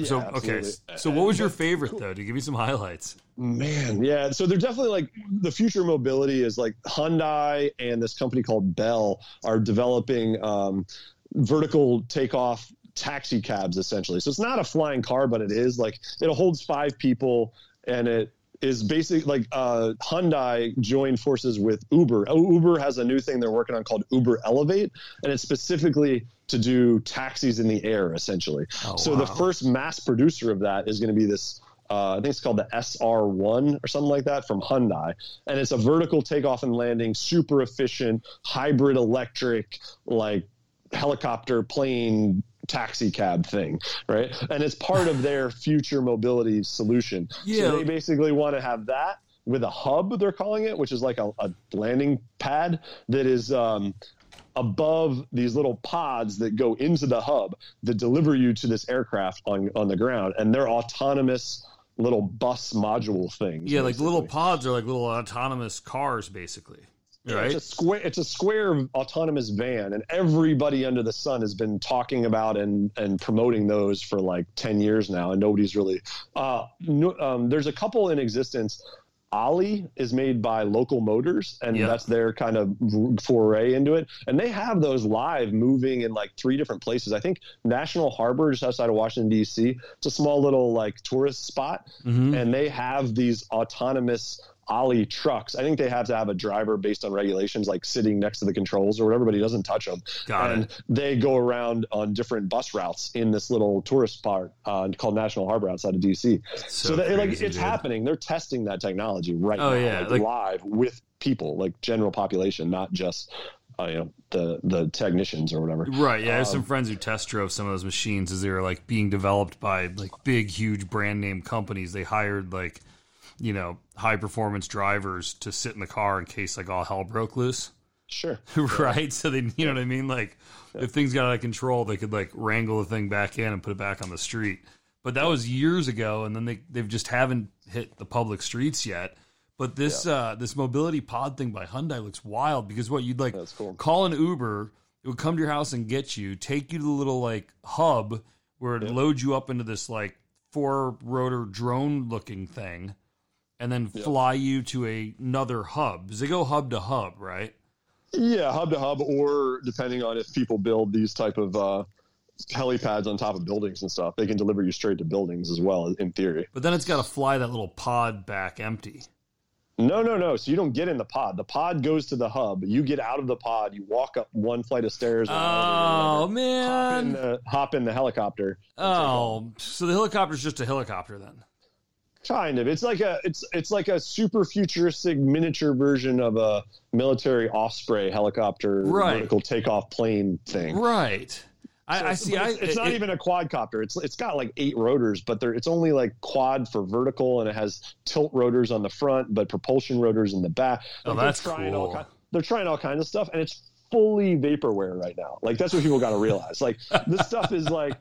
So Yeah, okay, so what was your favorite though? To give me some highlights. Man, yeah. So they're definitely like the future mobility is like Hyundai and this company called Bell are developing um, vertical takeoff taxi cabs essentially. So it's not a flying car, but it is like it holds five people and it is basically like uh, Hyundai joined forces with Uber. Oh, Uber has a new thing they're working on called Uber Elevate, and it's specifically to do taxis in the air essentially. Oh, so the first mass producer of that is going to be this uh, I think it's called the SR1 or something like that from Hyundai. And it's a vertical takeoff and landing, super efficient, hybrid electric, like helicopter, plane, taxi cab thing, right? And it's part of their future mobility solution. Yeah. So they basically want to have that with a hub, they're calling it, which is like a, a landing pad that is. Um, above these little pods that go into the hub that deliver you to this aircraft on on the ground, and they're autonomous little bus module things. Yeah, like basically. little pods are like little autonomous cars, basically. Right. It's a square. It's a square autonomous van, and everybody under the sun has been talking about and and promoting those for like ten years now, and nobody's really. Uh, no, um, there's a couple in existence. Olli is made by Local Motors, and Yeah. that's their kind of foray into it. And they have those live moving in like three different places. I think National Harbor, just outside of Washington D.C., it's a small little like tourist spot, Mhm. and they have these autonomous Olli trucks. I think they have to have a driver based on regulations, like sitting next to the controls or whatever, but he doesn't touch them. Got and it. they go around on different bus routes in this little tourist part uh, called National Harbor outside of DC. So, that, like it's dude. happening. They're testing that technology right Oh, now, yeah, like, like- live with people, like general population, not just uh, you know the the technicians or whatever. Right. Yeah. I have Um, some friends who test drove some of those machines as they were like being developed by like big, huge brand name companies. They hired like, you know, high performance drivers to sit in the car in case like all hell broke loose. Sure. right. So they, you know what I mean? Like if things got out of control, they could like wrangle the thing back in and put it back on the street. But that was years ago. And then they, they've just haven't hit the public streets yet. But this uh, this mobility pod thing by Hyundai looks wild because what you'd like cool. call an Uber, it would come to your house and get you, take you to the little like hub where it loads you up into this like four rotor drone looking thing, and then fly you to a, another hub. 'Cause They go hub to hub, right? Yeah, hub to hub, or depending on if people build these type of uh, helipads on top of buildings and stuff, they can deliver you straight to buildings as well. In theory. But then it's got to fly that little pod back empty. No, no, no. So you don't get in the pod. The pod goes to the hub. You get out of the pod. You walk up one flight of stairs. Oh hop in man! the hop in the helicopter. Oh, so the helicopter's just a helicopter then? Kind of. It's like a it's it's like a super futuristic miniature version of a military Osprey helicopter Right. vertical takeoff plane thing. Right. I, I see. I, it's, it's not it- even a quadcopter. It's it's got like eight rotors, but they're it's only like quad for vertical, and it has tilt rotors on the front, but propulsion rotors in the back. Oh, Like, they're that's trying cool. All they're trying all kinds of stuff, and it's fully vaporware right now. Like that's what people got to realize. Like this stuff is like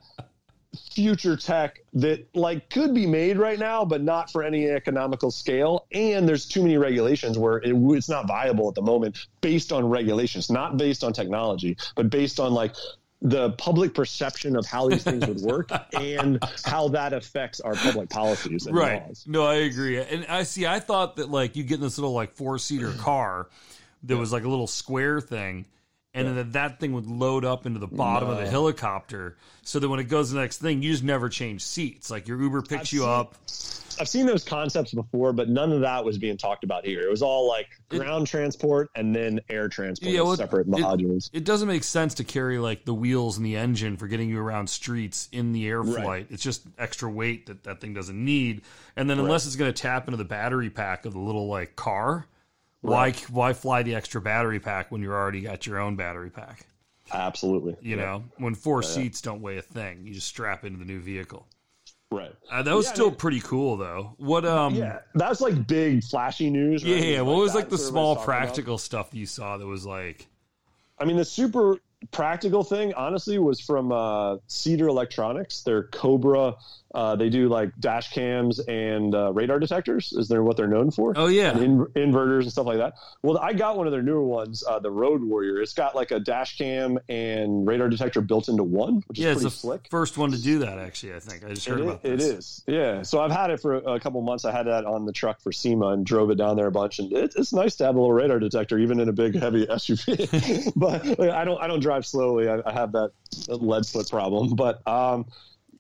future tech that like could be made right now, but not for any economical scale. And there's too many regulations where it, it's not viable at the moment, based on regulations, not based on technology, but based on like the public perception of how these things would work and how that affects our public policies and right. laws. No, I agree. And I see. I thought that like you get in this little like four seater car that was like a little square thing, and then that, thing would load up into the bottom of the helicopter, so that when it goes to the next thing, you just never change seats. Like your Uber picks I've you seen- up. I've seen those concepts before, but none of that was being talked about here. It was all like ground transport and then air transport, Yeah, well, separate it- modules. It doesn't make sense to carry like the wheels and the engine for getting you around streets in the air Right. flight. It's just extra weight that that thing doesn't need. And then unless it's going to tap into the battery pack of the little like car, why why fly the extra battery pack when you're already got your own battery pack? Absolutely. You know, when four seats don't weigh a thing, you just strap into the new vehicle. Right. Uh, that was Yeah, I still mean- pretty cool though. What um Yeah, was like big flashy news. yeah, right? yeah, what was like the small talking about. practical stuff that you saw that was like I mean, the super practical thing, honestly, was from uh, Cedar Electronics. Their Cobra. Uh, they do like dash cams and uh, radar detectors. Is there what they're known for? Oh yeah. and in, inverters and stuff like that. Well, I got one of their newer ones, uh, the Road Warrior. It's got like a dash cam and radar detector built into one, which Yeah, is it's pretty the slick. first one to do that. Actually, I think I just heard It, about i- it is, yeah. So I've had it for a couple months. I had that on the truck for SEMA and drove it down there a bunch, and it, it's nice to have a little radar detector, even in a big, heavy SUV. but like, I don't, I don't drive slowly. I, I have that lead foot problem. But um,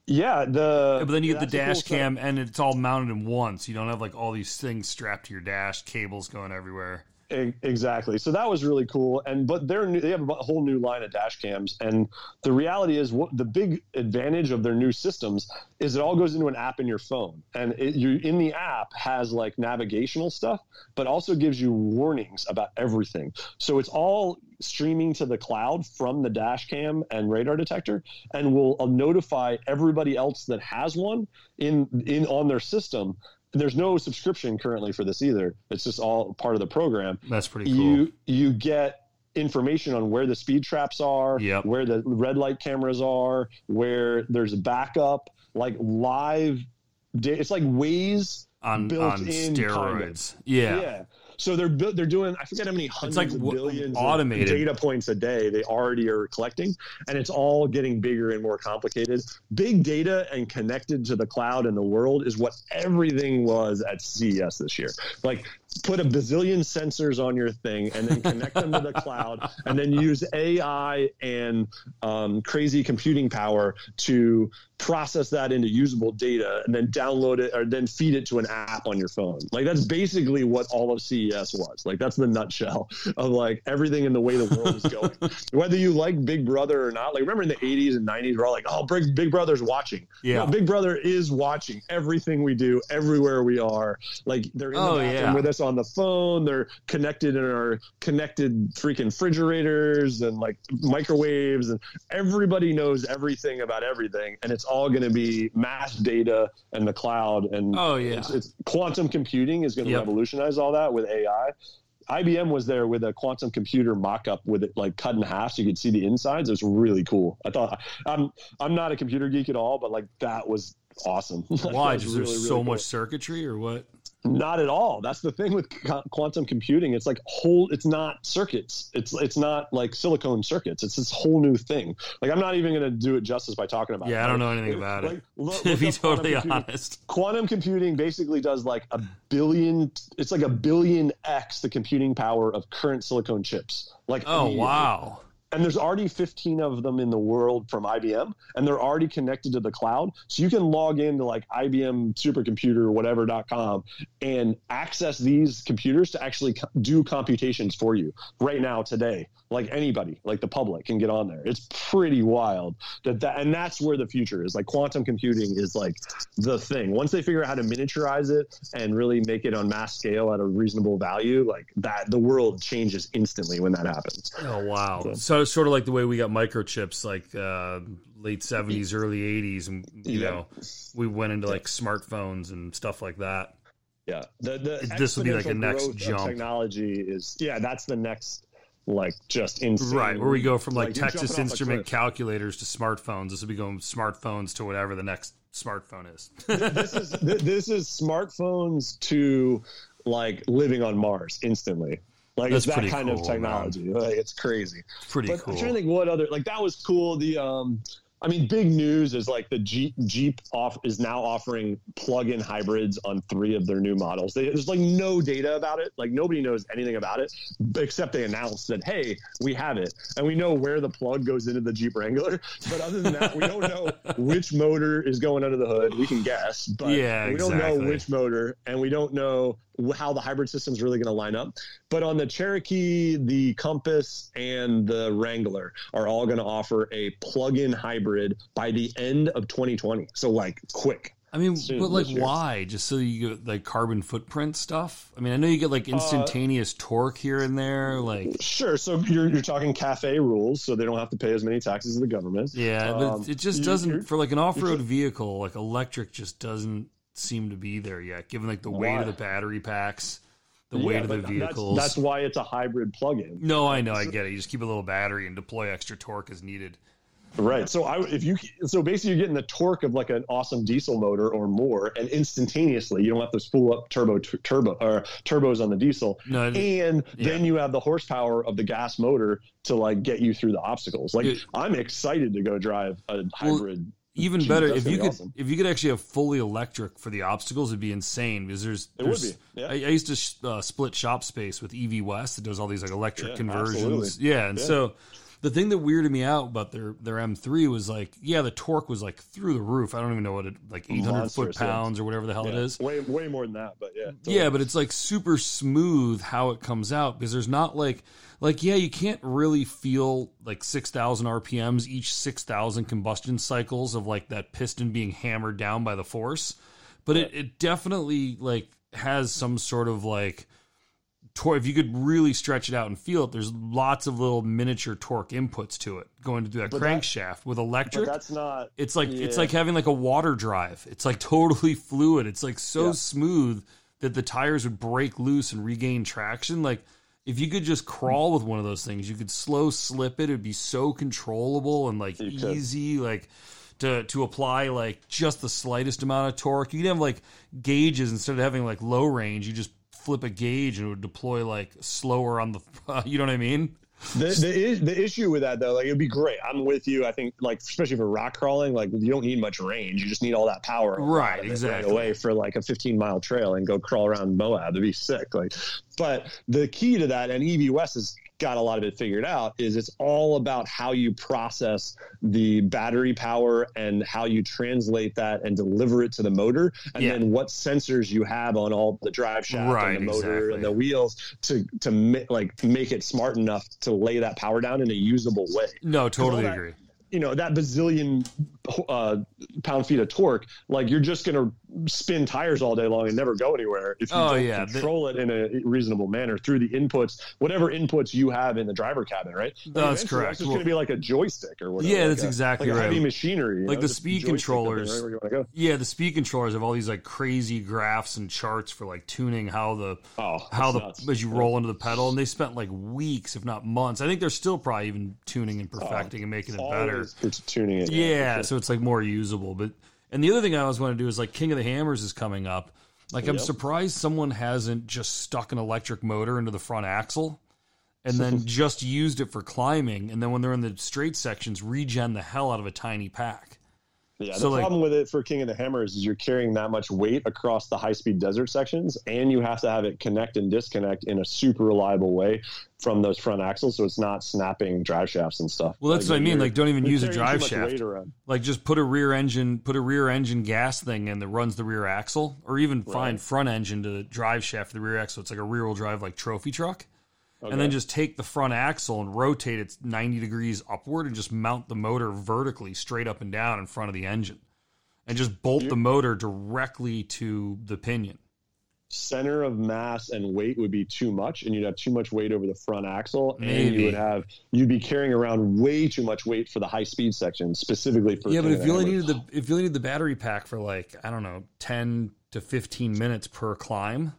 yeah, the Yeah, but then you get the cool dash setup. cam, and it's all mounted in one, so you don't have like all these things strapped to your dash, cables going everywhere. Exactly. So that was really cool. And but they're new, they have a whole new line of dash cams. And the reality is, what the big advantage of their new systems is it all goes into an app in your phone, and it, you in the app has like navigational stuff, but also gives you warnings about everything. So it's all streaming to the cloud from the dash cam and radar detector, and will uh, notify everybody else that has one in in on their system there's no subscription currently for this either. It's just all part of the program. That's pretty cool. You you get information on where the speed traps are, Yep. where the red light cameras are, where there's backup, like live. Da- it's like Waze on built on in, kind of. steroids. Yeah. yeah. So they're they're doing I forget how many hundreds like of billions of automated. data points a day they already are collecting, and it's all getting bigger and more complicated. Big data and connected to the cloud and the world is what everything was at CES this year. Like put a bazillion sensors on your thing and then connect them to the cloud, and then use AI and um, crazy computing power to process that into usable data and then download it or then feed it to an app on your phone. Like that's basically what all of CES was. Like that's the nutshell of like everything in the way the world is going. Whether you like Big Brother or not, like remember in the 80s and 90s, we're all like, oh, Big, Big Brother's watching. Yeah. No, Big Brother is watching everything we do, everywhere we are. Like they're in Oh, the bathroom yeah. with us on the phone. They're connected in our connected freaking refrigerators and like microwaves and everybody knows everything about everything and it's all going to be mass data and the cloud and Oh, yeah. it's, it's quantum computing is going to Yep. revolutionize all that with AI. IBM was there with a quantum computer mock-up with it like cut in half so you could see the insides. It was really cool. I thought I'm I'm not a computer geek at all, but like that was awesome. Why? was Just there's really, really so cool. much circuitry or what? Not at all. That's the thing with quantum computing. It's like whole. It's not circuits. It's it's not like silicone circuits. It's this whole new thing. Like I'm not even going to do it justice by talking about. it. Yeah, I don't know anything about it. like, look- To be up quantum totally computing. honest. Quantum computing basically does like a billion. It's like a billion x the computing power of current silicone chips. Like Oh wow. And there's already 15 of them in the world from IBM, and they're already connected to the cloud. So you can log into like IBM supercomputer or whatever.com and access these computers to actually do computations for you right now, today. Like anybody, like the public can get on there. It's pretty wild that that, and that's where the future is. Like quantum computing is like the thing. Once they figure out how to miniaturize it and really make it on mass scale at a reasonable value, like that, the world changes instantly when that happens. Oh wow. So- So sort of like the way we got microchips, like uh, late seventies, early eighties, and you Yeah. know, we went into like smartphones and stuff like that. Yeah, the the This will be like a next jump. Technology is yeah, that's the next like just insane. Right, where we go from like, you're Texas jumping off a Instrument calculators to smartphones. This will be going smartphones to whatever the next smartphone is. this is this is smartphones to like living on Mars instantly. Like That's it's that kind cool, of technology. Like it's crazy. Pretty but cool. I'm trying to think what other like that was cool. The um, I mean, big news is like the Jeep Jeep off is now offering plug-in hybrids on three of their new models. They, there's like no data about it. Like nobody knows anything about it except they announced that hey, we have it, and we know where the plug goes into the Jeep Wrangler. But other than that, we don't know which motor is going under the hood. We can guess, but Yeah, we don't know which motor, and we don't know how the hybrid system is really going to line up. But on the Cherokee, the Compass, and the Wrangler are all going to offer a plug-in hybrid by the end of 2020. So like quick. I mean, soon but like, why? Just so you get like carbon footprint stuff? I mean, I know you get Uh, like instantaneous torque here and there. Like, Sure. So you're you're talking CAFE rules, so they don't have to pay as many taxes to the government. yeah, Um, but it just doesn't for like an off-road vehicle. Like electric just doesn't seem to be there yet. Given like the weight Why? of the battery packs, the Yeah, weight of the but that's- vehicles. That's, why it's a hybrid plug-in. no, I know, I get it. You just keep a little battery and deploy extra torque as needed. Right. So I, if you, so basically you're getting the torque of like an awesome diesel motor or more, and instantaneously you don't have to spool up turbo t- turbo or turbos on the diesel, No, and yeah. then you have the horsepower of the gas motor to like get you through the obstacles. Like Yeah. I'm excited to go drive a hybrid. Even Gee, better if you could awesome. if you could actually have fully electric for the obstacles it'd be insane because there's, It would be, yeah. I, I used to sh- uh, split shop space with EV West that does all these like electric Yeah, conversions absolutely. yeah and Yeah. so the thing that weirded me out about their their M3 was like yeah the torque was like through the roof I don't even know what it like 800 foot pounds or whatever the hell it Yeah, is way way more than that, but yeah. totally. yeah, but it's like super smooth how it comes out because there's not like like yeah, you can't really feel like 6000 RPMs each 6000 combustion cycles of like that piston being hammered down by the force, but it it definitely like has some sort of like torque if you could really stretch it out and feel it there's lots of little miniature torque inputs to it going to do that But that- crankshaft with But electric that's not. it's like it's like having like a water drive. It's like totally fluid. It's like so Yeah. smooth that the tires would break loose and regain traction. Like if you could just crawl with one of those things, you could slow slip it. It'd be so controllable and like You could. easy, like to to apply like just the slightest amount of torque. You could have like gauges instead of having like low range. You just flip a gauge and it would deploy like slower on the. you know what I mean? The, the the issue with that though, like it'd be great. I'm with you. I think like especially for rock crawling, like you don't need much range. You just need all that power, Right, out of it exactly. away for like a 15 mile trail and go crawl around Moab. It'd be sick. Like, but the key to that, and EV West has got a lot of it figured out, is it's all about how you process the battery power and how you translate that and deliver it to the motor, and Yeah. then what sensors you have on all the drive shaft Right, and the motor exactly. and the wheels to to ma- like make it smart enough to lay that power down in a usable way. No, totally that- agree. You know that bazillion uh, pound feet of torque, like you're just gonna spin tires all day long and never go anywhere if you Oh, don't yeah, the- control it in a reasonable manner through the inputs, whatever inputs you have in the driver cabin, right? That's correct. It's Well- gonna be like a joystick or whatever. Yeah, like that's a- exactly like right. Heavy machinery, Like know, the speed joystick up there controllers. right where you wanna go. Yeah, the speed controllers have all these like crazy graphs and charts for like tuning how the Oh, how the nuts. as you roll into the pedal, and they spent like weeks, if not months. I think they're still probably even tuning and perfecting and making it better. For tuning it. Yeah, sure. so it's like more usable. But and the other thing I always want to do is like King of the Hammers is coming up. Like I'm Yep. surprised someone hasn't just stuck an electric motor into the front axle and then just used it for climbing, and then when they're in the straight sections, regen the hell out of a tiny pack. Yeah, So, the like- problem with it for King of the Hammers is you're carrying that much weight across the high speed desert sections, and you have to have it connect and disconnect in a super reliable way from those front axles, so it's not snapping drive shafts and stuff. Well, that's what I mean. Like, don't even use a drive shaft. Like just put a rear engine, put a rear engine gas thing in that runs the rear axle, or even find front engine to drive shaft the rear axle. It's like a rear wheel drive, like trophy truck, and then just take the front axle and rotate it ninety degrees upward, and just mount the motor vertically straight up and down in front of the engine, and just bolt the motor directly to the pinion. Center of mass and weight would be too much, and you'd have too much weight over the front axle, and you would have you'd be carrying around way too much weight for the high speed section, specifically for Yeah, but if you only needed the if you only needed the battery pack for like I don't know ten to fifteen minutes per climb,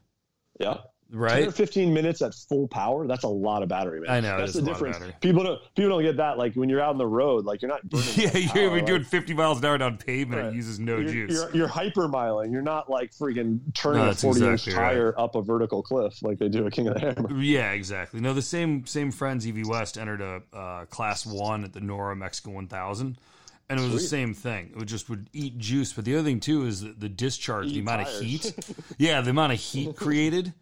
yeah. 10 or right? 15 minutes at full power that's a lot of battery man I know, that's the a lot of difference people don't people don't get that like when you're out on the road like you're not burning Yeah, you're power, doing 50 miles an hour down pavement. Right. It uses no you're, juice. You're, you're hypermiling. You're not like freaking turning No, a that's 40 inch exactly right. tire up a vertical cliff like they do at King of the Hammer. yeah, exactly. No, the same same friends. EV West entered a uh, class one at the NORRA Mexico 1000, and it was the same thing. It would just would eat juice. But the other thing too is the, the discharge, the Eat amount of heat. yeah, the amount of heat created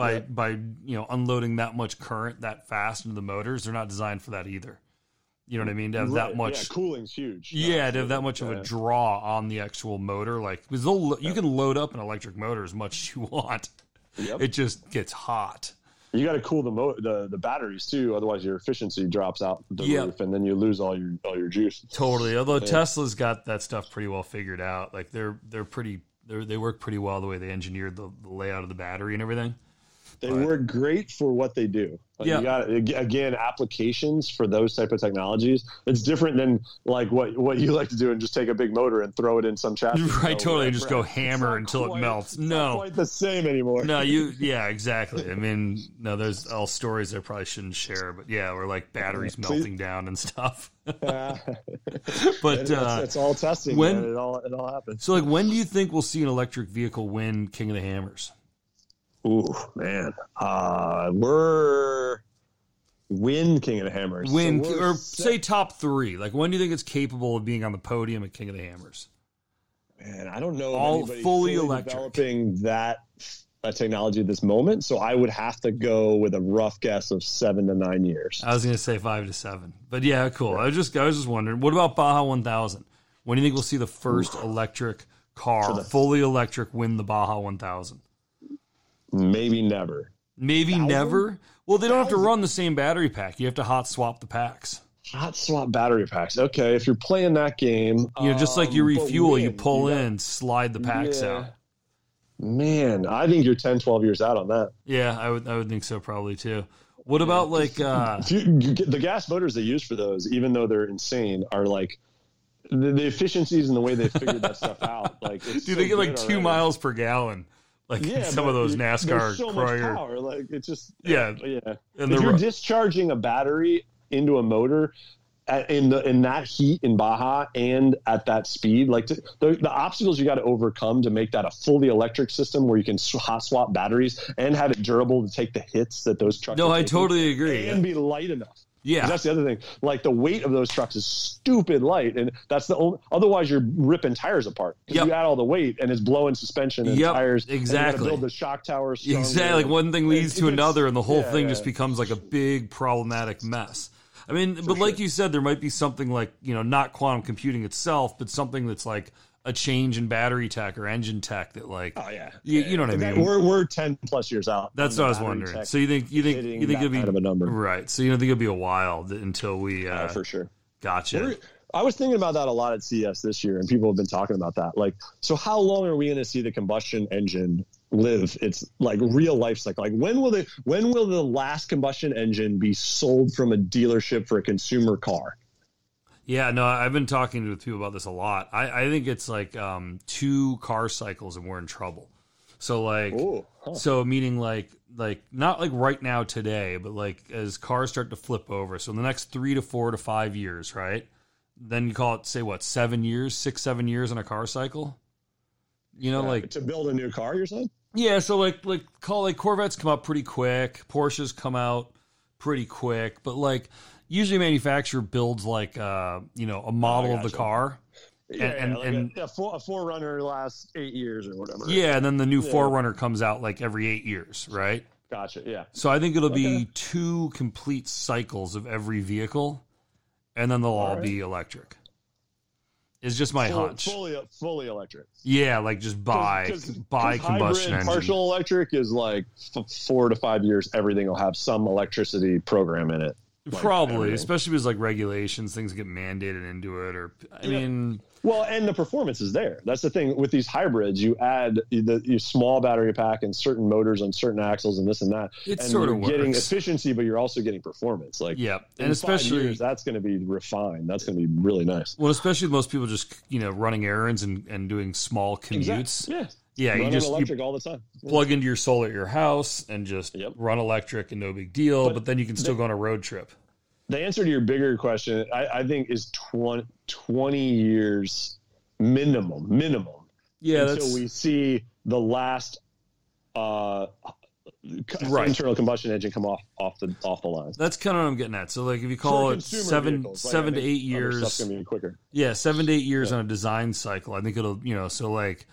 by by you know unloading that much current that fast into the motors. They're not designed for that either. You know what I mean? To have that much. Yeah, cooling's huge. Yeah, to have that much of a draw on the actual motor, like because you can load up an electric motor as much as you want. Yep. It just gets hot. You got to cool the, mo- the the batteries too, otherwise your efficiency drops out the Yep. roof, and then you lose all your all your juice. Totally. Although Tesla's got that stuff pretty well figured out. Like they're they're pretty they they work pretty well the way they engineered the, the layout of the battery and everything. They work great for what they do. Like, Yeah. You got ag- again applications for those type of technologies. It's different than like what what you like to do and just take a big motor and throw it in some chassis. Right, totally, just go hammer until it melts. No. not quite the same anymore. No, you yeah, exactly. I mean, no, there's all stories I probably shouldn't share, but yeah, we're like batteries Please. melting down and stuff. Yeah. But it's, uh, it's all testing. when- man. It all it all happens. so like, when do you think we'll see an electric vehicle win King of the Hammers? Ooh man, uh, we're win King of the Hammers. Win we're or set- say top three? Like, when do you think it's capable of being on the podium at King of the Hammers? man, I don't know. all anybody fully electric. developing that that technology at this moment. So I would have to go with a rough guess of seven to nine years. I was going to say five to seven, but yeah, cool. I was just I was just wondering, what about Baja 1000? When do you think we'll see the first electric car, fully electric, win the Baja 1000? Maybe never. Maybe Thousand? never. Well, they don't have to run the same battery pack. You have to hot swap the packs. Hot swap battery packs. Okay, if you're playing that game, You know, just like you um, but refuel, you pull got- in, slide the packs Yeah. out. Man, I think you're 10, 12 years out on that. Yeah, I would I would think so probably too. What about like uh you, you get- the gas motors they use for those, even though they're insane, are like the, the efficiencies and the way they figured that stuff out. Like, it's dude, so they get like two already. miles per gallon. Like Yeah, some of those NASCAR so much power. Like it's just Yeah. yeah. And if you're ru- discharging a battery into a motor at, in the in that heat in Baja and at that speed, like to, the, the obstacles you got to overcome to make that a fully electric system where you can hot swap batteries and have it durable to take the hits that those trucks. No, I totally agree. And be light enough. Yeah, That's the other thing. Like the weight of those trucks is stupid light, and that's the only. Otherwise, you're ripping tires apart. Yep. You add all the weight, and it's blowing suspension and Yep, tires. exactly. build the shock tower. stronger. exactly. Like one thing leads to another, and the whole yeah, thing just becomes like a big problematic mess. I mean, but like you said, there might be something like you know, not quantum computing itself, but something that's like a change in battery tech or engine tech that like Oh yeah, you, you know what I mean. we're we're ten plus years out. That's what I was wondering. So you think you think you think it'll be kind of a number. right? So you don't think it'll be a while until we uh, Oh, for sure. gotcha? We're- I was thinking about that a lot at CES this year, and people have been talking about that. Like, so how long are we going to see the combustion engine live its like real life cycle? Like, when will the when will the last combustion engine be sold from a dealership for a consumer car? Yeah, no, I've been talking with people about this a lot. I, I think it's like um, two car cycles and we're in trouble. So like, Oh, huh. so meaning like like not like right now today, but like as cars start to flip over. So in the next three to four to five years, right? Then you call it say what seven years, six seven years in a car cycle. You know, like to build a new car, you're saying? yeah, so like like call like Corvettes come out pretty quick, Porsches come out pretty quick, but like usually a manufacturer builds like uh you know a model of the car. Yeah, and- like and- a, a, for, a 4Runner lasts eight years or whatever. Yeah, and then the new Yeah. 4Runner comes out like every 8 years, right? gotcha. Yeah, So I think it'll be Okay. two complete cycles of every vehicle and then they'll all right. be electric. Is just my Full- hunch. fully fully electric. yeah, like just buy 'Cause- 'cause- buy 'cause combustion engine. Partial electric is like f- four to five years. Everything will have some electricity program in it. Like Probably, everything. especially with like regulations, things get mandated into it or I Yeah. mean Well, and the performance is there. That's the thing with these hybrids. You add the you small battery pack and certain motors on certain axles and this and that. It and sort you're of getting works. efficiency, but you're also getting performance. Like yeah, and especially years, that's going to be refined. That's going to be really nice. well, especially most people just you know running errands and, and doing small commutes. Yeah, Yeah, you Running just you all the time. plug into your solar at your house and just Yep. run electric and no big deal. But, But then you can still go on a road trip. the answer to your bigger question, I, I think, is 20, 20 years minimum. Minimum. Yeah, until we see the last uh, Right. internal combustion engine come off off the off the line. that's kind of what I'm getting at. So like if you call it seven vehicles, seven I to eight years, stuff's gonna be quicker. yeah, seven to eight years on a design cycle. I think it'll you know so like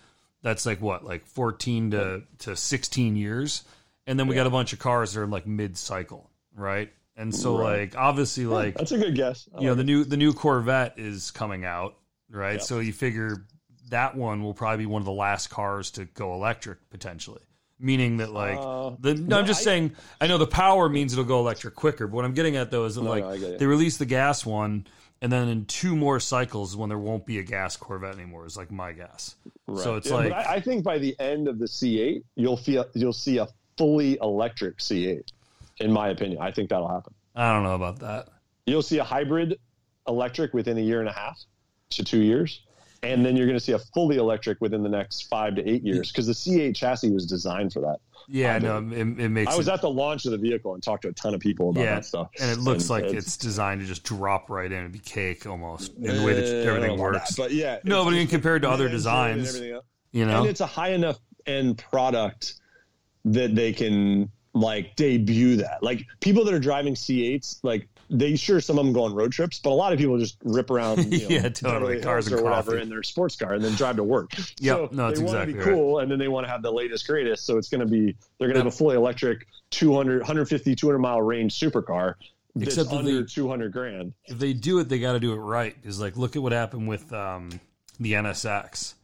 that's like what like fourteen to to sixteen years, and then we got a bunch of cars that are like mid cycle, right? And so Right. like obviously like That's a good guess. I you know like the it. new the new Corvette is coming out, right? Yep. So you figure that one will probably be one of the last cars to go electric potentially. Meaning that like Uh, the no, I'm just I- saying I know the power means it'll go electric quicker, but what I'm getting at though is that No, like no, I get it. they release the gas one and then in two more cycles when there won't be a gas Corvette anymore is like my guess. So it's Yeah, like I, I think by the end of the C8, you'll feel you'll see a fully electric C8. In my opinion, I think that'll happen. I don't know about that. You'll see a hybrid electric within a year and a half to two years, and then you're going to see a fully electric within the next five to eight years because the C8 chassis was designed for that. Yeah, I no, um, it, it makes I was it, at the launch of the vehicle and talked to a ton of people about yeah, that stuff, and it looks like it's- it's designed to just drop right in and be cake almost in the way that everything works. that, But yeah, No, but I mean, compared to other designs. You know, and it's a high enough end product that they can like debut that. Like people that are driving C8s, like they sure some of them go on road trips, but a lot of people just rip around. You know, Yeah, totally. Cars and or whatever coffee. in their sports car and then drive to work. Yep. so No, that's they want to exactly be right. cool, and then they want to have the latest greatest. So it's going to be they're going to have a fully electric 200, 150, 200 mile range supercar. Except under they- 200 grand. if they do it, they got to do it right. Is like, look at what happened with um, the NSX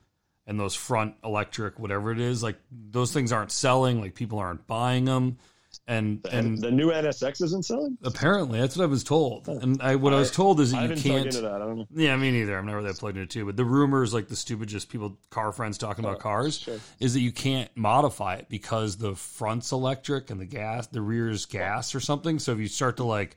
and those front electric, whatever it is. Like those things aren't selling. Like people aren't buying them, and And and the new NSX isn't selling. apparently that's what I was told. Oh. And I, what I, was told is that I you can't. into that. I don't know. Yeah, me neither. I'm never that plugged into it too. But the rumors, like the stupid, just people, car friends talking about oh, cars, sure. is that you can't modify it because the front's electric and the gas, the rear's gas or something. So if you start to like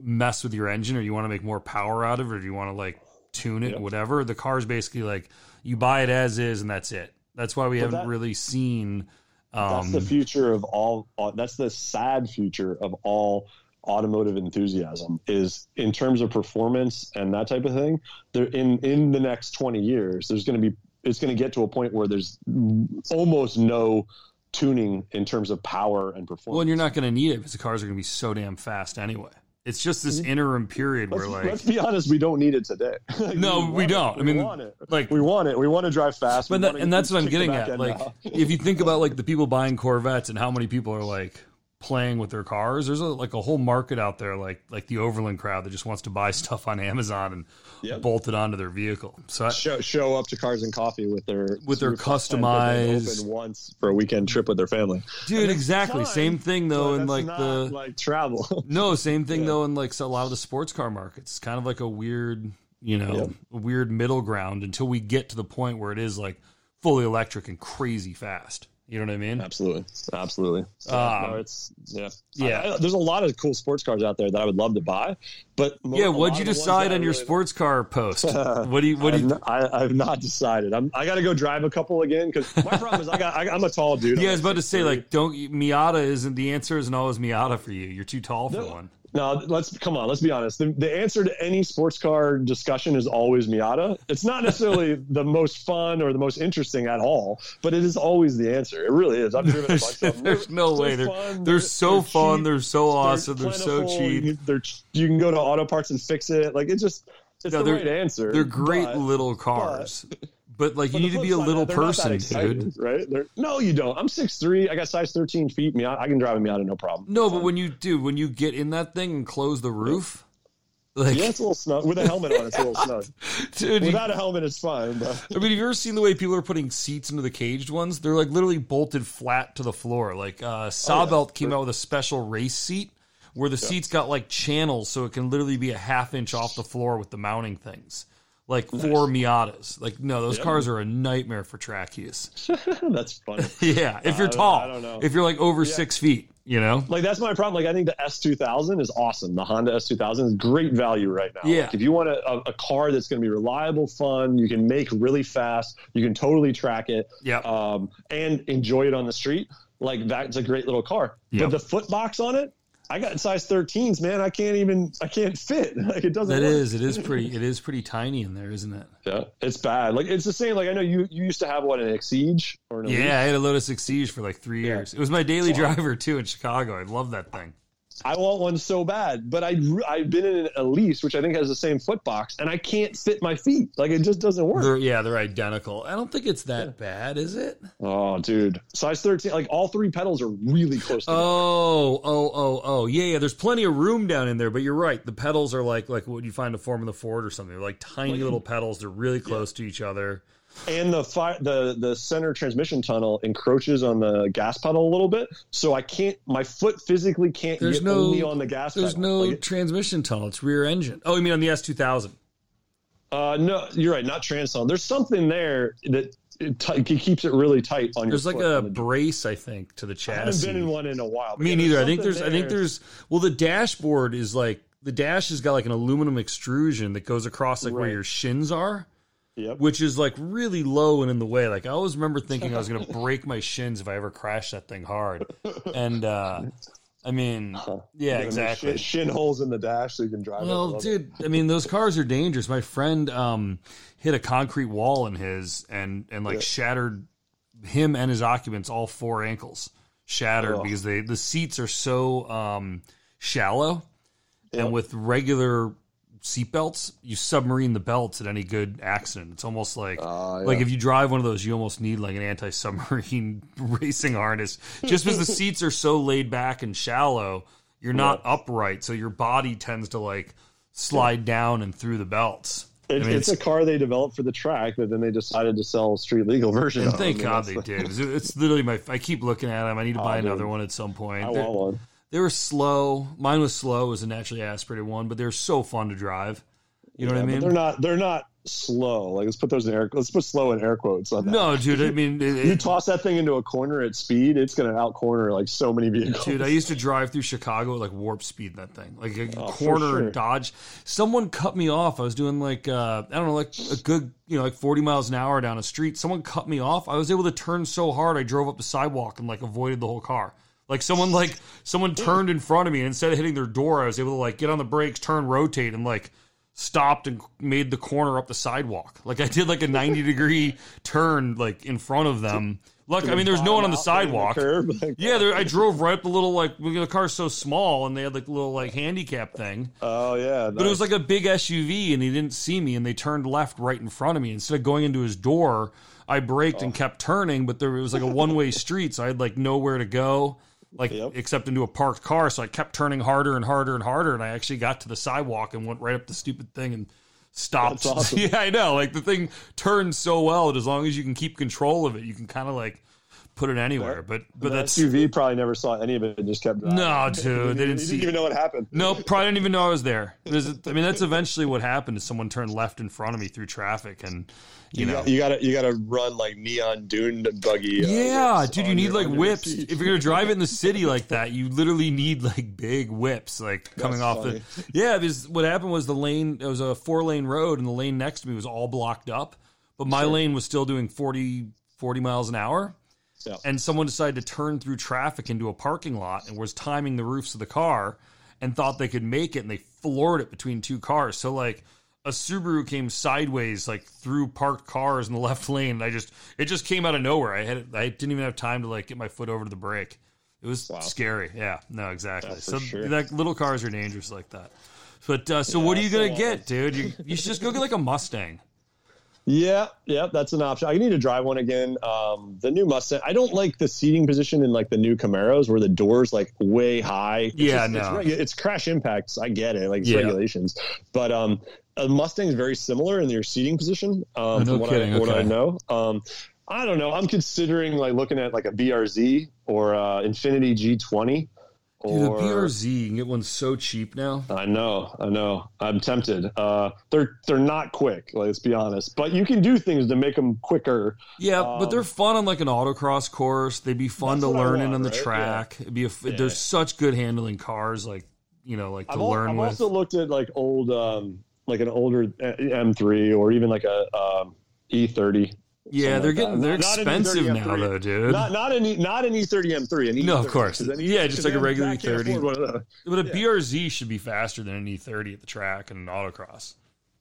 mess with your engine or you want to make more power out of it or you want to like tune it, Yep. whatever, the car's basically like you buy it as is and that's it. That's why we haven't that- really seen that's the Um, future of all. all- That's the sad future of all automotive enthusiasm. Is in terms of performance and that type of thing. There in in the next twenty years, there's going to be it's going to get to a point where there's almost no tuning in terms of power and performance. well, and you're not going to need it because the cars are going to be so damn fast anyway. It's just this mm-hmm. interim period where let's, like let's be honest, we don't need it today. Like, No, we want don't. it. I mean, we want it. like- we want it. We want to drive fast. But that, and that's what I'm getting at. Like, if you think about like the people buying Corvettes and how many people are like playing with their cars, there's a, like a whole market out there, like like the Overland crowd that just wants to buy stuff on Amazon and Yep. bolt bolt it onto their vehicle. So I, show, show up to Cars and Coffee with their With their rooftop tent that they customized- open once for a weekend trip with their family. dude, exactly fine, same thing though But in like not, the like travel. no same thing Yeah. though in like so a lot of the sports car markets. It's kind of like a weird you know Yep. weird middle ground until we get to the point where it is like fully electric and crazy fast. You know what I mean? Absolutely, absolutely. So, Um, no, it's yeah, yeah. I- I- there's a lot of cool sports cars out there that I would love to buy, but mo- Yeah, what'd you of the ones decide on I your really- sports car post? What do you what do I've, you not, I, I've not decided. I'm, I got to go drive a couple again because my problem is I got I, I'm a tall dude. Yeah, I was about to say 6'3". like don't Miata isn't the answer isn't always Miata for you. You're too tall for No. one. No, let's come on. Let's be honest. The, the answer to any sports car discussion is always Miata. It's not necessarily the most fun or the most interesting at all, but it is always the answer. It really is. I've driven a bunch of them. There's no way they're fun, they're so fun. They're so awesome. They're, so cheap. You, they're you can go to auto parts and fix it. Like it just it's No, the they're- right answer. They're great but- little cars, but like you need to be a side, little they're not that person, exciting, dude. Right? They're, no, you don't. I'm 6'3". I got size 13 feet. Miata, I can drive a Miata, no problem. No, but when you do, when you get in that thing and close the roof, like, Yeah, it's a little snug. With a helmet on, it's a little snug. dude, you- Without a helmet, it's fine. But I mean, have you ever seen the way people are putting seats into the caged ones? They're like literally bolted flat to the floor. Like uh, Sabelt came out with a special race seat where the seats got like channels, so it can literally be a half inch off the floor with the mounting things. Like four Miatas. Like no, those cars are a nightmare for track use. that's funny. Yeah, if you're don't- tall, I don't know. if you're like over six feet, you know. Like that's my problem. Like I think the S2000 is awesome. The Honda S2000 is great value right now. Yeah. Like, if you want a, a, a car that's going to be reliable, fun, you can make really fast, you can totally track it, Yeah. um, and enjoy it on the street. Like that's a great little car. Yep. But the foot box on it, I got size 13s, man. I can't even. I can't fit. Like it doesn't. That work. is, it is pretty, it is pretty tiny in there, isn't it? Yeah, it's bad. Like it's the same. Like I know you you used to have what an Exige or an Elise? Yeah, I had a Lotus Exige for like three years. It was my daily driver too in Chicago. I love that thing. I want one so bad, but I I've been in an Elise which I think has the same foot box, and I can't fit my feet. Like it just doesn't work. They're, yeah, they're identical. I don't think it's that bad, is it? oh, dude, size thirteen. Like all three pedals are really close together. Oh, oh, oh, oh, yeah, yeah. There's plenty of room down in there, but you're right. The pedals are like like what you find a form in the Ford or something. They're like tiny little pedals. They're really close to each other. And the fi- the the center transmission tunnel encroaches on the gas pedal a little bit, so I can't. My foot physically can't There's get no only on the gas. There's pedal. no Like, transmission tunnel. It's rear engine. Oh, you mean on the S2000? uh, no, you're right. Not trans tunnel. There's something there that it, t- it keeps it really tight on There's your There's like a the- brace, I think, to the I haven't chassis. been in one in a while. Me yeah, neither. I think there's. I think there's. Well, the dashboard is like the dash has got like an aluminum extrusion that goes across like where your shins are, Yep. which is like really low and in the way. Like I always remember thinking I was going to break my shins if I ever crashed that thing hard. And uh I mean, yeah. Shin, exactly. shin holes in the dash so you can drive. Well, dude, I mean, those cars are dangerous. My friend um, hit a concrete wall in his and and like shattered him and his occupants all four ankles shattered Ugh. because they the seats are so um, shallow, and with regular seatbelts, you submarine the belts at any good accident. It's almost like Ah, yeah. like if you drive one of those, you almost need like an anti-submarine racing harness, just because the seats are so laid back and shallow. You're not upright, so your body tends to like slide down and through the belts. It, I mean, it's, a car they developed for the track, but then they decided to sell a street legal version. And of. thank I mean, God they the- did. It's, it's literally my. I keep looking at them. I need to buy dude. another one at some point. I want one. They were slow. Mine was slow. It was a naturally aspirated one, but they're so fun to drive. You know what I mean? They're not. They're not slow. Like let's put those in air. Let's put slow in air quotes on that. No, dude. I mean, it, You toss that thing into a corner at speed, it's going to out corner like so many vehicles. dude, I used to drive through Chicago with like warp speed in that thing, like a Oh, corner sure. dodge. Someone cut me off. I was doing like uh, I don't know, like a good you know like forty miles an hour down a street. Someone cut me off. I was able to turn so hard, I drove up the sidewalk and like avoided the whole car. Like someone like someone turned in front of me and instead of hitting their door, I was able to like get on the brakes, turn, rotate, and like stopped and made the corner up the sidewalk. Like I did like a 90 degree turn like in front of them. Look, I mean there's no one on the sidewalk. Curb, like, Yeah, there, I drove right up the little like the car's so small and they had like the little like handicap thing. Oh yeah, But it was like a big SUV and he didn't see me and they turned left right in front of me. Instead of going into his door, I braked Oh. and kept turning, but there was like a one way street, so I had like nowhere to go. Like Yep. except into a parked car, so I kept turning harder and harder and harder, and I actually got to the sidewalk and went right up the stupid thing and stopped. Awesome. yeah, I know. Like the thing turns so well that as long as you can keep control of it, you can kind of like put it anywhere. But but the that's SUV probably never saw any of it and just kept driving. no, dude. They He didn't see. even know what happened. Nope, probably didn't even know I was there. There's, I mean, that's eventually what happened. Is someone turned left in front of me through traffic, and you know, you gotta you gotta run like neon dune buggy. uh, yeah, dude, you need like whips. If you're gonna drive it in the city like that, you literally need like big whips, like coming That's off funny. the. Yeah, because what happened was the lane. It was a four lane road, and the lane next to me was all blocked up, but my lane was still doing 40, 40 miles an hour. Yeah. and someone decided to turn through traffic into a parking lot and was timing the roofs of the car and thought they could make it and they floored it between two cars. So like a Subaru came sideways like through parked cars in the left lane. And I just it just came out of nowhere. I had I didn't even have time to like get my foot over to the brake. It was scary. Yeah, no, exactly. Yeah, so sure. like little cars are dangerous like that. But uh, so what are you gonna get, dude? You, you should just go get like a Mustang. Yeah, yeah, that's an option. I need to drive one again. Um, the new Mustang. I don't like the seating position in like the new Camaros where the doors like way high. It's Yeah, just- no. it's, regu- it's crash impacts. I get it, like it's Yeah. regulations, but um, a Mustang is very similar in their seating position. Um, no from what kidding, I, what I know. Um, I don't know. I'm considering like looking at like a BRZ or uh, Infiniti G20. Dude, the BRZ, you can get one so cheap now. I know, I know. I'm tempted. Uh, they're they're not quick. Let's be honest, but you can do things to make them quicker. Yeah, but Um, they're fun on like an autocross course. They'd be fun to That's what I learn in on the right? track. It'd be a, There's such good handling cars, like you know, like to I've, learn I've with. also looked at like old, um, like an older M3 or even like a um, E30. yeah, they're like getting that. they're Not expensive E30 now, M3. though, dude. Not not an not an E30 M3. An E30, No, of course. Yeah, just like a regular E30. afford one of those. but a BRZ should be faster than an E30 at the track and an autocross.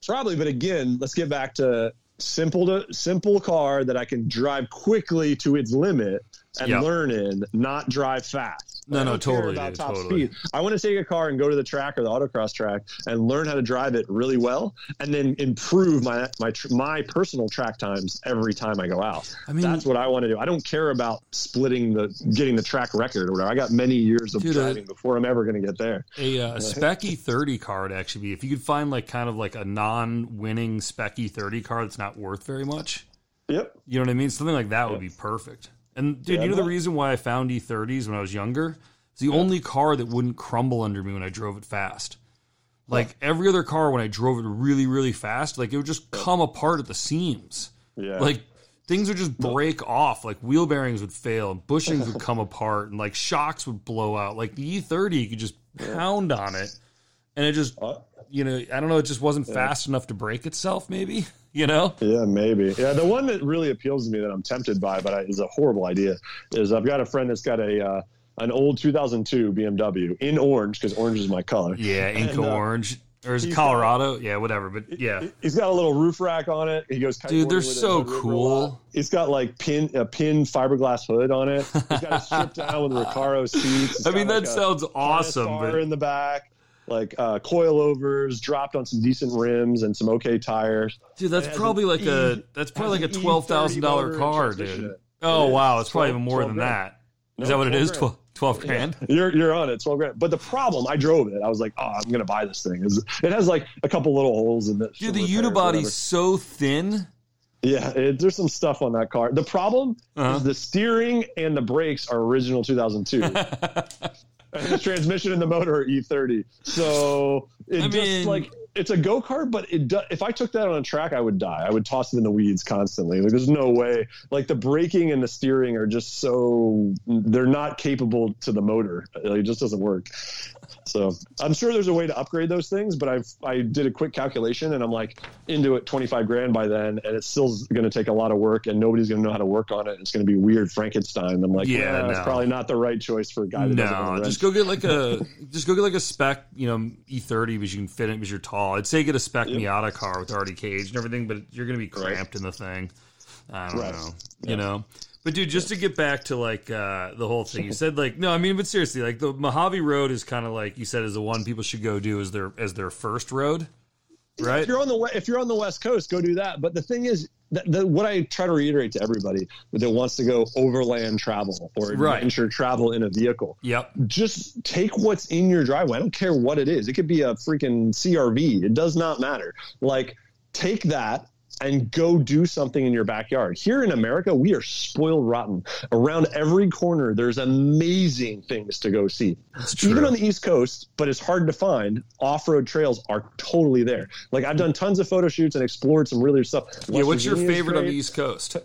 Probably, but again, let's get back to simple to simple car that I can drive quickly to its limit and Yep. learn in, not drive fast. No, no, totally, about dude, top totally. speed. I want to take a car and go to the track or the autocross track and learn how to drive it really well, and then improve my my my personal track times every time I go out. I mean- that's what I want to do. I don't care about splitting the getting the track record or whatever. I got many years of Dude, uh, driving before I'm ever going to get there. A uh, spec E30 car would actually be if you could find like kind of like a non-winning spec E30 car that's not worth very much. Yep. You know what I mean? Something like that would be perfect. And dude, Yeah, you know the reason why I found E30s when I was younger? It's the only car that wouldn't crumble under me when I drove it fast. Like every other car, when I drove it really, really fast, like it would just come apart at the seams. Yeah. Like things would just break off. Like wheel bearings would fail, and bushings would come apart, and like shocks would blow out. Like the E30, you could just pound on it, and it just, Uh, you know, I don't know, it just wasn't fast enough to break itself. Maybe you know. Yeah, maybe. Yeah, the one that really appeals to me that I'm tempted by, but I, is a horrible idea, is I've got a friend that's got a uh, an old 2002 BMW in orange because orange is my color. Yeah, Inka And, uh, Orange. Or is it he's Colorado? yeah, whatever. But yeah. He's got a little roof rack on it. He goes, Dude, they're kiteboarding it so in the river a cool. lot. It's got like pin a pin fiberglass hood on it. He's got it stripped down with Recaro seats. It's I mean, that like, a sounds awesome. Star But in the back, like uh, coilovers dropped on some decent rims and some okay tires. dude, that's probably like E- a that's probably like a twelve thousand dollar car, dude. Oh wow, it's probably even more than grand. that. Is No, that what it is? 12 grand. 12, 12 grand? You're you're on it, twelve grand. But the problem, I drove it. I was like, oh, I'm gonna buy this thing. Is it has like a couple little holes in it. Dude, the for repair or whatever. unibody's so thin. Yeah, it, there's some stuff on that car. The problem Uh-huh. is the steering and the brakes are original 2002. and the transmission and the motor are E30. So it I just mean- like it's a go kart, but it do, if I took that on a track, I would die. I would toss it in the weeds constantly. Like there's no way. Like the braking and the steering are just so they're not capable to the motor. It just doesn't work. So I'm sure there's a way to upgrade those things, but I've I did a quick calculation and I'm like into it 25 grand by then, and it's still going to take a lot of work, and nobody's going to know how to work on it. It's going to be weird Frankenstein. I'm like, Yeah, yeah, it's no. probably not the right choice for a guy that No, just go get like a just go get like a spec, you know, E30 because you can fit it because you're tall. I'd say get a spec Miata car with already cage and everything, but you're gonna be cramped in the thing. I don't Right. know, you know. But dude, just to get back to like uh, the whole thing, you said like no, I mean, but seriously, like the Mojave Road is kind of like you said is the one people should go do as their as their first road, right? if you're on the if you're on the west coast go do that. But the thing is that the, what i try to reiterate to everybody that wants to go overland travel or Right. adventure travel in a vehicle Yep. just take what's in your driveway. I don't care what it is. It could be a freaking crv it does not matter. Like take that and go do something in your backyard. Here in America, we are spoiled rotten. Around every corner, there's amazing things to go see. Even on the East Coast, but it's hard to find. Off-road trails are totally there. Like I've done tons of photo shoots and explored some really stuff. Yeah. What's your Virginia favorite on the East Coast?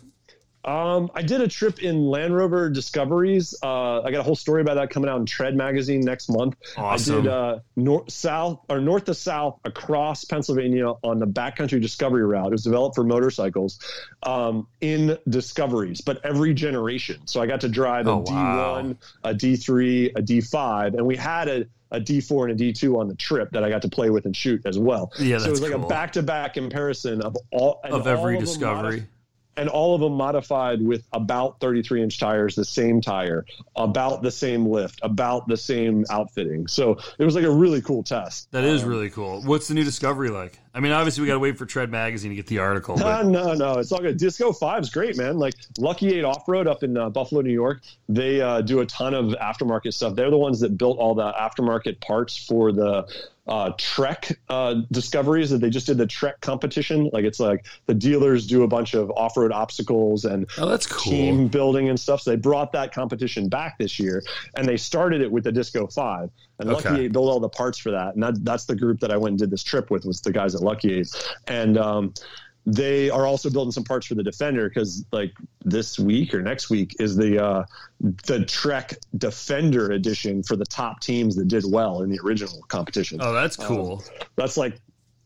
Um, I did a trip in Land Rover Discoveries. Uh, I got a whole story about that coming out in Tread magazine next month. Awesome. I did uh, north south or north to south across Pennsylvania on the backcountry Discovery route. It was developed for motorcycles um, in Discoveries, but every generation. So I got to drive a Oh, wow. D1, a D3, a D5, and we had a a D4 and a D2 on the trip that I got to play with and shoot as well. Yeah, so it was like cool. a back-to-back comparison of all Of every all them discovery. And all of them modified with about 33 inch tires, the same tire, about the same lift, about the same outfitting. So it was like a really cool test. That is really cool. What's the new Discovery like? I mean, obviously we got to wait for Tread magazine to get the article. No, But no, no. It's all good. Disco Five's great, man. Like Lucky 8 Off Road up in uh, Buffalo, New York, they uh, do a ton of aftermarket stuff. They're the ones that built all the aftermarket parts for the uh, Trek uh, discoveries that they just did the Trek competition. Like it's like the dealers do a bunch of off road obstacles and oh, that's cool. team building and stuff. So they brought that competition back this year, and they started it with the Disco Five. And Lucky Okay. Eight built all the parts for that, and that, that's the group that I went and did this trip with was the guys at Lucky Eight, and um, they are also building some parts for the Defender because like this week or next week is the uh, the Trek Defender edition for the top teams that did well in the original competition. Oh, that's cool. That's like.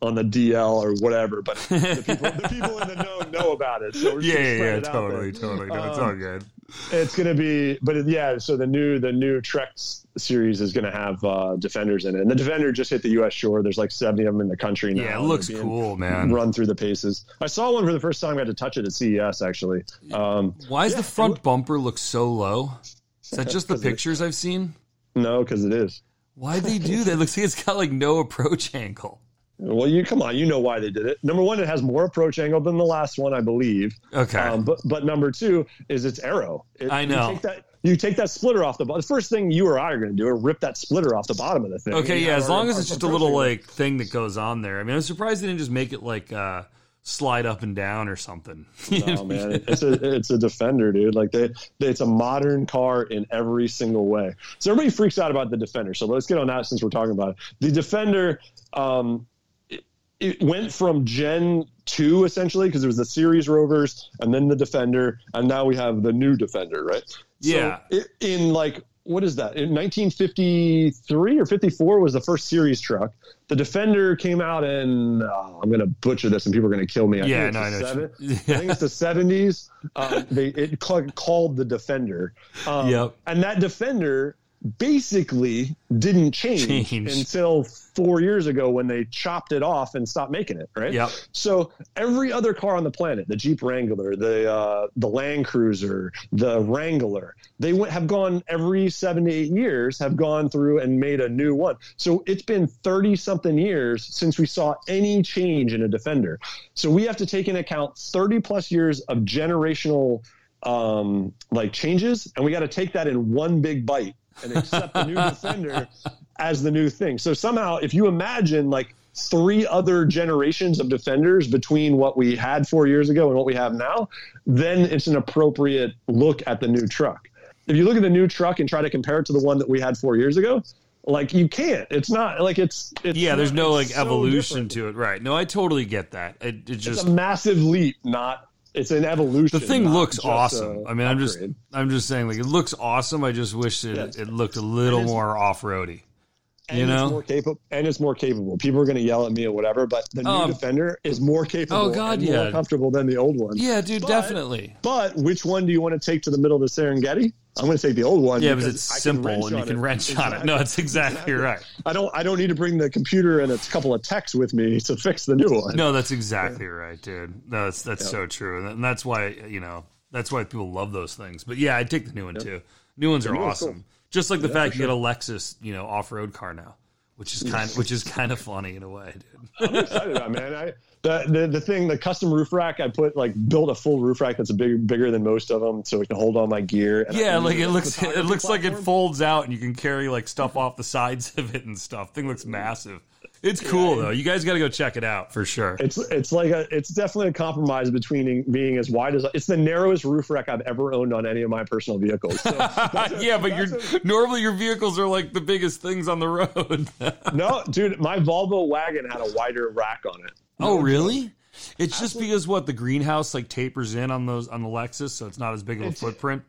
On the DL or whatever, but the people, the people in the know know about it. So we're just yeah, yeah, yeah, it out there. totally, totally. No, it's Um, all good. It's going to be, but it- yeah. So the new the new Trek series is going to have uh, defenders in it, and the defender just hit the U.S. shore. There's like 70 of them in the country now. Yeah, it looks cool, man. Run through the paces. I saw one for the first time. I had to touch it at CES actually. Um, Why does yeah, the front bumper look so low? Is that just the pictures I've seen? no, because it is. Why'd they do that? It looks like it's got like no approach angle. Well, you come on, you know why they did it. Number one, it has more approach angle than the last one, I believe. Okay. Um, but but number two is its aero. It- I know. You take that, you take that splitter off the bottom. The first thing you or I are going to do is rip that splitter off the bottom of the thing. Okay, yeah, as long as it's just a little angle. like thing that goes on there. I mean, I'm surprised they didn't just make it like uh slide up and down or something. Oh man, it's a it's a defender, dude. Like they, they, it's a modern car in every single way. So everybody freaks out about the defender. So let's get on that since we're talking about it. The defender, um, it, went from Gen two essentially because it was the series rovers and then the defender, and now we have the new defender, right? Yeah. So it, in like what is that? In 1953 or 54 was the first series truck. The Defender came out in. Uh, I'm going to butcher this, and people are going to kill me. I Yeah, think no, it's I the know seven- what I think it's the 70s. Um, they it ca- called the Defender. Um, Yep. And that Defender basically didn't change, Change. until four years ago when they chopped it off and stopped making it. Right. Yep. So every other car on the planet, the Jeep Wrangler, the uh, the Land Cruiser, the Wrangler, they went, have gone every seven to eight years, have gone through and made a new one. So it's been thirty something years since we saw any change in a Defender. So we have to take into account thirty plus years of generational um, like changes, and we got to take that in one big bite and accept the new Defender as the new thing. So somehow, if you imagine like three other generations of defenders between what we had four years ago and what we have now, then it's an appropriate look at the new truck. if you look at the new truck and try to compare it to the one that we had four years ago, like you can't. It's not like it's. it's Yeah, there's not- no like evolution to it, right? No, I totally get that. It, it It's just a massive leap, not. It's an evolution. the thing looks awesome. I mean, I'm just. I'm just saying like it looks awesome. I just wish it, Yes. it looked a little more off roady. And you know? it's more capable and it's more capable. People are going to yell at me or whatever, but the new Um, Defender is more capable Oh, God, and yeah. more comfortable than the old one. Yeah, dude, But- definitely. But which one do you want to take to the middle of the Serengeti? I'm going to take the old one. Yeah, because it's I simple and you can wrench on it. No, it's exactly right. I don't. I don't need to bring the computer and a couple of techs with me to fix the new one. No, that's exactly right, dude. No, that's that's so true, and that's why you know that's why people love those things. But yeah, I'd take the new one too. New ones are new one's awesome. cool. Just like the Yeah, fact you get a Lexus, you know, off road car now, which is kind which is kind of funny in a way, dude. I'm excited about man. I the, the the thing the custom roof rack I put like built a full roof rack that's a big bigger than most of them, so it can hold all my gear. And I Yeah, can like it looks it looks like it folds out and you can carry like stuff off the sides of it and stuff. Thing looks massive. It's cool though. You guys got to go check it out for sure. It's it's like a it's definitely a compromise between being as wide as it's the narrowest roof rack I've ever owned on any of my personal vehicles. So a- yeah, but that's your a- normally your vehicles are like the biggest things on the road. no, dude, my Volvo wagon had a wider rack on it. oh, really? It's just because what the greenhouse like tapers in on those on the Lexus, so it's not as big of a It's- footprint.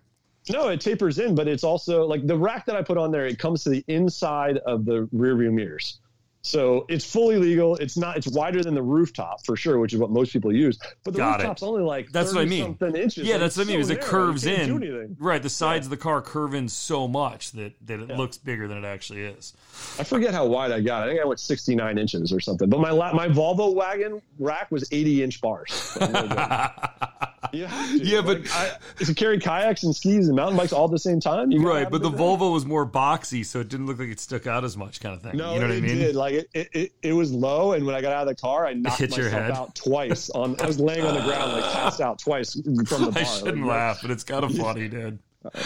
No, it tapers in, but it's also like the rack that I put on there. It comes to the inside of the rear view mirrors, so it's fully legal. It's not. It's wider than the rooftop for sure, which is what most people use. But the Got it. rooftop's only like That's what I mean. Something inches. Yeah, Like, that's what I mean. So it curves in, right? The sides of the car curve in so much that that it Yeah. looks bigger than it actually is. I forget how wide I got. I think I went 69 inches or something. But my la- my Volvo wagon rack was 80 inch bars. Good. You have to. Yeah, but- Like, I, to carry kayaks and skis and mountain bikes all at the same time. Right, but the rack. Volvo was more boxy, so it didn't look like it stuck out as much, kind of thing. No, you know what it I mean? did. Like it, it, it, was low, and when I got out of the car, I knocked hit your myself head? out twice. On I was laying on the ground, like passed out twice from the bar. I shouldn't Like, laugh, but it's kind of funny, dude.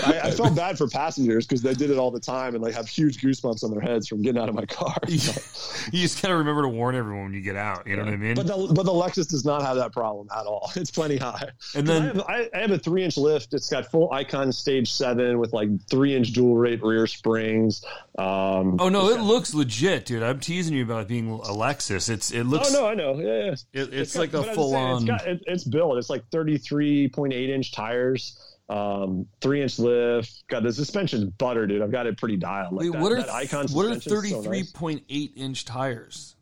I, I felt bad for passengers because they did it all the time, and they have huge goosebumps on their heads from getting out of my car. you just gotta remember to warn everyone when you get out. You know what I mean? But the but the Lexus does not have that problem at all. It's plenty high. And I then have, I, I have a three inch lift. It's got full Icon Stage Seven with like three inch dual rate rear springs. Um, Oh no, it looks legit, dude. I'm teasing you about it being a Lexus. It's it looks oh no, I know. Yeah, yeah. it, it's, got- like a I full saying, on. It's, got, it, it's built. It's like 33.8 inch tires, um, three inch lift. God, the suspension's butter, dude. I've got it pretty dialed. Like Wait, that, what are that Icon what are suspension's so nice. 33.8 inch tires?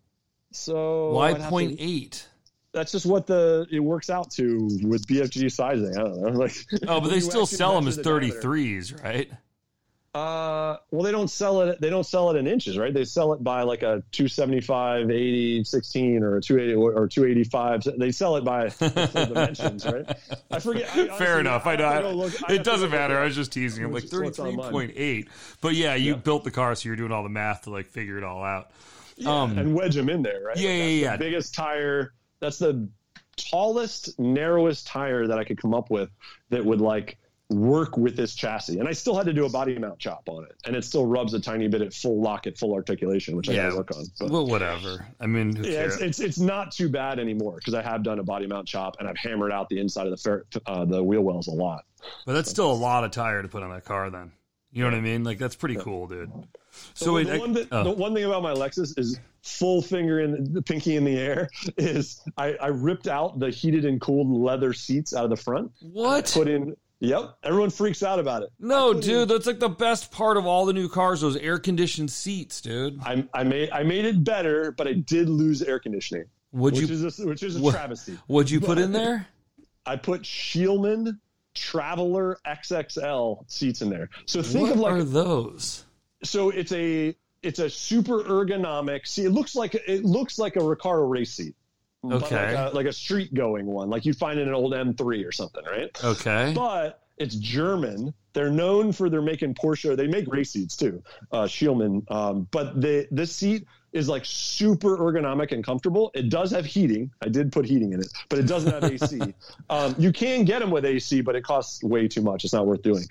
So Why I'd have to- point eight? That's just what the it works out to with BFG sizing. I don't know. Like, Oh, but they still sell them as 33s, right? Uh, well, they don't sell it. They don't sell it in inches, right? They sell it by like a 275, 80, 16, or a 280 or 285. They sell it by dimensions, right? I forget. I, honestly, Fair enough. I know. have to go look- it doesn't matter. I was just teasing. I'm like What's- what's on mine. 33.8. But yeah, you Yeah. built the car, so you're doing all the math to like figure it all out. Yeah, Um, and wedge them in there, right? yeah, Like, yeah, yeah. The biggest tire. That's the tallest, narrowest tire that I could come up with that would like work with this chassis. And I still had to do a body mount chop on it, and it still rubs a tiny bit at full lock at full articulation, which I Yeah. got to work on. But Well, whatever. I mean, yeah, it's, it's it's not too bad anymore because I have done a body mount chop and I've hammered out the inside of the fair, uh, the wheel wells a lot. But that's still a lot of tire to put on that car. Then you know what I mean? Like that's pretty cool, dude. So wait, the, I- one that, oh. the one thing about my Lexus is full finger in the pinky in the air is I, I ripped out the heated and cooled leather seats out of the front. what? Put in. Yep, everyone freaks out about it. No, I put in- dude, that's like the best part of all the new cars. Those air conditioned seats, dude. I, I made I made it better, but I did lose air conditioning, Would which you? is a, which is a what- travesty. What'd you put in there? I put Scheel-Mann Traveler XXL seats in there. So think what of like are those? so it's a it's a super ergonomic. See, it looks like it looks like a Recaro race seat, but Okay. like a, like a street going one, like you find in an old M3 or something, right? Okay. But it's German. They're known for their making Porsche. They make race seats too, uh, Scheel-Mann. Um, but the this seat is like super ergonomic and comfortable. It does have heating. I did put heating in it, but it doesn't have AC. um, you can get them with AC, but it costs way too much. It's not worth doing.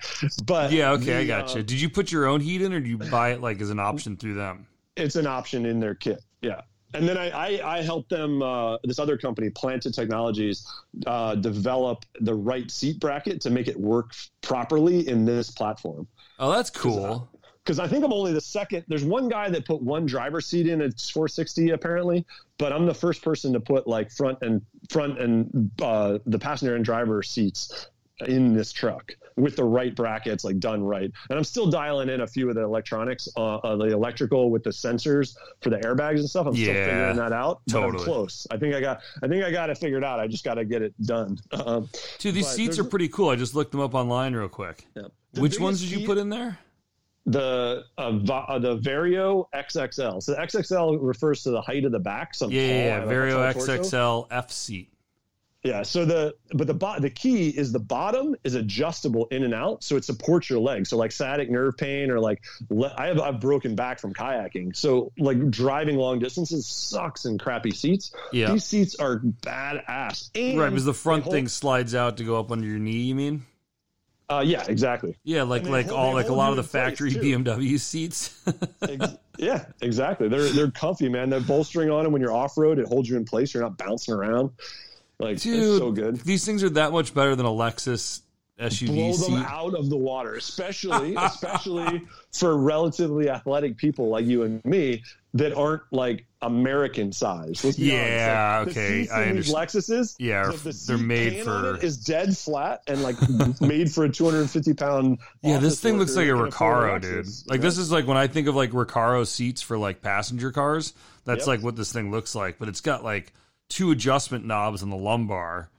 But Yeah, okay, I got you. Did you put your own heat in, or do you buy it like as an option through them? it's an option in their kit. Yeah. And then I, I, I helped them, uh, this other company, Planted Technologies, uh, develop the right seat bracket to make it work properly in this platform. Oh, that's cool. Because I think I'm only the second. There's one guy that put one driver seat in a 460 apparently, but I'm the first person to put like front and front and uh, the passenger and driver seats in this truck with the right brackets, like done right. And I'm still dialing in a few of the electronics, uh, uh, the electrical with the sensors for the airbags and stuff. I'm still figuring that out. totally. close. I think I got. I think I got it figured out. I just got to get it done. Um, Dude, these seats are pretty cool. I just looked them up online real quick. The Which ones did you seat- put in there? the uh, uh, the Vario XXL. So the XXL refers to the height of the back. So Yeah, yeah, yeah. Vario. XXL F seat. Yeah. So the but the bo- the key is the bottom is adjustable in and out, so it supports your legs. So like sciatic nerve pain or like le- I have I've broken back from kayaking. So like driving long distances sucks in crappy seats. Yeah. These seats are badass. And Right, because the front hold- thing slides out to go up under your knee, you mean? Uh, yeah, exactly. Yeah, like And like hold- all like a lot of the factory. BMW seats. Ex- yeah, exactly. They're they're comfy, man. They're bolstering on them when you're off road, it holds you in place. You're not bouncing around. Like Dude, it's so good. These things are that much better than a Lexus SUV Blow them out of the water, especially especially for relatively athletic people like you and me that aren't like American size. Yeah. Like, okay, I these Lexuses, Yeah, the, the they're made for- is dead flat and like made for a 250 pound. Yeah, this thing looks like a Recaro, dude. Like this is like when I think of like Recaro seats for like passenger cars. That's Yep. like what this thing looks like. But it's got like two adjustment knobs in the lumbar.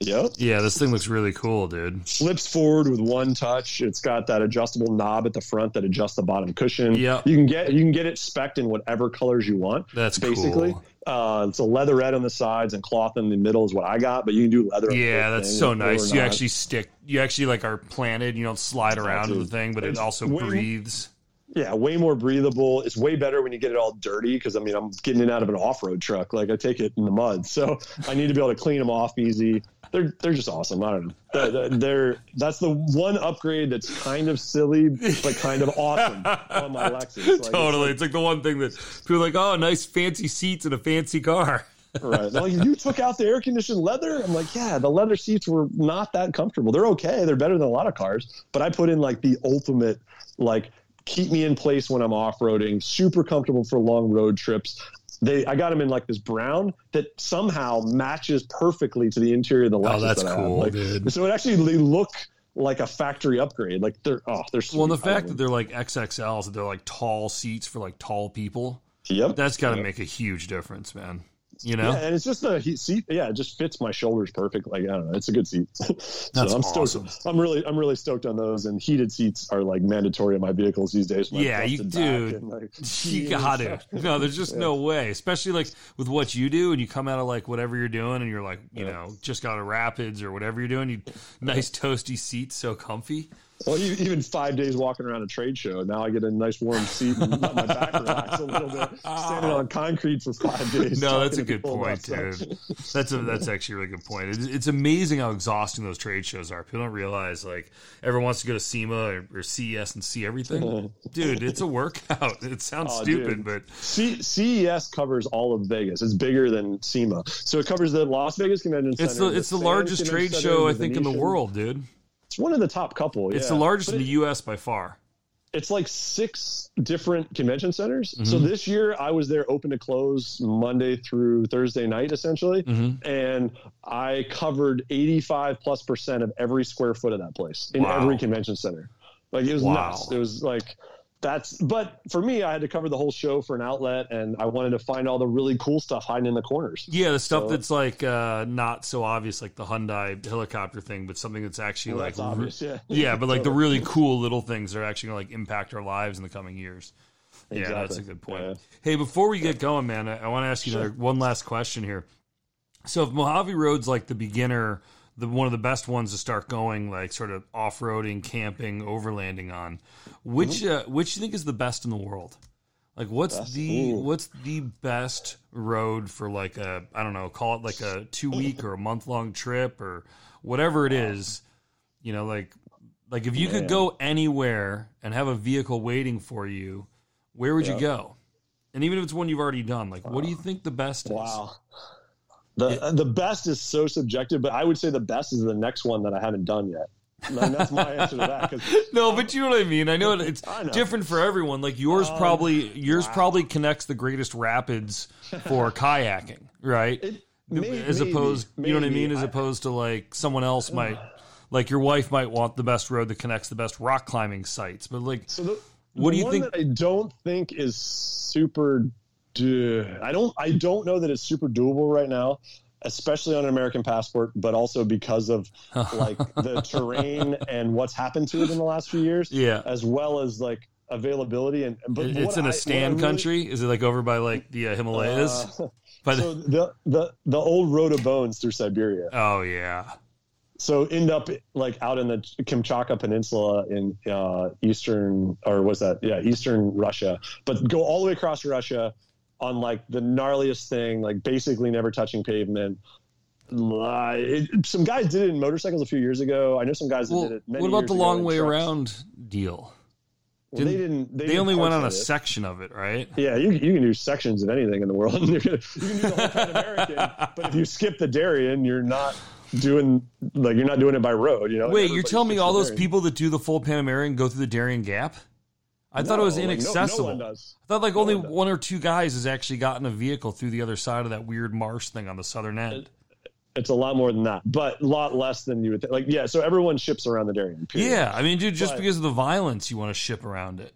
Yep. Yeah, this thing looks really cool, dude. flips forward with one touch. It's got that adjustable knob at the front that adjusts the bottom cushion. Yeah. you can get you can get it specced in whatever colors you want. That's basically. cool. Uh, it's a leatherette on the sides and cloth in the middle is what I got, but you can do leather. Yeah, that's so nice. You not. actually stick. You actually like are planted. You don't slide around in the thing, but it also breathes. Yeah, way more breathable. It's way better when you get it all dirty because I mean I'm getting it out of an off road truck. Like I take it in the mud, so I need to be able to clean them off easy. They're they're just awesome. I don't know. They're, they're that's the one upgrade that's kind of silly but kind of awesome on my Lexus. Like, it's totally. It's like the one thing that people are like, oh, nice fancy seats in a fancy car. Right. Like, you took out the air conditioned leather? I'm like, yeah, the leather seats were not that comfortable. They're okay. They're better than a lot of cars. But I put in like the ultimate, like, keep me in place when I'm off roading, super comfortable for long road trips. They, I got them in like this brown that somehow matches perfectly to the interior of the oh, Lexus. Oh, that's that I cool, Like, dude. So it actually they look like a factory upgrade. Like they're oh they're sweet. Well, and the fact that they're like XXLs, that they're like tall seats for like tall people, yep that's got to Yep. make a huge difference, man. You know? Yeah, and it's just a seat. Yeah, it just fits my shoulders perfect. Like I don't know, it's a good seat. so That's I'm stoked. I'm really, I'm really stoked on those. And heated seats are like mandatory in my vehicles these days. Yeah, you do. like, You got to. No, there's just no way. Especially like with what you do, and you come out of like whatever you're doing, and you're like, you Yeah. know, just got a rapids or whatever you're doing. You nice toasty seats, so comfy. Well, even five days walking around a trade show, now I get a nice warm seat and let my back relax a little bit. Oh. Standing on concrete for five days. No, that's a good point, dude. That's a that's actually a really good point. It's, it's amazing how exhausting those trade shows are. People don't realize like everyone wants to go to SEMA or, or CES and see everything. Dude, it's a workout. It sounds Oh, stupid, dude. but C- CES covers all of Vegas. It's bigger than SEMA, so it covers the Las Vegas Convention Center. it's the it's the largest trade show I the think in the world, dude. It's one of the top couple. It's yeah. the largest But in the U.S. by far. it's like six different convention centers. Mm-hmm. So this year I was there open to close Monday through Thursday night essentially. Mm-hmm. And I covered 85 plus percent of every square foot of that place in Wow. every convention center. Like it was Wow. nuts. It was like that's but for me I had to cover the whole show for an outlet and I wanted to find all the really cool stuff hiding in the corners. Yeah, the stuff So- that's like uh, not so obvious, like the Hyundai helicopter thing, but something that's actually Well, like that's obvious, yeah. yeah, but like the really cool little things that are actually to like impact our lives in the coming years. Yeah, that's a good point. Yeah. Hey, before we get going, man, I, I want to ask you another one last question here. So, if Mojave Road's like the beginner, the one of the best ones to start going, like sort of off roading, camping, overlanding on, which uh, which you think is the best in the world? Like, what's Mm-hmm. Best? the Ooh. what's the best road for like a I don't know, call it like a two week or a month long trip or whatever it is, you know, like like if you could go anywhere and have a vehicle waiting for you, where would you go? and even if it's one you've already done, like what do you think the best is? Wow. The the best is so subjective, but I would say the best is the next one that I haven't done yet. And that's my answer to that. No, but you know what I mean. I know it's I know. different for everyone. Like yours Um, probably yours wow. probably connects the greatest rapids for kayaking, right? It- may- as maybe, opposed, you know what I mean, as I- opposed to like someone else might like your wife might want the best road that connects the best rock climbing sites. But like So the, What the do you think- That I don't think is super. Du- I don't. I don't know that it's super doable right now, especially on an American passport, but also because of like the terrain and what's happened to it in the last few years, Yeah. as well as like availability and. But it's in a stand really- country. Is it like over by like the uh, Himalayas? Uh, by the, so the the the old road of bones through Siberia. oh yeah. so end up like out in the Kamchatka Peninsula in uh, eastern or was that yeah eastern Russia, but go all the way across Russia on like the gnarliest thing, like basically never touching pavement. Uh, it, some guys did it in motorcycles a few years ago. I know some guys that Well, did it. Many what about the long way trucks. around deal? Well, they didn't. They, They did only went on a it. section of it, right? Yeah, you, you can do sections of anything in the world. Gonna, you can do the whole Pan American, but if you skip the Darien, you're not doing like you're not doing it by road. You know. Wait, you're telling me all those people that do the full Pan American go through the Darien Gap? I thought it was No, like, no- inaccessible. No. I thought like No only one one or two guys has actually gotten a vehicle through the other side of that weird marsh thing on the southern end. It's a lot more than that, but a lot less than you would think. Like, yeah, so everyone ships around the Darien. Period. Yeah, I mean, dude, just But- because of the violence, you want to ship around it.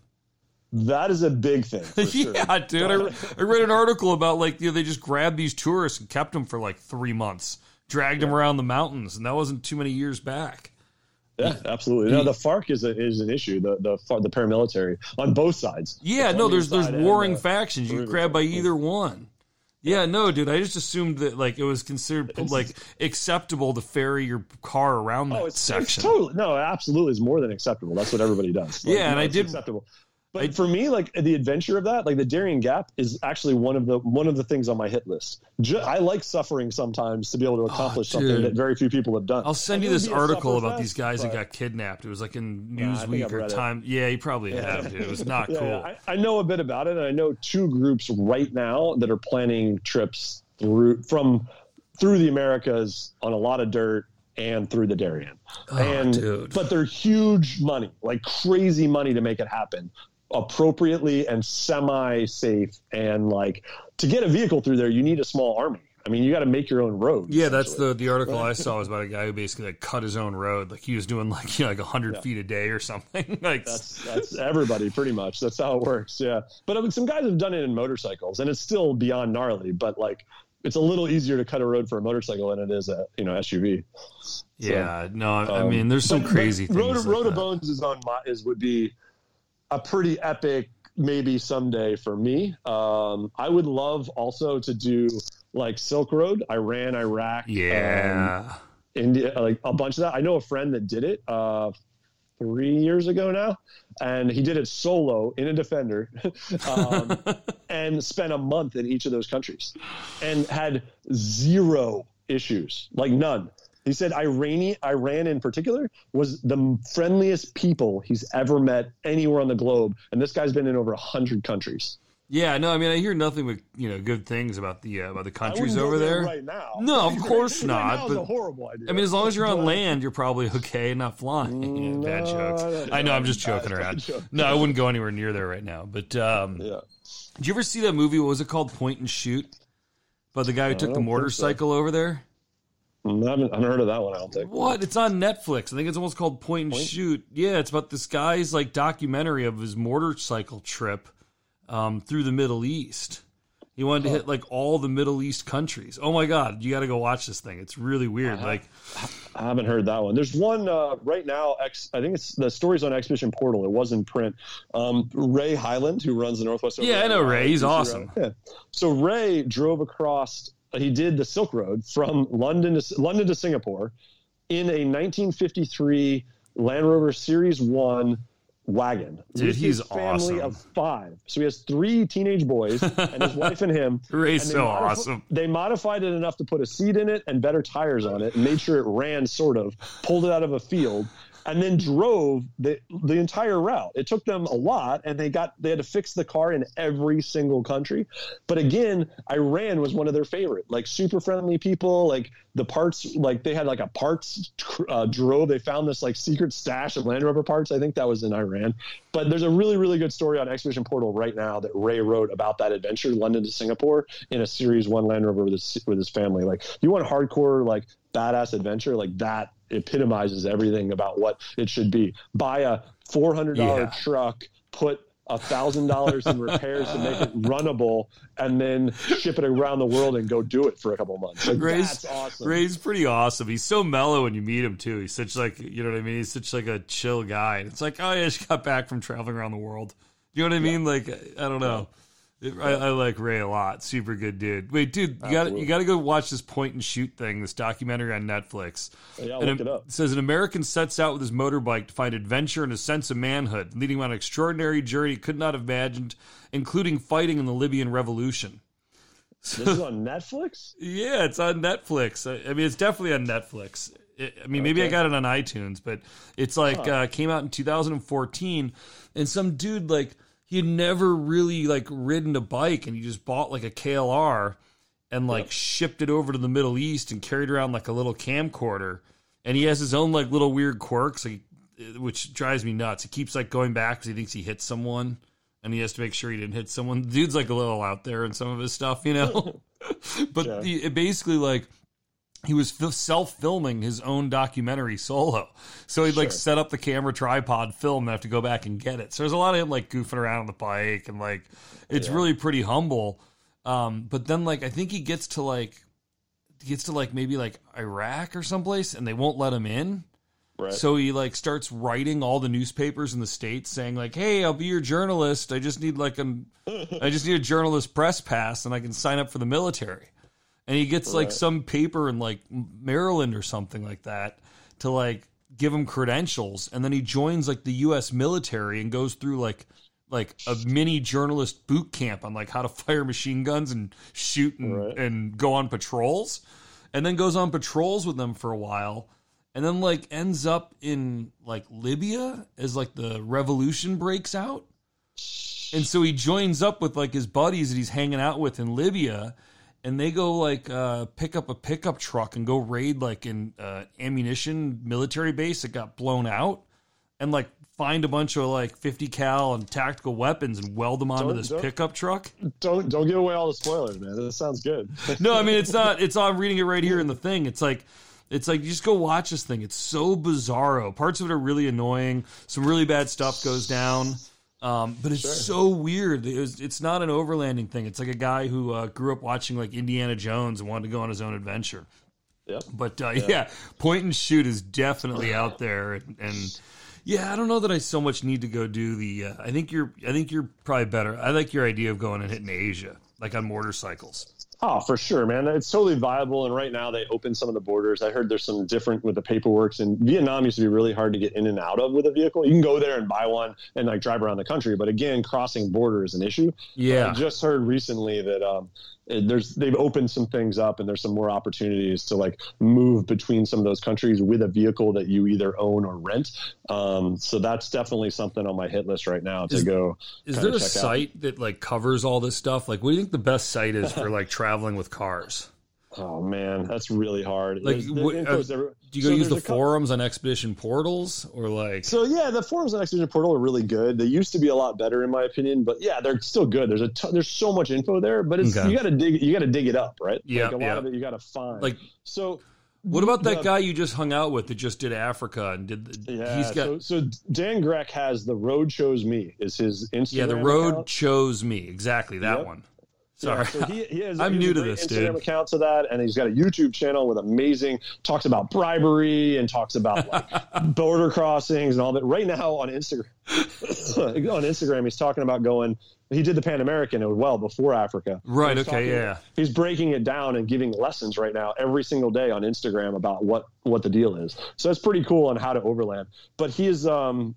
that is a big thing. For sure. yeah, dude. I, I read an article about like you know, they just grabbed these tourists and kept them for like three months, dragged them around the mountains, and that wasn't too many years back. Yeah, absolutely. No, the FARC is a, is an issue. The the the paramilitary on both sides. Yeah, The no, there's there's and warring the- factions. You grabbed by either one. Yeah, no, dude. I just assumed that like it was considered like acceptable to ferry your car around oh, that Oh, it's, it's section. totally no, absolutely is more than acceptable. That's what everybody does. Like, Yeah, and no, I it's did- acceptable. But for me, like the adventure of that, like the Darien Gap, is actually one of the one of the things on my hit list. I like suffering sometimes to be able to oh, accomplish something Oh, dude. that very few people have done. I'll send you this article about these fest, guys that got kidnapped. It was like in Nah, I think Newsweek I've or read it. Time. Yeah, you probably have, dude. It was not Yeah, cool. yeah, I, I know a bit about it, and I know two groups right now that are planning trips through from through the Americas on a lot of dirt and through the Darien. Oh, and Oh, dude. but they're huge money, like crazy money to make it happen appropriately and semi safe. And like to get a vehicle through there, you need a small army. I mean, you got to make your own road. Yeah, that's the the article I saw was about a guy who basically like cut his own road. Like he was doing like you know, like hundred feet a day or something. like That's that's everybody pretty much. That's how it works. Yeah, but I mean, some guys have done it in motorcycles, and it's still beyond gnarly. But like, it's a little easier to cut a road for a motorcycle than it is a you know SUV. yeah, no, I Um, mean there's some but- crazy but things. Road, like Road of. Bones is on my is would be a pretty epic maybe someday for me. Um, I would love also to do like Silk Road, Iran, Iraq, um, Yeah. India, like a bunch of that. I know a friend that did it uh, three years ago now, and he did it solo in a Defender, um, and spent a month in each of those countries, and had zero issues, like none. He said Irani, Iran in particular was the friendliest people he's ever met anywhere on the globe, and this guy's been in over a hundred countries. Yeah, no, I mean I hear nothing but you know good things about the uh, about the countries over there. right now. No, of course Right not, is a but- horrible idea. I mean, as long as you're on But- land, you're probably okay, not flying. Yeah, bad No, jokes. no, no, I know, I'm just no, joking bad around. No, I wouldn't go anywhere near there right now. But um, Yeah. did you ever see that movie? What was it called? Point and Shoot. About the guy who took the don't so. motorcycle over there. I haven't, I haven't heard of that one. I don't think. What? It's on Netflix. I think it's almost called Point and Shoot. Yeah, it's about this guy's like documentary of his motorcycle trip um, through the Middle East. He wanted to hit like all the Middle East countries. Oh my god, you got to go watch this thing. It's really weird. Like, I haven't heard that one. There's one uh, right now. Ex, I think it's the stories on Expedition Portal. It was in print. Um, Ray Hyland, who runs the Northwest. Yeah, I know Ray. He's awesome. Yeah. So Ray drove across. Uh, he did the Silk Road from London to London to Singapore in a 1953 Land Rover Series One wagon. Dude, he's his family awesome. of five. So he has three teenage boys and his wife and him. Ray's And so modif- awesome. They modified it enough to put a seat in it and better tires on it, and made sure it ran sort of. Pulled it out of a field, and then drove the the entire route. It took them a lot, and they got they had to fix the car in every single country. But again, Iran was one of their favorite, like super friendly people. Like the parts, like they had like a parts uh, drove. They found this like secret stash of Land Rover parts. I think that was in Iran. But there's a really really good story on Expedition Portal right now that Ray wrote about that adventure, London to Singapore, in a Series One Land Rover with his with his family. Like you want hardcore like badass adventure like that epitomizes everything about what it should be. Buy a four hundred dollar Yeah. truck, put a thousand dollars in repairs to make it runnable, and then ship it around the world and go do it for a couple months. Like, Ray's, that's awesome. Ray's pretty awesome. He's so mellow when you meet him too. He's such like you know what I mean. He's such like a chill guy. And it's like oh yeah, I just got back from traveling around the world. You know what I mean? Like I don't know. It- I, I like Ray a lot. Super good dude. Wait, dude, you got you got to go watch this point and shoot thing. This documentary on Netflix. Yeah, And look it up. says an American sets out with his motorbike to find adventure and a sense of manhood, leading him on an extraordinary journey he could not have imagined, including fighting in the Libyan Revolution. This is on Netflix. Yeah, it's on Netflix. I, I mean, it's definitely on Netflix. It, I mean, maybe I got it on iTunes, but it's like uh, came out in 2014, and some dude like he had never really like ridden a bike, and he just bought like a KLR and like shipped it over to the Middle East and carried around like a little camcorder, and he has his own like little weird quirks, like, which drives me nuts. He keeps like going back because he thinks he hit someone. And he has to make sure he didn't hit someone. The dude's like a little out there in some of his stuff, you know. but Yeah. it basically like he was self filming his own documentary solo. So he'd like set up the camera tripod, film, and have to go back and get it. So there's a lot of him like goofing around on the bike and like it's really pretty humble. Um, but then like I think he gets to like he gets to like maybe like Iraq or someplace and they won't let him in. Right. So he like starts writing all the newspapers in the states saying like, "Hey, I'll be your journalist. I just need like an I just need a journalist press pass and I can sign up for the military." And he gets like some paper in like Maryland or something like that to like give him credentials. And then he joins like the US military and goes through like like a mini journalist boot camp on like how to fire machine guns and shoot and, Right. and go on patrols. And then goes on patrols with them for a while. And then like ends up in like Libya as like the revolution breaks out. And so he joins up with like his buddies that he's hanging out with in Libya and they go like uh, pick up a pickup truck and go raid like an uh, ammunition military base that got blown out and like find a bunch of like 50 cal and tactical weapons and weld them onto Don't- this don't- pickup truck. don't don't give away all the spoilers, man. That sounds good. No, I mean it's not. It's I'm reading it right here in the thing. It's like, it's like you just go watch this thing. It's so bizarro. Parts of it are really annoying. Some really bad stuff goes down. Um, but it's so weird. It was, it's not an overlanding thing. It's like a guy who uh, grew up watching like Indiana Jones and wanted to go on his own adventure. Yep. But uh, yeah. point and shoot is definitely out there, and, and yeah, I don't know that I so much need to go do the. Uh, I think you're. I think you're probably better. I like your idea of going and hitting Asia, like on motorcycles. Oh, for sure, man. It's totally viable. And right now they open some of the borders. I heard there's some different with the paperwork. And Vietnam used to be really hard to get in and out of with a vehicle. You can go there and buy one and like drive around the country. But again, crossing border is an issue. Yeah. I just heard recently that um, there's they've opened some things up and there's some more opportunities to like move between some of those countries with a vehicle that you either own or rent. Um, so that's definitely something on my hit list right now to Is- go. Is there a check out. site that like covers all this stuff? Like, what do you think the best site is for like traveling with cars? Oh man, that's really hard. Like, what- uh, Do you go so use the there's a cou- forums on Expedition Portals or like? So yeah, the forums on Expedition Portal are really good. They used to be a lot better in my opinion, but yeah, they're still good. There's a there's so much info there, but it's Okay. you got to dig you got to dig it up, right? Yeah, like a lot yeah. of it you got to find. Like- so, What about that the- guy you just hung out with that just did Africa and did? The, Yeah, he's got so, so Dan Grec has the Road Chose Me is his Instagram. yeah. The road account. chose me exactly that Yep. one. Yeah, Sorry, so he, he has, I'm new to this, Instagram dude. account to that, and he's got a YouTube channel with amazing talks about bribery and talks about like border crossings and all that. Right now on Instagram, on Instagram, he's talking about going. He did the Pan American well before Africa. Right, He's okay, talking- yeah. He's breaking it down and giving lessons right now every single day on Instagram about what what the deal is. So that's pretty cool on how to overland. But he is um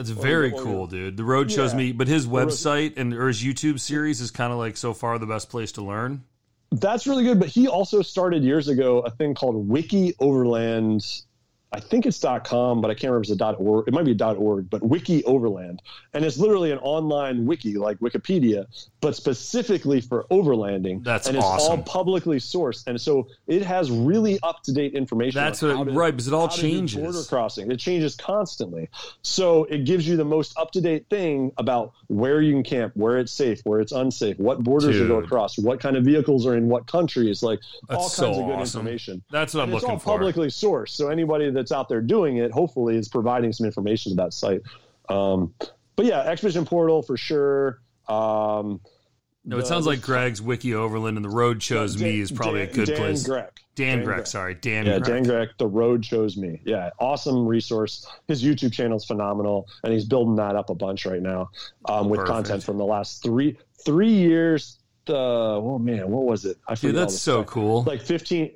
that's oh, very or- oh, cool, dude. The road chose Yeah. me, but his website and or his YouTube series is kind of like so far the best place to learn. That's really good. But he also started years ago a thing called Wiki Overland I think it's .com, but I can't remember if it's a .org. It might be .org, but Wiki Overland, and it's literally an online wiki like Wikipedia, but specifically for overlanding. That's and it's awesome. all publicly sourced, and so it has really up to date information. That's what- to- right, because it all changes. Border crossing, it changes constantly, so it gives you the most up to date thing about where you can camp, where it's safe, where it's unsafe, what borders to go Dude. across, what kind of vehicles are in what countries, like all kinds so of good awesome. information. That's what I'm And it's all for. publicly sourced, so anybody that's out there doing it, hopefully, is providing some information to that site. Um, but yeah, Expedition Portal for sure. Um, No, it the- sounds like Greg's Wiki Overland and the Road Chose Dan- Me is probably Dan- a good Dan place. Grec. Dan, Dan Greg, Grec. sorry, Dan. Yeah, Grec. Dan Greg. The Road Chose Me. Yeah, awesome resource. His YouTube channel is phenomenal, and he's building that up a bunch right now um, with Perfect. content from the last three three years. Uh, oh man, what was it? I forget Dude, that's so stuff. cool. Like 15,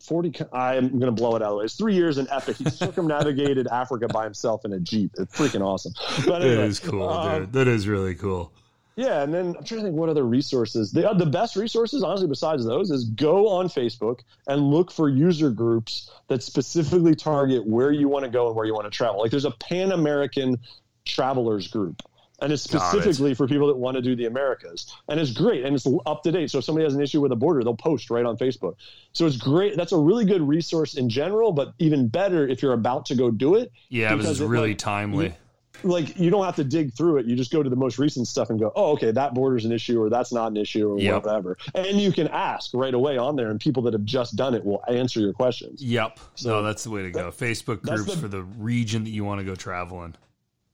40. I'm going to blow it out of the way. It's three years in Epic. He circumnavigated Africa by himself in a Jeep. It's freaking awesome. But anyway, is cool, um, dude. That is really cool. yeah, and then I'm trying to think what other resources. The, uh, the best resources, honestly, besides those, is go on Facebook and look for user groups that specifically target where you want to go and where you want to travel. Like there's a Pan American travelers group. And it's Got it. specifically for people that want to do the Americas. And it's great and it's up to date. So if somebody has an issue with a border, they'll post right on Facebook. So it's great. That's a really good resource in general, but even better if you're about to go do it Yeah, because it, really like, timely. like you don't have to dig through it. You just go to the most recent stuff and go, oh, okay, that border's an issue or that's not an issue or Yep. whatever. And you can ask right away on there, and people that have just done it will answer your questions. Yep. So- no, that's the way to go. Facebook groups the- for the region that you want to go travel in.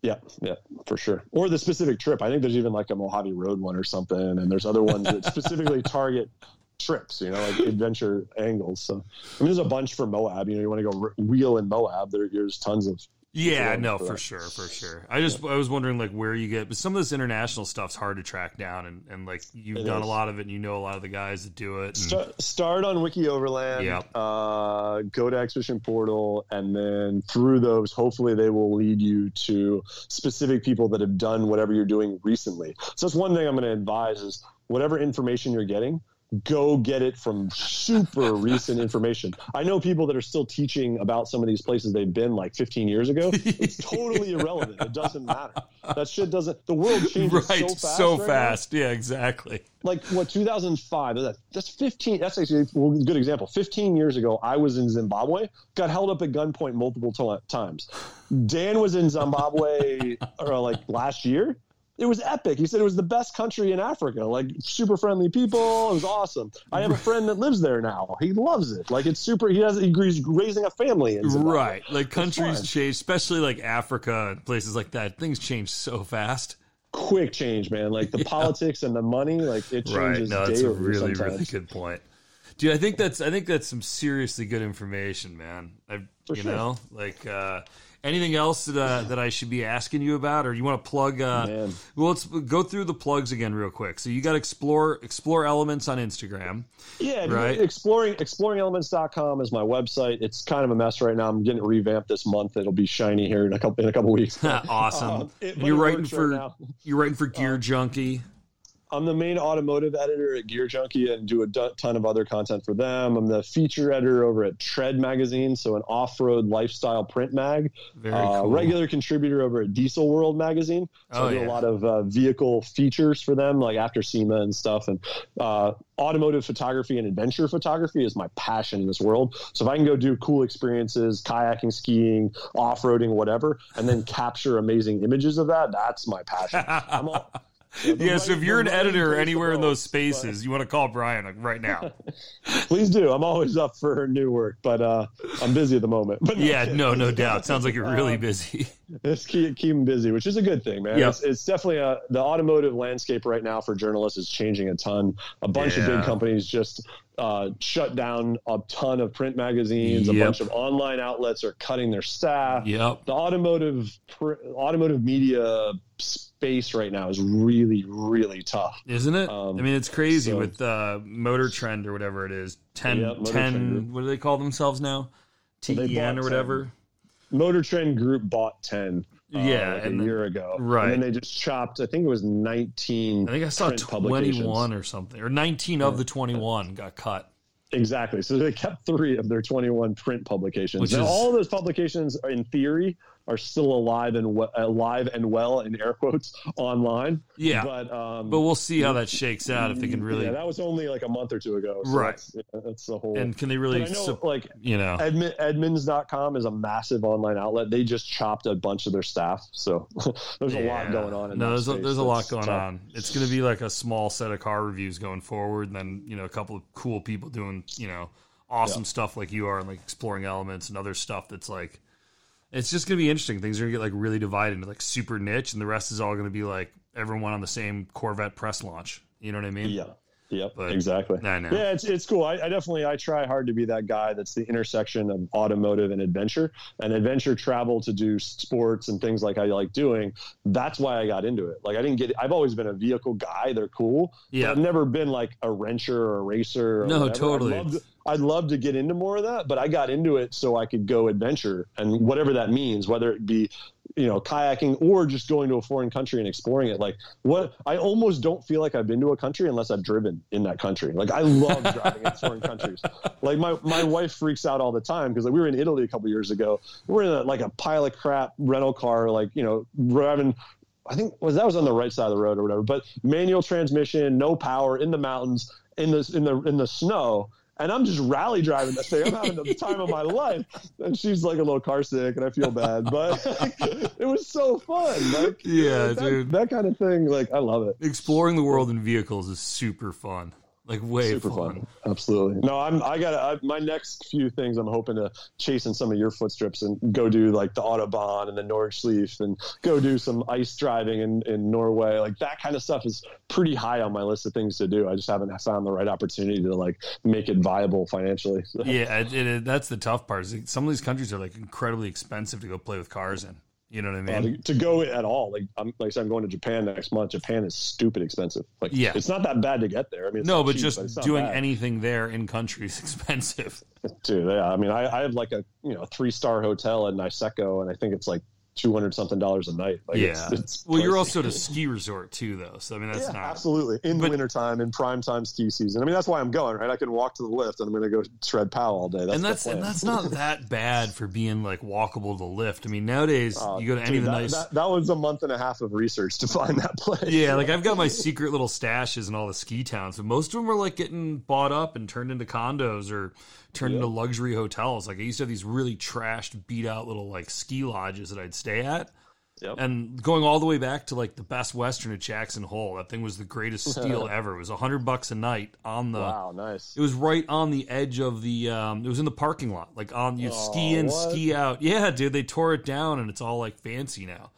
Yeah, yeah, for sure. Or the specific trip. I think there's even like a Mojave Road one or something, and there's other ones that specifically target trips, you know, like adventure angles. So, I mean, there's a bunch for Moab. You know, you want to go wheel in Moab. There, there's tons of. Yeah, no, for for sure, for sure. I just I was wondering like where you get, but some of this international stuff's hard to track down, and and like you've It done a lot of it, and you know a lot of the guys that do it. and- Start, start on Wiki Overland. Yep. Uh, go to Expedition Portal, and then through those, hopefully, they will lead you to specific people that have done whatever you're doing recently. So that's one thing I'm going to advise: is whatever information you're getting, go get it from super recent information. I know people that are still teaching about some of these places they've been like 15 years ago. It's totally irrelevant. It doesn't matter. That shit doesn't. The world changes right, so fast. so right now fast. Yeah, exactly. like what 2005 that's 15 that's actually a good example 15 years ago i was in zimbabwe got held up at gunpoint multiple to- times dan was in zimbabwe uh, like last year it was epic he said it was the best country in africa like super friendly people it was awesome i have a friend that lives there now he loves it like it's super he has he's raising a family. Right, like countries change, especially like Africa and places like that. Things change so fast. quick change man like the politics and the money like it changes. Right. No, that's a really, sometimes. really good point. Dude, I think that's I think that's some seriously good information, man. I, For you sure. know, like uh, anything else that uh, that I should be asking you about, or you want to plug? Uh, well, let's go through the plugs again real quick. So you got explore explore elements on Instagram. Yeah, Right. exploring exploringelements.com is my website. It's kind of a mess right now. I'm getting it revamped this month. It'll be shiny here in a couple in a couple weeks. awesome. Um, it- you're writing works right for you're writing for GearJunkie. I'm the main automotive editor at GearJunkie and do a ton of other content for them. I'm the feature editor over at Tread Magazine, so an off-road lifestyle print mag. Very Uh, cool. Regular contributor over at Diesel World Magazine. So Oh, I do yeah. a lot of uh, vehicle features for them, like after SEMA and stuff. And uh, automotive photography and adventure photography is my passion in this world. So if I can go do cool experiences, kayaking, skiing, off-roading, whatever, and then capture amazing images of that, that's my passion. I'm all, the yeah, so if you're an editor anywhere in those spaces, you want to call Bryon like right now. Please do. I'm always up for new work, but uh, I'm busy at the moment. But yeah, no, no doubt. Sounds like you're really busy. It's keep, keep them busy, which is a good thing, man. Yep. It's, it's definitely a, the automotive landscape right now for journalists is changing a ton. A bunch of big companies just uh, shut down a ton of print magazines. Yep. A bunch of online outlets are cutting their staff. Yep. The automotive pr- automotive media space right now is really, really tough. Isn't it? Um, I mean, it's crazy so- with uh, Motor Trend or whatever it is. 10, Yep, Motor 10 what do they call themselves now? TEN or 10. whatever. Motor Trend Group bought ten. uh, Yeah, like and a then- year ago, right. And then they just chopped. I think it was nineteen. I think I saw 21 or something, or 19 of the 21 got cut. Exactly. So they kept three of their 21 print publications. Which now, is- all those publications, in theory, are still alive and we- alive and well in air quotes online. Yeah. but um, But we'll see how that shakes out if they can really yeah, that was only like a month or two ago. So Right. That's, yeah, that's the whole. and can they really I know, like you know Edmund, Edmunds.com is a massive online outlet. They just chopped a bunch of their staff, so there's a lot going on. In no, there's a, there's a lot going tough. on. It's going to be like a small set of car reviews going forward, and then you know a couple of cool people doing you know awesome stuff like you are, and like exploring elements and other stuff that's like. It's just going to be interesting. Things are going to get like really divided into like super niche, and the rest is all going to be like everyone on the same Corvette press launch. You know what I mean? Yeah. Yep. But- exactly. I know. Yeah, it's it's cool. I, I definitely I try hard to be that guy that's the intersection of automotive and adventure and adventure travel to do sports and things like I like doing. That's why I got into it. Like I didn't get. I've always been a vehicle guy. They're cool. but Yeah. I've never been like a wrencher or a racer. Or No, whatever. totally. I'd love, to, I'd love to get into more of that, but I got into it so I could go adventure and whatever that means, whether it be you know kayaking or just going to a foreign country and exploring it. Like what i almost don't feel like i've been to a country unless i've driven in that country. Like i love driving in foreign countries. Like my, my wife freaks out all the time because like, we were in italy a couple years ago. We're in a, like a pile of crap rental car like you know driving I think was that was on the right side of the road or whatever, but manual transmission, no power in the mountains, in the in the in the snow, and I'm just rally driving that thing. I'm having the time of my life, and she's like a little car sick, and I feel bad, but it was so fun. Like, Yeah, that, dude. that kind of thing. Like, I love it. Exploring the world in vehicles is super fun. Like way Super fun. fun. Absolutely. No, I'm. I got I, my next few things. I'm hoping to chase in some of your footsteps and go do like the Autobahn and the Nordschleife and go do some ice driving in, in Norway. Like that kind of stuff is pretty high on my list of things to do. I just haven't found the right opportunity to like make it viable financially. So, Yeah, it, it, that's the tough part. Some of these countries are like incredibly expensive to go play with cars in. You know what I uh, mean? to, to go at all, like I'm like I said, I'm going to Japan next month. Japan is stupid expensive. Like, Yeah. it's not that bad to get there. I mean, it's no, but cheap, just it's doing bad. anything there in country is expensive. Dude, yeah. I mean, I, I have like a you know three star hotel in Niseko, and I think it's like two hundred something dollars a night. Like, yeah. It's, it's well, you're also at a ski resort too, though. So I mean, that's yeah, not. absolutely in but- wintertime in prime time ski season. I mean, that's why I'm going. Right, I can walk to the lift, and I'm going to go shred pow all day. That's and that's and that's not that bad for being like walkable to lift. I mean, nowadays Uh, you go to any dude, of the that, nice. that, that was a month and a half of research to find that place. yeah, like I've got my secret little stashes in all the ski towns, but most of them are like getting bought up and turned into condos or turned into luxury hotels. Like I used to have these really trashed, beat out little like ski lodges that I'd stay at. Yep. And going all the way back to like the Best Western at Jackson Hole, that thing was the greatest steal ever. It was a hundred bucks a night on the. Wow, nice. It was right on the edge of the. Um, it was in the parking lot, like on you ski in, what? ski out. Yeah, dude, they tore it down and it's all like fancy now.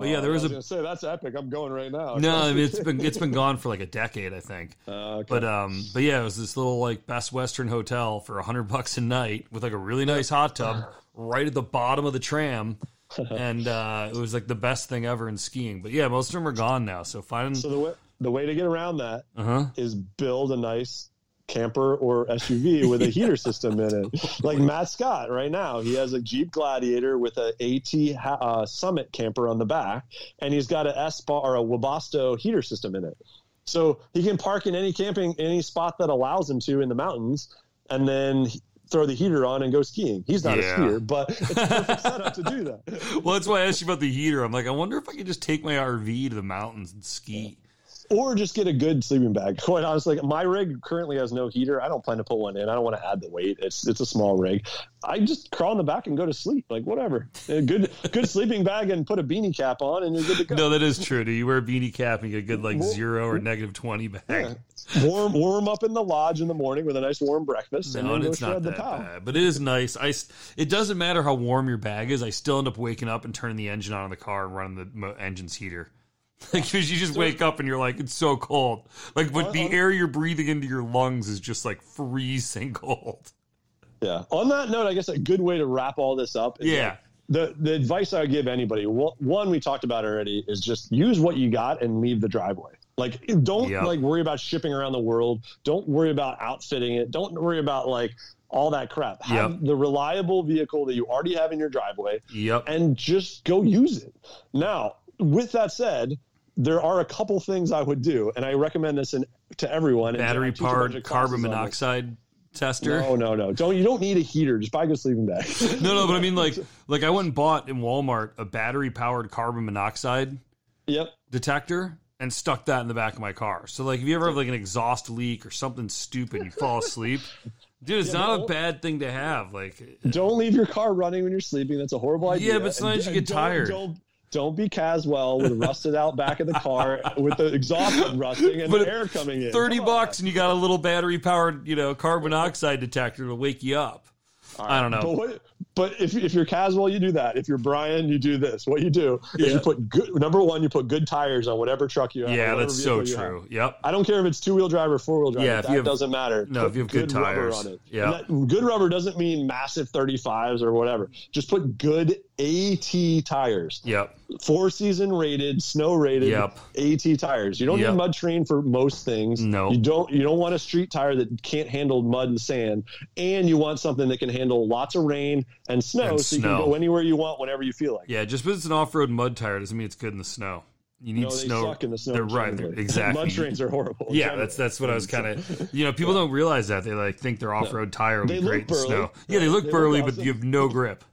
But yeah, there I was was a say that's epic. I'm going right now. no, I mean, it's been it's been gone for like a decade, I think. Uh, okay. But um, but yeah, it was this little like Best Western hotel for hundred bucks a night with like a really nice hot tub right at the bottom of the tram, and uh, it was like the best thing ever in skiing. But yeah, most of them are gone now. So finding so the way the way to get around that is uh huh build a nice camper or SUV with a heater system in it. Like Matt Scott right now, he has a Jeep Gladiator with a AT uh, Summit camper on the back, and he's got a Espar or a Webasto heater system in it. So he can park in any camping any spot that allows him to in the mountains, and then throw the heater on and go skiing. He's not Yeah. a skier, but it's a perfect setup to do that. Well, that's why I asked you about the heater. I'm like, I wonder if I could just take my RV to the mountains and ski. Or just get a good sleeping bag. Quite honestly, my rig currently has no heater. I don't plan to put one in. I don't want to add the weight. It's it's a small rig. I just crawl in the back and go to sleep. Like whatever. A good good sleeping bag and put a beanie cap on and you're good to go. No, that is true. Do you wear a beanie cap and get a good like zero or negative twenty bag? Yeah. Warm warm up in the lodge in the morning with a nice warm breakfast No, and it's not that bad, but it is nice. I it doesn't matter how warm your bag is. I still end up waking up and turning the engine on in the car and running the engine's heater. Like, because you just wake up and you're like, it's so cold. Like, but the air you're breathing into your lungs is just like freezing cold. Yeah. On that note, I guess a good way to wrap all this up is Yeah. like, the the advice I would give anybody, one one we talked about already, is just use what you got and leave the driveway. Like don't Yep. like worry about shipping around the world. Don't worry about outfitting it. Don't worry about like all that crap. Have Yep. the reliable vehicle that you already have in your driveway Yep. and just go use it. Now, with that said, there are a couple things I would do, and I recommend this in, to everyone. Battery powered carbon classes on this. monoxide tester. No, no, no. Don't you don't need a heater. Just buy a good sleeping bag. No, no, but I mean like like I went and bought in Walmart a battery powered carbon monoxide yep. detector and stuck that in the back of my car. So like if you ever have like an exhaust leak or something stupid, you fall asleep. Dude, it's Yeah, not a bad thing to have. Like Don't leave your car running when you're sleeping. That's a horrible idea. Yeah, but sometimes And you get don't- tired. Don't, don't be Caswell with rusted out back of the car with the exhaust rusting and But the air coming in. 30 Come on. bucks and you got a little battery powered, you know, carbon monoxide detector to wake you up. I don't know. But, what, but if, if you're Caswell, you do that. If you're Bryon, you do this. What you do is Yeah. you put good. Number one, you put good tires on whatever truck you have. Yeah, that's so true. Yep. I don't care if it's two wheel drive or four wheel drive. Yeah, that have- doesn't matter. No, Put if you have good rubber tires. on it. Yeah. That- good rubber doesn't mean massive 35s or whatever. Just put good AT tires. Yep. Four season rated, snow rated Yep. AT tires. You don't Yep. need mud train for most things. No. You don't you don't want a street tire that can't handle mud and sand. And you want something that can handle lots of rain and snow And so you can go anywhere you want whenever you feel like. Yeah, just because it's an off road mud tire doesn't mean it's good in the snow. You need No, snow. the snow. They're right. They're, exactly. Mud trains are horrible. Yeah, generally. that's that's what I was kind of. You know, people don't realize that they like think their off road tire would They be great in snow. Yeah, they look they look burly, but you have no grip.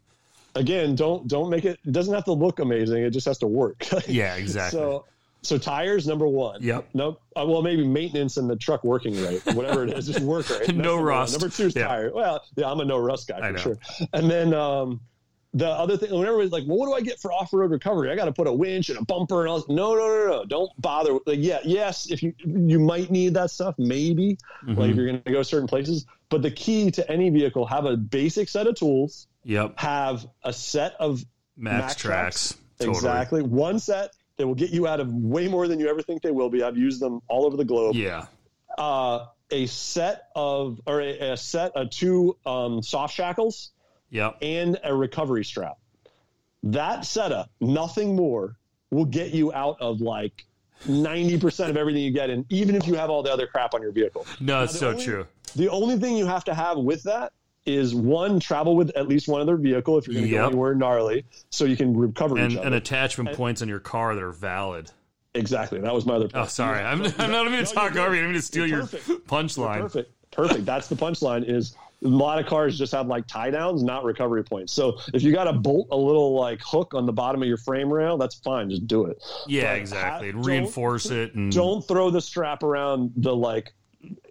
Again, don't don't make it. It doesn't have to look amazing. It just has to work. Yeah, exactly. So so tires number one. Yep. Nope. Uh, well, maybe maintenance and the truck working right, whatever it is, just work right. No number one. rust. Number two is Yeah. tire. Well, yeah, I'm a no rust guy for sure. And then um, the other thing, whenever it's like, well, what do I get for off road recovery? I got to put a winch and a bumper and all. This. No, no, no, no. Don't bother. Like, yeah, yes, if you you might need that stuff, maybe Mm-hmm. like if you're going to go certain places. But the key to any vehicle, have a basic set of tools Yep. have a set of Max, MAXTRAX. Totally. exactly one set that will get you out of way more than you ever think they will be. I've used them all over the globe. Yeah. Uh, a set of or a, a set of two um, soft shackles Yep. and a recovery strap. That setup, nothing more, will get you out of like. 90% of everything you get in, even if you have all the other crap on your vehicle. No, it's so only- true. The only thing you have to have with that is one, travel with at least one other vehicle if you're going to Yep. go anywhere gnarly, so you can recover And, each other. and attachment points on your car that are valid. exactly. That was my other oh, point. Oh, sorry. I'm, I'm not even going to talk over you. I'm going to steal You're your punchline. Perfect. Perfect. That's the punchline is a lot of cars just have like tie downs, not recovery points. So if you got to bolt a little like hook on the bottom of your frame rail, that's fine. Just do it. Yeah, But exactly. ha- And reinforce it. And Don't throw the strap around the like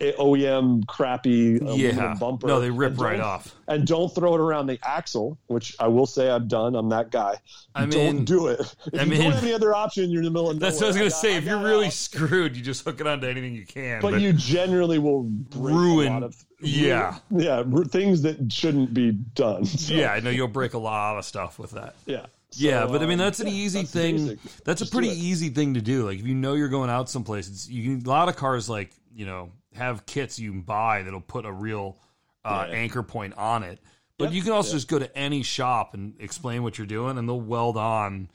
OEM crappy yeah. bumper. No, they rip right off. And don't throw it around the axle, which I will say I've done. I'm that guy. I mean- don't do it. If I you mean- don't have any other option, you're in the middle of nowhere. That's what I was going to say. If you're really out. screwed, you just hook it onto anything you can. but, But, you generally will Ruin- a lot of yeah. yeah r- things that shouldn't be done. So, yeah, I know you'll break a lot of stuff with that. yeah, yeah, but I mean um, that's an yeah, easy that's thing. That's a pretty easy thing to do. Like if you know you're going out someplace, it's you can, a lot of cars like you know have kits you can buy that'll put a real uh, Yeah. anchor point on it. But Yep, you can also yep. just go to any shop and explain what you're doing, and they'll weld on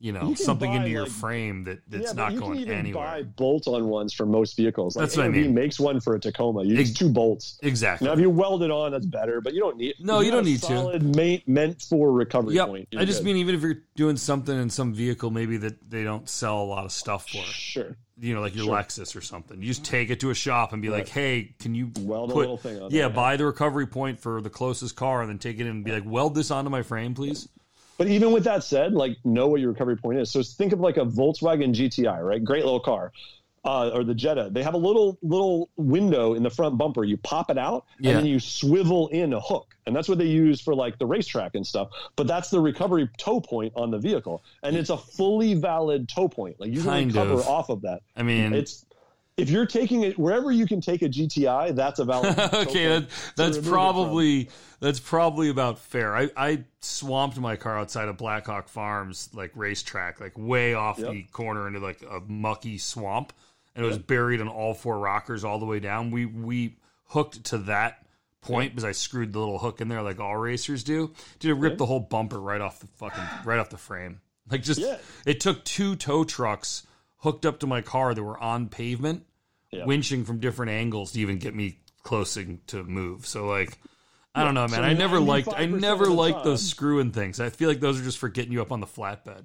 you know You something into your like- frame that that's yeah, not you going can even anywhere. buy bolt-on ones for most vehicles. Like That's what I mean. makes one for a Tacoma. You use two bolts. exactly. Now, if you weld it on, that's better. But you don't need. No, if you don't need to. Solid meant for recovery Yep. point. I just good. mean even if you're doing something in some vehicle, maybe that they don't sell a lot of stuff for. sure. You know, like your Sure. Lexus or something. You just mm-hmm. take it to a shop and be like, "Hey, can you Weld a little thing on yeah, there. buy the recovery point for the closest car, and then take it in and be like, weld this onto my frame, please." But even with that said, like know what your recovery point is. So think of like a Volkswagen GTI, right? Great little car. Uh, or the Jetta, they have a little little window in the front bumper. You pop it out, Yeah. and then you swivel in a hook, and that's what they use for like the racetrack and stuff. But that's the recovery tow point on the vehicle, and it's a fully valid tow point. Like you can Kind recover of. off of that. I mean, It's if you're taking it wherever you can take a GTI, that's a valid. tow okay, point that, that's probably that's probably about fair. I, I swamped my car outside of Blackhawk Farms, like racetrack, like way off Yep. the corner into like a mucky swamp, and it was buried on all four rockers all the way down. We we hooked to that point because I screwed the little hook in there like all racers do. Dude, it ripped the whole bumper right off the fucking right off the frame. Like just Yeah. it took two tow trucks hooked up to my car that were on pavement, Yeah. winching from different angles to even get me close to move. So like I don't know, man. so I never liked I 95% never of the liked time- those screwing things. I feel like those are just for getting you up on the flatbed.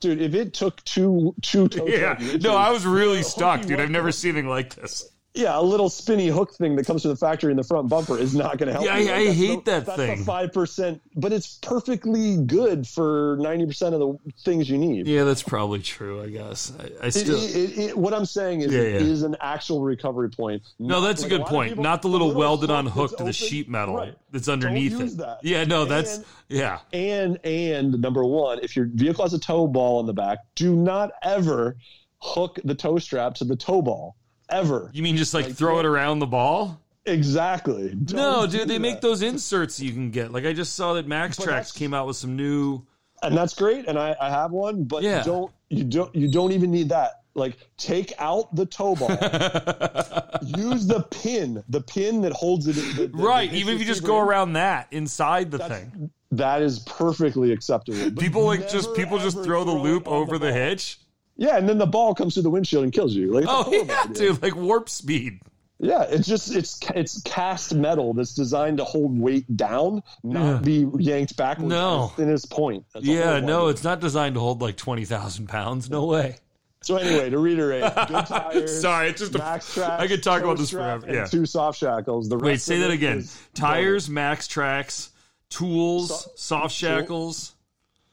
Dude. If it took two two Yeah. No, I was really stuck, dude. I've never seen anything like this. Yeah, a little spinny hook thing that comes from the factory in the front bumper is not going to help. Yeah, you. I, I hate the- that that's thing. Five percent, but it's perfectly good for ninety percent of the things you need. Yeah, that's probably true. I guess I, I still. it- it- it- what I'm saying is, Yeah, yeah. is an actual recovery point. no, that's Like, a good point. people- Not the little, welded on hook that's to the open. sheet metal Right. that's underneath it. that. Yeah, no, that's And- yeah. And and number one, if your vehicle has a tow ball in the back, do not ever hook the tow strap to the tow ball. Ever. You mean just like, Like, throw it around the ball? Exactly. No, Don't dude, do they make those inserts you can get. Like I just saw that Max But Tracks came out with some new. and that's great and I, I have one but Yeah. you don't you don't you don't even need that like take out the tow ball use the pin the pin that holds it the- the- right, the even if you just go in. around that inside the That's- thing. that is perfectly acceptable But People like just people just ever throw the loop over the, hitch. Yeah and then the ball comes through the windshield and kills you like, Oh yeah, idea. dude, like warp speed. yeah it's just it's it's cast metal that's designed to hold weight down not be yanked backwards No. at its point That's Yeah, no, it's not designed to hold like twenty thousand pounds. No way. so anyway to reiterate good tires Sorry, it's just a, MAXTRAX, I could talk about this forever. Yeah. two soft shackles. The Wait, say that again. Tires, MAXTRAX, tools, So- soft shackles.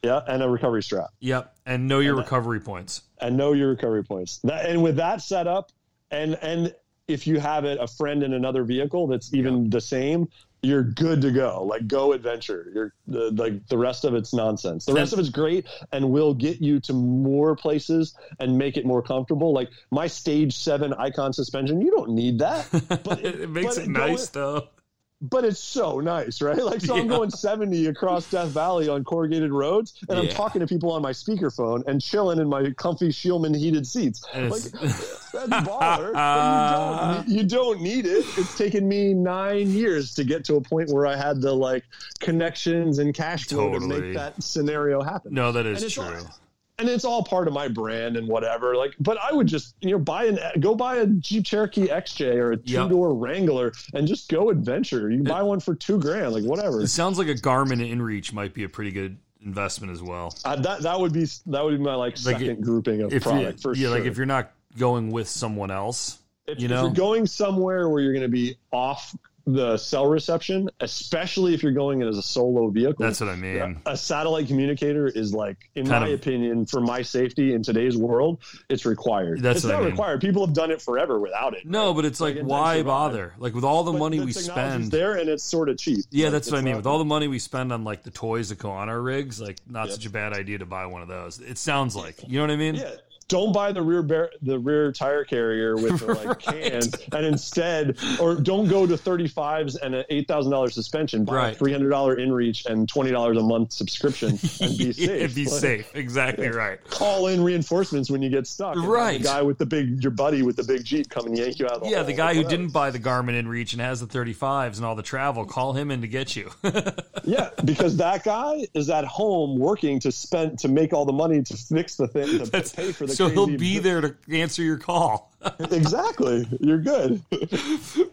Yeah, and a recovery strap, Yep, and know your recovery points. and know your recovery points. That, and with that setup, and and if you have it, a friend in another vehicle that's even the same, you're good to go. Like go adventure. You're the like the rest of it's nonsense. The rest of it's great and will get you to more places and make it more comfortable. Like my stage seven icon suspension, you don't need that. But it, makes but it go- nice though. But it's so nice, right? Like, so I'm going 70 across Death Valley on corrugated roads, and I'm talking to people on my speakerphone and chilling in my comfy Scheel-Mann heated seats. And Like, that's baller. but you, don't, uh, you don't need it. It's taken me nine years to get to a point where I had the like connections and cash flow to make that scenario happen. no, that is it's true. all- and it's all part of my brand and whatever. Like, but I would just you know buy an go buy a Jeep Cherokee XJ or a two Yep. door Wrangler and just go adventure. You can buy one for two grand, like whatever. It sounds like a Garmin InReach might be a pretty good investment as well. Uh, that that would be that would be my like Like, second grouping of If you, product for yeah, sure. like if you're not going with someone else, if, you if know? you're going somewhere where you're going to be off the cell reception, especially if you're going in as a solo vehicle. that's what I mean. a satellite communicator is like, in Kind my of- opinion, for my safety in today's world, it's required. That's it's what I not mean. required. People have done it forever without it. No, but it's like, Like, why bother? Like with all the But money the we spend. there and it's sort of cheap. Yeah, Like, that's what I mean. With all the money we spend on like the toys that go on our rigs, like not Yep. such a bad idea to buy one of those. It sounds like you know what I mean. Yeah. Don't buy the rear bar- the rear tire carrier with the like Right. cans, and instead, or don't go to 35s and an eight thousand dollars suspension. Buy Right. a three hundred dollar InReach and twenty dollars a month subscription, and be Yeah, safe. be Like, safe. Exactly right. Call in reinforcements when you get stuck. Right. The guy with the big, your buddy with the big Jeep, come and yank you out of the Yeah, the guy who didn't buy the Garmin InReach and has the 35s and all the travel, call him in to get you. Yeah, because that guy is at home working to spend to make all the money to fix the thing to That's- pay for the. so he'll crazy- be there to answer your call. exactly. You're good.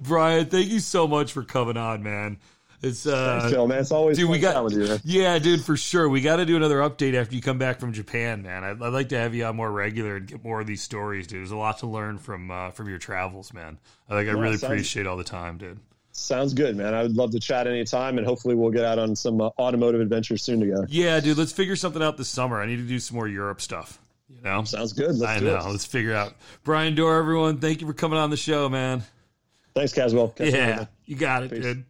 Bryon, thank you so much for coming on, man. It's uh Thanks, man. It's always dude, fun we got- with you. Yeah, dude, for sure. We got to do another update after you come back from Japan, man. I'd, I'd like to have you on more regular and get more of these stories, dude. There's a lot to learn from uh, from your travels, man. I think I really sounds- appreciate all the time, dude. Sounds good, man. I would love to chat anytime, and hopefully we'll get out on some uh, automotive adventures soon together. Yeah, dude, let's figure something out this summer. I need to do some more Europe stuff. You know, Sounds good. Let's I know. it. Let's figure out. Bryon Dorr, everyone, thank you for coming on the show, man. Thanks, Caswell. Catch Yeah, you got it, Peace. dude.